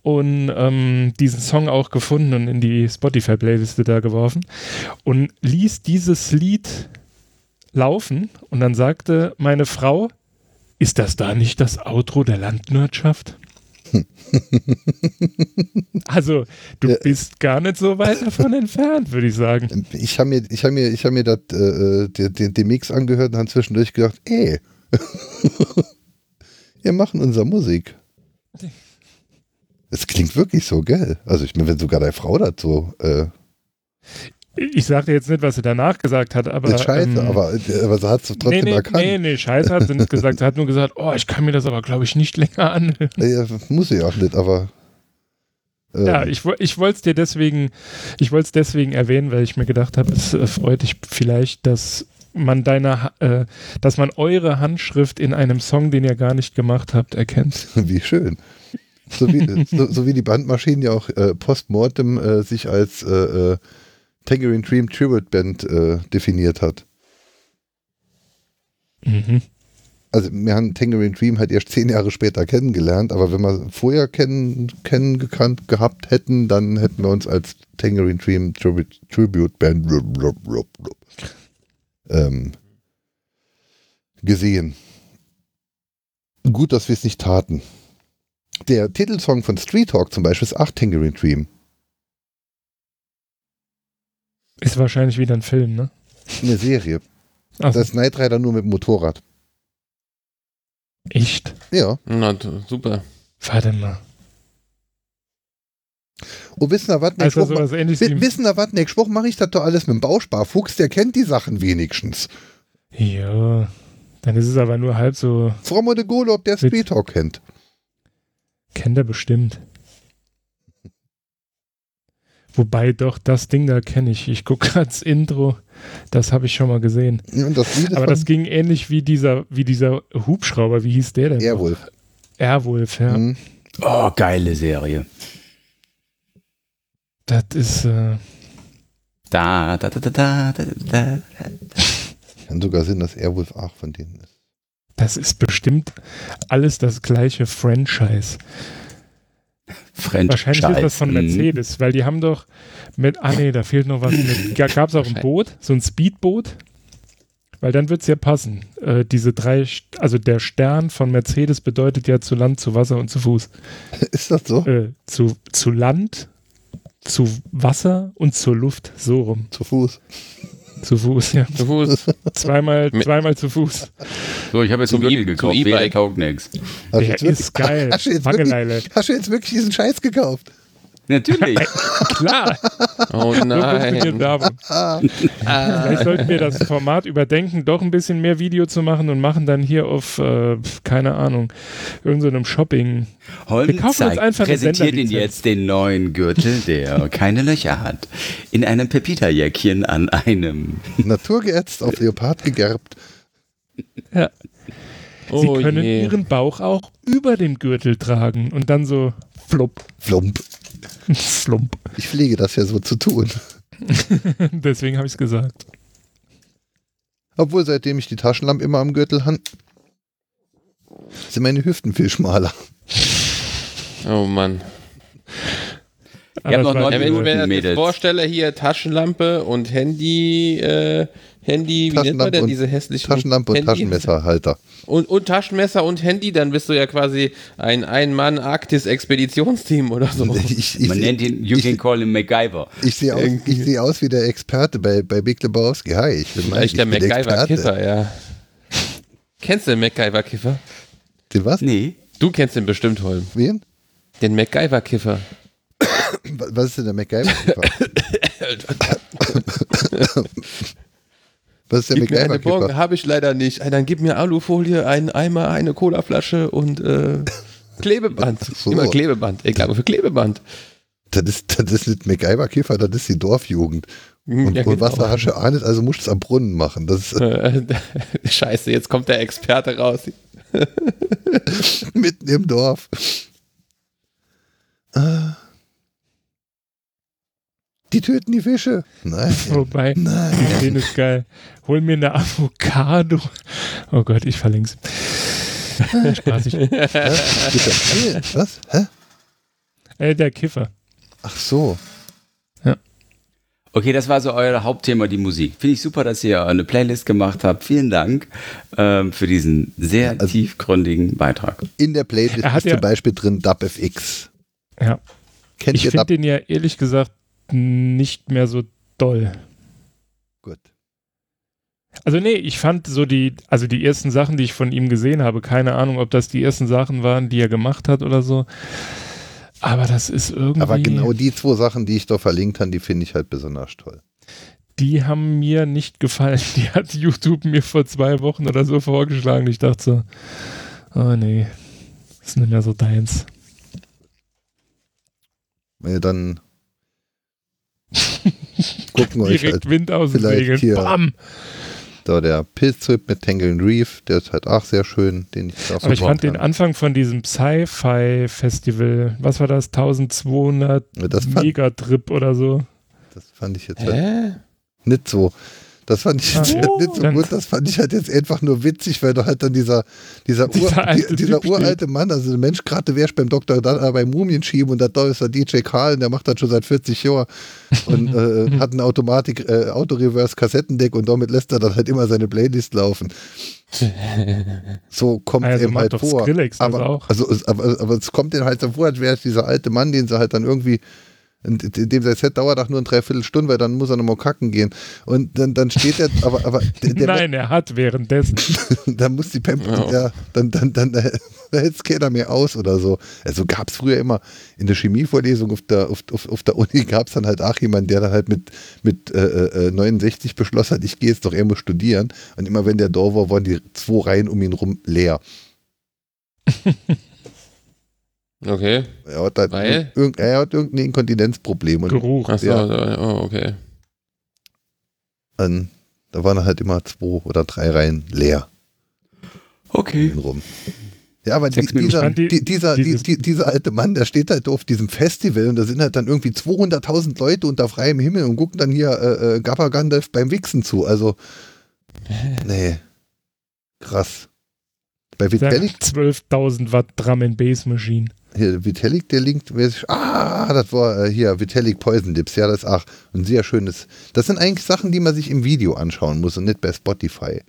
und ähm, diesen Song auch gefunden und in die Spotify-Playliste da geworfen und ließ dieses Lied laufen und dann sagte meine Frau, ist das da nicht das Outro der Landwirtschaft? also, du Ja. bist gar nicht so weit davon entfernt, würde ich sagen. Ich habe mir, ich habe mir, ich habe mir das, äh, den, den, den Mix angehört und habe zwischendurch gedacht, ey, wir machen unsere Musik. Es klingt wirklich so, gell? Also ich meine, wenn sogar deine Frau dazu, äh, Ich sagte jetzt nicht, was sie danach gesagt hat, aber. ist scheiße, ähm, aber, äh, aber sie hat es trotzdem nee, nee, erkannt. nee, nee, Scheiße hat sie nicht gesagt. Sie hat nur gesagt, oh, ich kann mir das aber, glaube ich, nicht länger anhören. Ja, muss sie auch nicht, aber äh, Ja, ich, ich wollte es dir deswegen, ich wollte es deswegen erwähnen, weil ich mir gedacht habe, es äh, freut dich vielleicht, dass man deine, äh, dass man eure Handschrift in einem Song, den ihr gar nicht gemacht habt, erkennt. Wie schön. So wie, so, so wie die Bandmaschinen ja auch äh, postmortem äh, sich als äh, äh, Tangerine Dream Tribute Band äh, definiert hat. Mhm. Also wir haben Tangerine Dream halt erst zehn Jahre später kennengelernt, aber wenn wir vorher kennen, kennen gekannt gehabt hätten, dann hätten wir uns als Tangerine Dream Tribute, Tribute Band blub, blub, blub, ähm, gesehen. Gut, dass wir es nicht taten. Der Titelsong von Street Talk zum Beispiel ist auch Tangerine Dream. Ist wahrscheinlich wieder ein Film, ne? Eine Serie. Also, Das ist Knight Rider nur mit dem Motorrad. echt? Ja. Na, super. Warte mal. Und wissen wir was? Nee, Also Spruch wi- wie. wissen wir was? Nee, Spruch mache ich das doch alles mit dem Bausparfuchs, der kennt die Sachen wenigstens. Ja. Dann ist es aber nur halb so. Frau de Gaulle, ob der Talk kennt. Kennt er bestimmt. Wobei doch, das Ding da kenne ich. Ich gucke gerade das Intro. Das habe ich schon mal gesehen. Und das Aber das ging ähnlich wie dieser, wie dieser Hubschrauber. Wie hieß der denn? Airwolf. Airwolf, ja. Mhm. Oh, geile Serie. Das ist. Äh, Da, da, da, da, da, da, da. Kann sogar Sinn, dass Airwolf auch von denen ist. das ist bestimmt alles das gleiche Franchise. French Wahrscheinlich ist das von Mhm. Mercedes, weil die haben doch mit, ah nee, da fehlt noch was. Mit, gab es auch ein Boot, so ein Speedboot? Weil dann wird es ja passen. Äh, diese drei, also der Stern von Mercedes bedeutet ja zu Land, zu Wasser und zu Fuß. Ist das so? Äh, zu, zu Land, zu Wasser und zur Luft, so rum. Zu Fuß. Zu Fuß, ja. Zu Fuß. Zweimal, zweimal zu Fuß. So, ich habe jetzt Zum einen Gürtel E- gekauft. zum Wer E-Bike. taugt jetzt wirklich- ist geil. Hast du, jetzt wirklich, hast du jetzt wirklich diesen Scheiß gekauft? Natürlich. Klar, Oh so nein. Werbung. Vielleicht sollten wir das Format überdenken, doch ein bisschen mehr Video zu machen und machen dann hier auf, äh, keine Ahnung, irgendeinem Shopping. Wir Holm kaufen uns einfach eine präsentiert Ihnen jetzt den neuen Gürtel, der keine Löcher hat. In einem Pepita-Jäckchen an einem. Naturgeätzt, auf Leopard gegerbt. Ja. Sie Oh können je. ihren Bauch auch über dem Gürtel tragen und dann so flump, Flump. flump. Ich pflege das ja so zu tun. Deswegen habe ich es gesagt. Obwohl, seitdem ich die Taschenlampe immer am Gürtel habe, sind meine Hüften viel schmaler. Oh Mann. Habt das noch neun Ja, wenn ich Minuten, mir das vorstelle, hier Taschenlampe und Handy, äh, Handy, wie nennt man Taschenlampe denn und- diese hässlichen Taschenlampe und Handy- Taschenmesserhalter. Und, und Taschenmesser und Handy, dann bist du ja quasi ein Ein-Mann-Arktis-Expeditionsteam oder so. Ich, ich, Man nennt ihn, you ich, can call him MacGyver. ich sehe aus, ich seh aus wie der Experte bei, bei Big Lebowski. Hi, ich bin Mike, der ich bin MacGyver-Kiffer, ja. Kennst du den MacGyver-Kiffer? Den was? Nee. Du kennst den bestimmt, Holm. Wen? Den MacGyver-Kiffer. Was ist denn der MacGyver-Kiffer? Was ist der Gib mir eine MacGyver-Kiffer? habe ich leider nicht. Dann gib mir Alufolie, einen Eimer, eine Colaflasche und äh, Klebeband. So. Immer Klebeband. Ich glaube für Klebeband. Das ist, das ist nicht MacGyver-Kiffer, das ist die Dorfjugend. Und, Ja, und genau. Wasser hast du auch nicht, also musst du es am Brunnen machen. Das ist Scheiße, jetzt kommt der Experte raus. mitten im Dorf. Ah. Die töten die Fische. Nein. Wobei, Nein. den ist geil. Hol mir eine Avocado. Oh Gott, ich verlink's. Spaßig. Was? Hä? Äh, der Kiffer. Ach so. Okay, das war so euer Hauptthema, die Musik. Finde ich super, dass ihr eine Playlist gemacht habt. Vielen Dank ähm, für diesen sehr Also- tiefgründigen Beitrag. In der Playlist hat ist ja- zum Beispiel drin DubFX. Ja. Kennt Ich ihr finde den ja ehrlich gesagt nicht mehr so doll. Gut. Also nee, ich fand so die, also die ersten Sachen, die ich von ihm gesehen habe, keine Ahnung, ob das die ersten Sachen waren, die er gemacht hat oder so. Aber das ist irgendwie, Aber genau die zwei Sachen, die ich da verlinkt habe, die finde ich halt besonders toll. die haben mir nicht gefallen. Die hat YouTube mir vor zwei Wochen oder so vorgeschlagen. Ich dachte so, oh nee, ist nicht mehr so deins. Weil dann gucken wir euch Direkt halt, Wind aus dem vielleicht Segeln. hier- Bam! Da der Pilztrip mit Tangled Reef, der ist halt auch sehr schön, den ich Aber ich fand den kann. Anfang von diesem Sci-Fi-Festival, was war das, 1200 Das fand, Megatrip oder so. das fand ich jetzt halt nicht so. Das fand ich jetzt halt nicht so gut. Das fand ich halt jetzt einfach nur witzig, weil du halt dann dieser, dieser, Ur, Dieser alte die, dieser uralte Mann, also der Mensch gerade wärst beim Doktor da äh, beim Mumienschieben und da ist der DJ Karl, der macht das schon seit 40 Jahren und äh, hat ein Automatik, äh, Autoreverse-Kassettendeck und damit lässt er dann halt immer seine Playlist laufen. So kommt Also macht halt vor. Skrillex aber. Also, es- aber, aber es kommt ihm halt so vor, als wäre es dieser alte Mann, den sie halt dann irgendwie und dem sein Set dauert auch nur eine Dreiviertelstunde, weil dann muss er nochmal kacken gehen. Und dann, dann steht er, aber, aber der, der Nein, er hat währenddessen. dann muss die Pamp, Ja. ja, dann, dann, dann, dann hält es keiner mehr aus oder so. Also gab es früher immer in der Chemievorlesung auf der, auf, auf, auf der Uni gab es dann halt auch jemanden, der dann halt mit, mit äh, äh, 69 beschlossen hat, ich gehe jetzt doch, er muss studieren. Und immer wenn der da war, waren die zwei Reihen um ihn rum leer. Okay. Er hat, halt Weil? irgend, er hat irgendein Inkontinenzproblem. Und Geruch. Achso, Ja. oh, okay. dann, da waren halt immer zwei oder drei Reihen leer. Okay. rum. Ja, aber die, dieser, die- die, dieser, die, dieser alte Mann, der steht halt auf diesem Festival und da sind halt dann irgendwie 200.000 Leute unter freiem Himmel und gucken dann hier äh, äh, Gabba Gandalf beim Wichsen zu. Also, nee. Krass. Bei Vitalik, 12.000 Watt Drum and Bass Machine. Hier, Vitalik, der linkt, ich, ah, das war äh, hier, Vitalik Poison Lips, ja, das ist auch ein sehr schönes. Das sind eigentlich Sachen, die man sich im Video anschauen muss und nicht bei Spotify.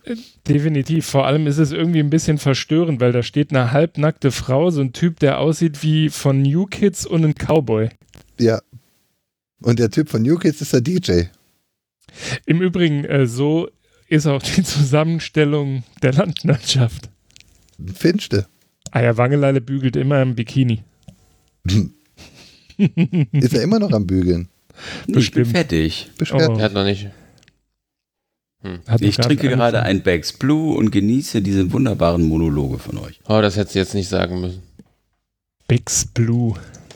Definitiv. Vor allem ist es irgendwie ein bisschen verstörend, weil da steht eine halbnackte Frau, so ein Typ, der aussieht wie von New Kids und ein Cowboy. Ja. Und der Typ von New Kids ist der DJ. Im Übrigen, äh, so ist auch die Zusammenstellung der Landwirtschaft. Finchte. Eier Wangeleile bügelt immer im Bikini. Ist er immer noch am Bügeln? Ich bin Bestimmt. fertig. Beschwert. Oh. Er hat noch nicht. Hat Ich trinke gerade angefangen. ein Bags Blue und genieße diese wunderbaren Monologe von euch. Oh, das hätte sie jetzt nicht sagen müssen. Bix Blue.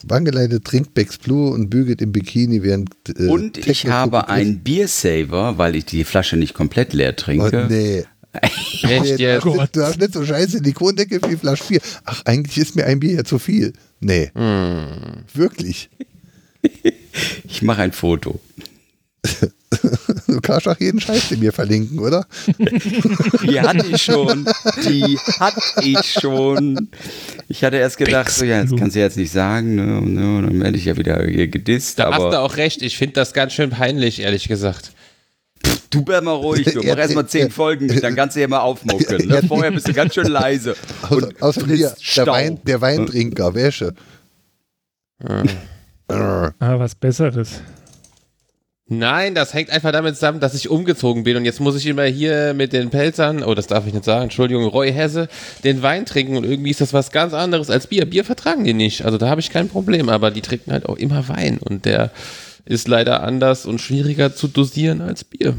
Wangeleide trinkt Becks Blue und bügelt im Bikini während. Äh, Und ich Techno habe ein Biersaver, weil ich die Flasche nicht komplett leer Oh, trinke. nee. Echt jetzt? hast nicht, du hast nicht so scheiße Silikondeckel wie Flasche Bier. Ach, eigentlich ist mir ein Bier ja zu viel. Nee, Hm. wirklich. Ich mache ein Foto. Du kannst auch jeden Scheiß den mir verlinken, oder? Die hatte ich schon. Die hatte ich schon. Ich hatte erst gedacht, so, ja, das kannst du jetzt nicht sagen, ne? Und, ne, und dann werde ich ja wieder hier gedisst. Da hast du aber auch recht. Ich finde das ganz schön peinlich, ehrlich gesagt. Du bleib mal ruhig, du. Mach erst mal zehn Folgen dann kannst du hier mal aufmucken. Ne? Vorher bist du ganz schön leise. Außer, Und frisst hier, der. Wein, der Weintrinker, Wäsche. Brr. Ah, was Besseres. Nein, das hängt einfach damit zusammen, dass ich umgezogen bin und jetzt muss ich immer hier mit den Pelzern, oh, das darf ich nicht sagen, Entschuldigung, Roy Hesse, den Wein trinken und irgendwie ist das was ganz anderes als Bier. Bier vertragen die nicht, also da habe ich kein Problem, aber die trinken halt auch immer Wein und der ist leider anders und schwieriger zu dosieren als Bier.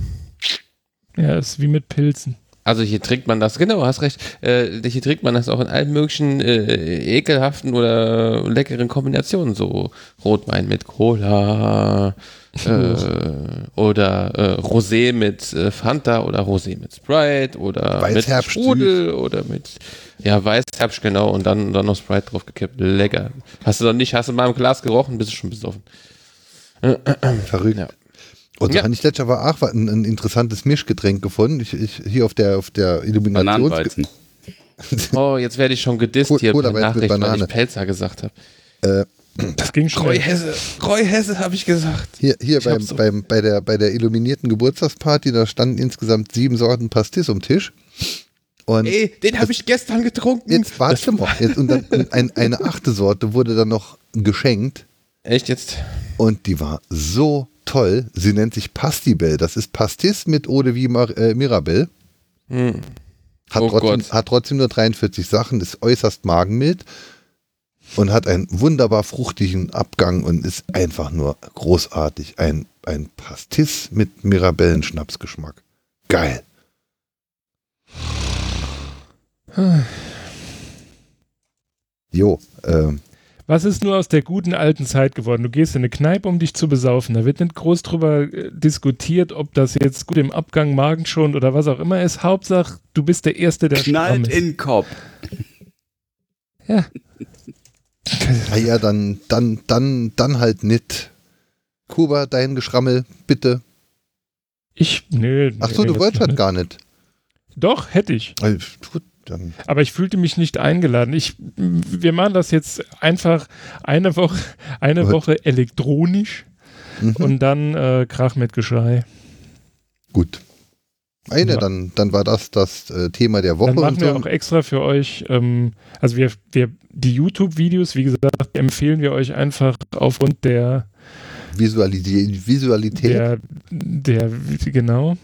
Ja, ist wie mit Pilzen. Also hier trinkt man das, genau, hast recht, äh, hier trinkt man das auch in allen möglichen äh, ekelhaften oder leckeren Kombinationen, so Rotwein mit Cola äh, oder äh, Rosé mit äh, Fanta oder Rosé mit Sprite oder mit Sprudel oder mit, ja, Weißherbst, genau, und dann, dann noch Sprite draufgekippt, lecker. Hast du noch nicht, hast du mal im Glas gerochen, bist du schon besoffen. Verrückt. Ja. Und Ja. habe ich letztes Mal auch ein, ein interessantes Mischgetränk gefunden. Ich, ich, hier auf der, auf der. Bananenweizen. Oh, jetzt werde ich schon gedisst Cola- hier Weizen mit Nachricht, weil Banane. ich Pelzer gesagt habe. Äh, Das ging Roy schnell. Hesse, Roy Hesse habe ich gesagt. Hier, hier Ich beim, so- beim, bei, der, bei der illuminierten Geburtstagsparty, da standen insgesamt sieben Sorten Pastis am Tisch. Und Ey, den habe ich gestern getrunken. jetzt warte mal. Jetzt, und dann und ein, eine achte Sorte wurde dann noch geschenkt. Echt jetzt? Und die war so toll. Sie nennt sich Pastibel. Das ist Pastis mit Eau de Vie Mar äh, Mirabelle. Hm. Hat, Oh trotzdem, hat trotzdem nur 43 Sachen, ist äußerst magenmild und hat einen wunderbar fruchtigen Abgang und ist einfach nur großartig. Ein, ein Pastis mit Mirabellenschnapsgeschmack. Geil. Jo, ähm, Was ist nur aus der guten alten Zeit geworden? Du gehst in eine Kneipe, um dich zu besaufen. Da wird nicht groß drüber äh, diskutiert, ob das jetzt gut im Abgang Magen schon oder was auch immer ist. Hauptsache, du bist der Erste, der Knallt ist. in den Kopf. Ja. Ah ja, dann, dann, dann, dann halt nicht. Kuba, dein Geschrammel, bitte. Ich, nö. Ach so, nee, du wolltest halt nicht. gar nicht. Doch, hätte ich. Also, Gut, dann. Aber ich fühlte mich nicht eingeladen. Ich, wir machen das jetzt einfach eine Woche, eine. Woche elektronisch Mhm. und dann äh, Krach mit Geschrei. Gut. Eine, Ja. dann, dann war das das äh, Thema der Woche. Dann machen wir so. auch extra für euch, ähm, also wir, wir, die YouTube-Videos, wie gesagt, empfehlen wir euch einfach aufgrund der, Visualisi Visualität. der, der, genau.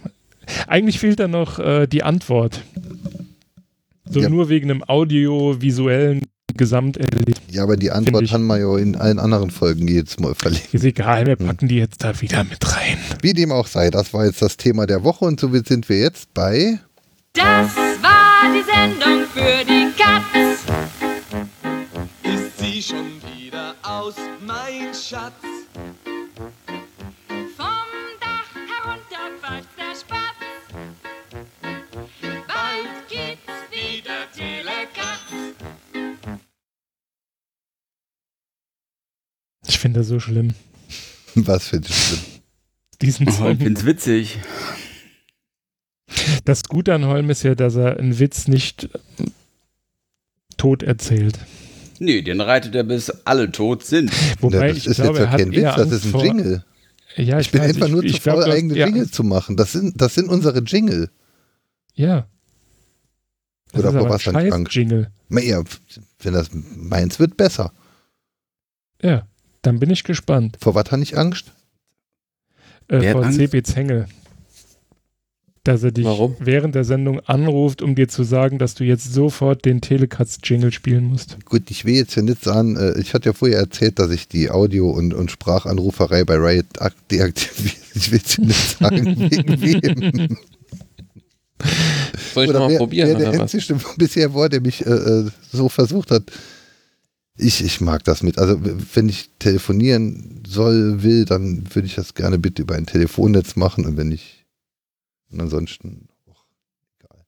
Eigentlich fehlt da noch äh, die Antwort. So Ja. nur wegen einem audiovisuellen Gesamterlebnis. ja, aber die Antwort haben wir ja in allen anderen Folgen jedes Mal verlegt. Ist egal, wir packen die jetzt da wieder mit rein. Wie dem auch sei, das war jetzt das Thema der Woche und somit sind wir jetzt bei. Das war die Sendung für die Katz. Ist sie schon wieder aus, mein Schatz? Ich finde das so schlimm. Was für dich schlimm. Diesen Oh, ich Song. find's witzig. Das Gute an Holm ist ja, dass er einen Witz nicht äh, tot erzählt. Nee, den reitet er bis alle tot sind. Wobei das ich ist glaube, jetzt ja kein Witz, das Angst ist ein vor, Jingle. Ja, ich, Ich bin weiß, einfach nur ich, zu ich glaub, faul, du hast eigene eher Jingle zu machen. Das sind, das sind unsere Jingle. Ja. Das Oder aber ein was du Angst? Scheiß-Jingle. Ja, wenn das meins wird, besser. Ja, dann bin ich gespannt. Vor was habe ich Angst? Äh, Wer hat von Angst? CB Zengel. Dass er dich Warum? während der Sendung anruft, um dir zu sagen, dass du jetzt sofort den Telekatz-Jingle spielen musst. Gut, ich will jetzt ja nicht sagen, äh, ich hatte ja vorher erzählt, dass ich die Audio- und, und Sprachanruferei bei Riot ak- deaktiviere. Ich will jetzt ja nicht sagen, wegen wem. Soll ich Oder mal wer, probieren wer der einzige bisher war, der mich äh, äh, so versucht hat. Ich, ich mag das mit. Also wenn ich telefonieren soll, will, dann würde ich das gerne bitte über ein Telefonnetz machen und wenn ich und ansonsten auch egal.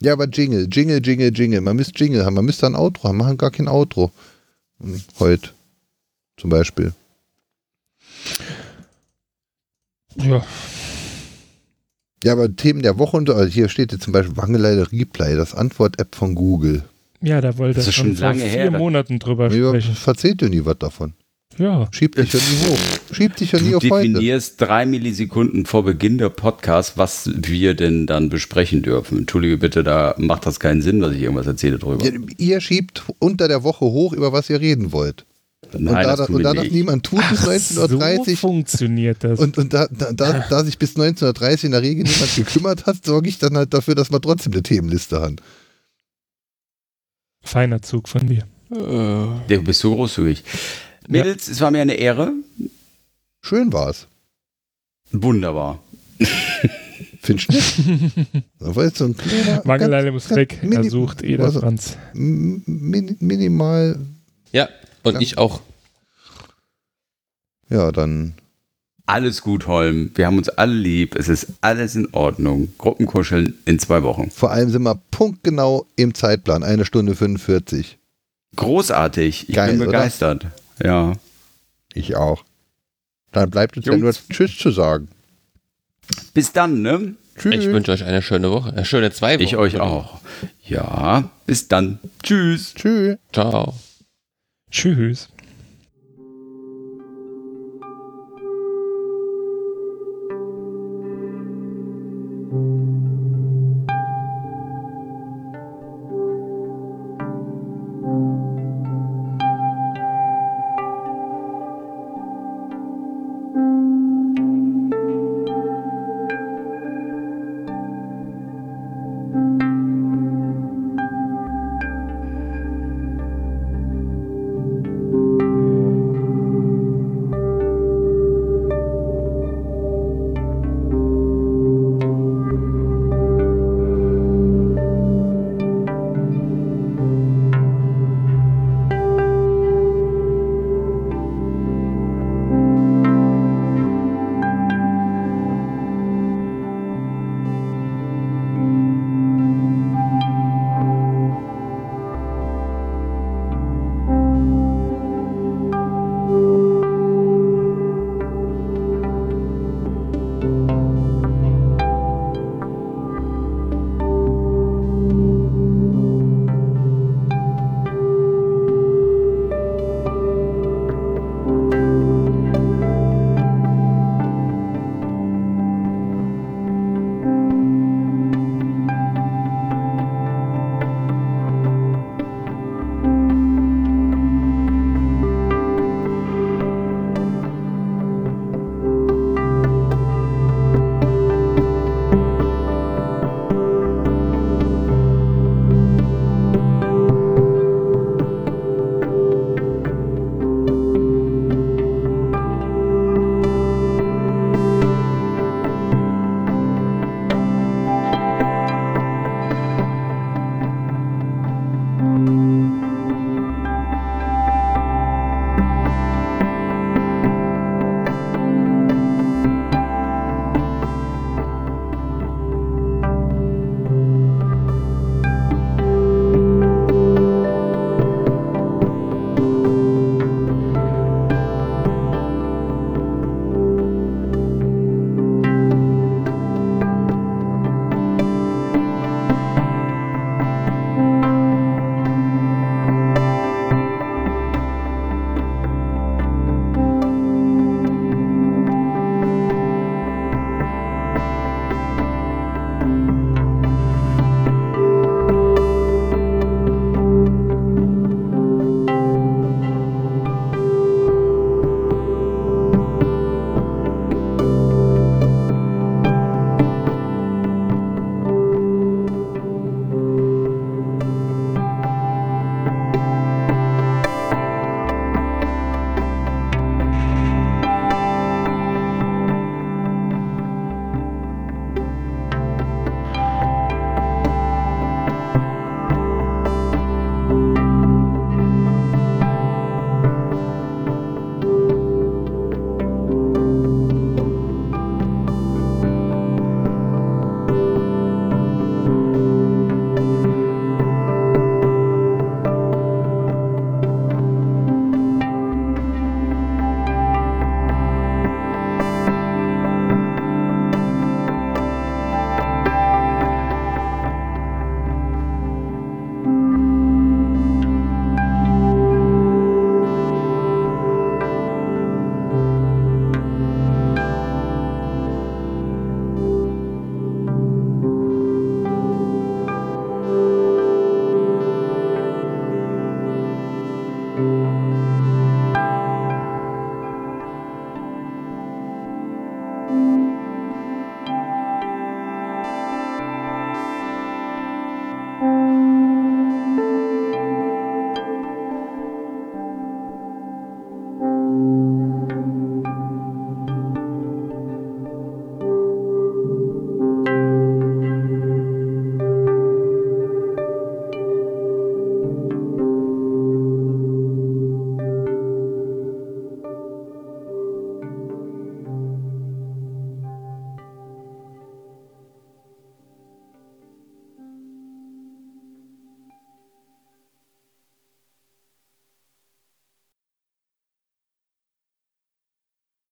Ja, aber Jingle, Jingle, Jingle, Jingle. Man müsste Jingle haben, man müsste ein Outro haben, machen gar kein Outro. Heute zum Beispiel. Ja, Ja, aber Themen der Woche und so, also hier steht jetzt zum Beispiel Wangeleide Replay, das Antwort-App von Google. Ja da wollte Das ist schon schon vor lange vier her, Monaten drüber Ja, sprechen. verzählt dir nie was davon. Ja, Schiebt dich ja nie hoch. Schiebt dich ja nie Du auf heute. definierst drei Millisekunden vor Beginn der Podcast, was wir denn dann besprechen dürfen. Entschuldige bitte, da macht das keinen Sinn, was ich irgendwas erzähle drüber. Ja, ihr schiebt unter der Woche hoch, über was ihr reden wollt. Nein, und da, das und da das niemand tut bis so 1930 funktioniert das. und, und da, da, da, da sich bis 1930 in der Regel niemand gekümmert hat, sorge ich dann halt dafür, dass wir trotzdem eine Themenliste haben. Feiner Zug von dir. Äh, Du bist so großzügig. Mädels, es war mir eine Ehre. Schön war's. Wunderbar. Findest du nicht? Das war jetzt so ein kleiner, Wangeleile ganz- muss ganz weg. mini- er sucht Eder also, Franz. minimal. ja, und ich auch. Ja, dann Alles gut, Holm. Wir haben uns alle lieb. Es ist alles in Ordnung. Gruppenkuscheln in zwei Wochen. vor allem sind wir punktgenau im Zeitplan. Eine Stunde 45. Großartig. Ich Geil, bin oder? begeistert. Ja. Ich auch. Dann bleibt uns ja nur. Tschüss zu sagen. Bis dann, ne? Tschüss. Ich wünsche euch eine schöne Woche. Eine schöne zwei Wochen. Ich euch auch. Ja, bis dann. Tschüss. Tschüss. Ciao. Tschüss.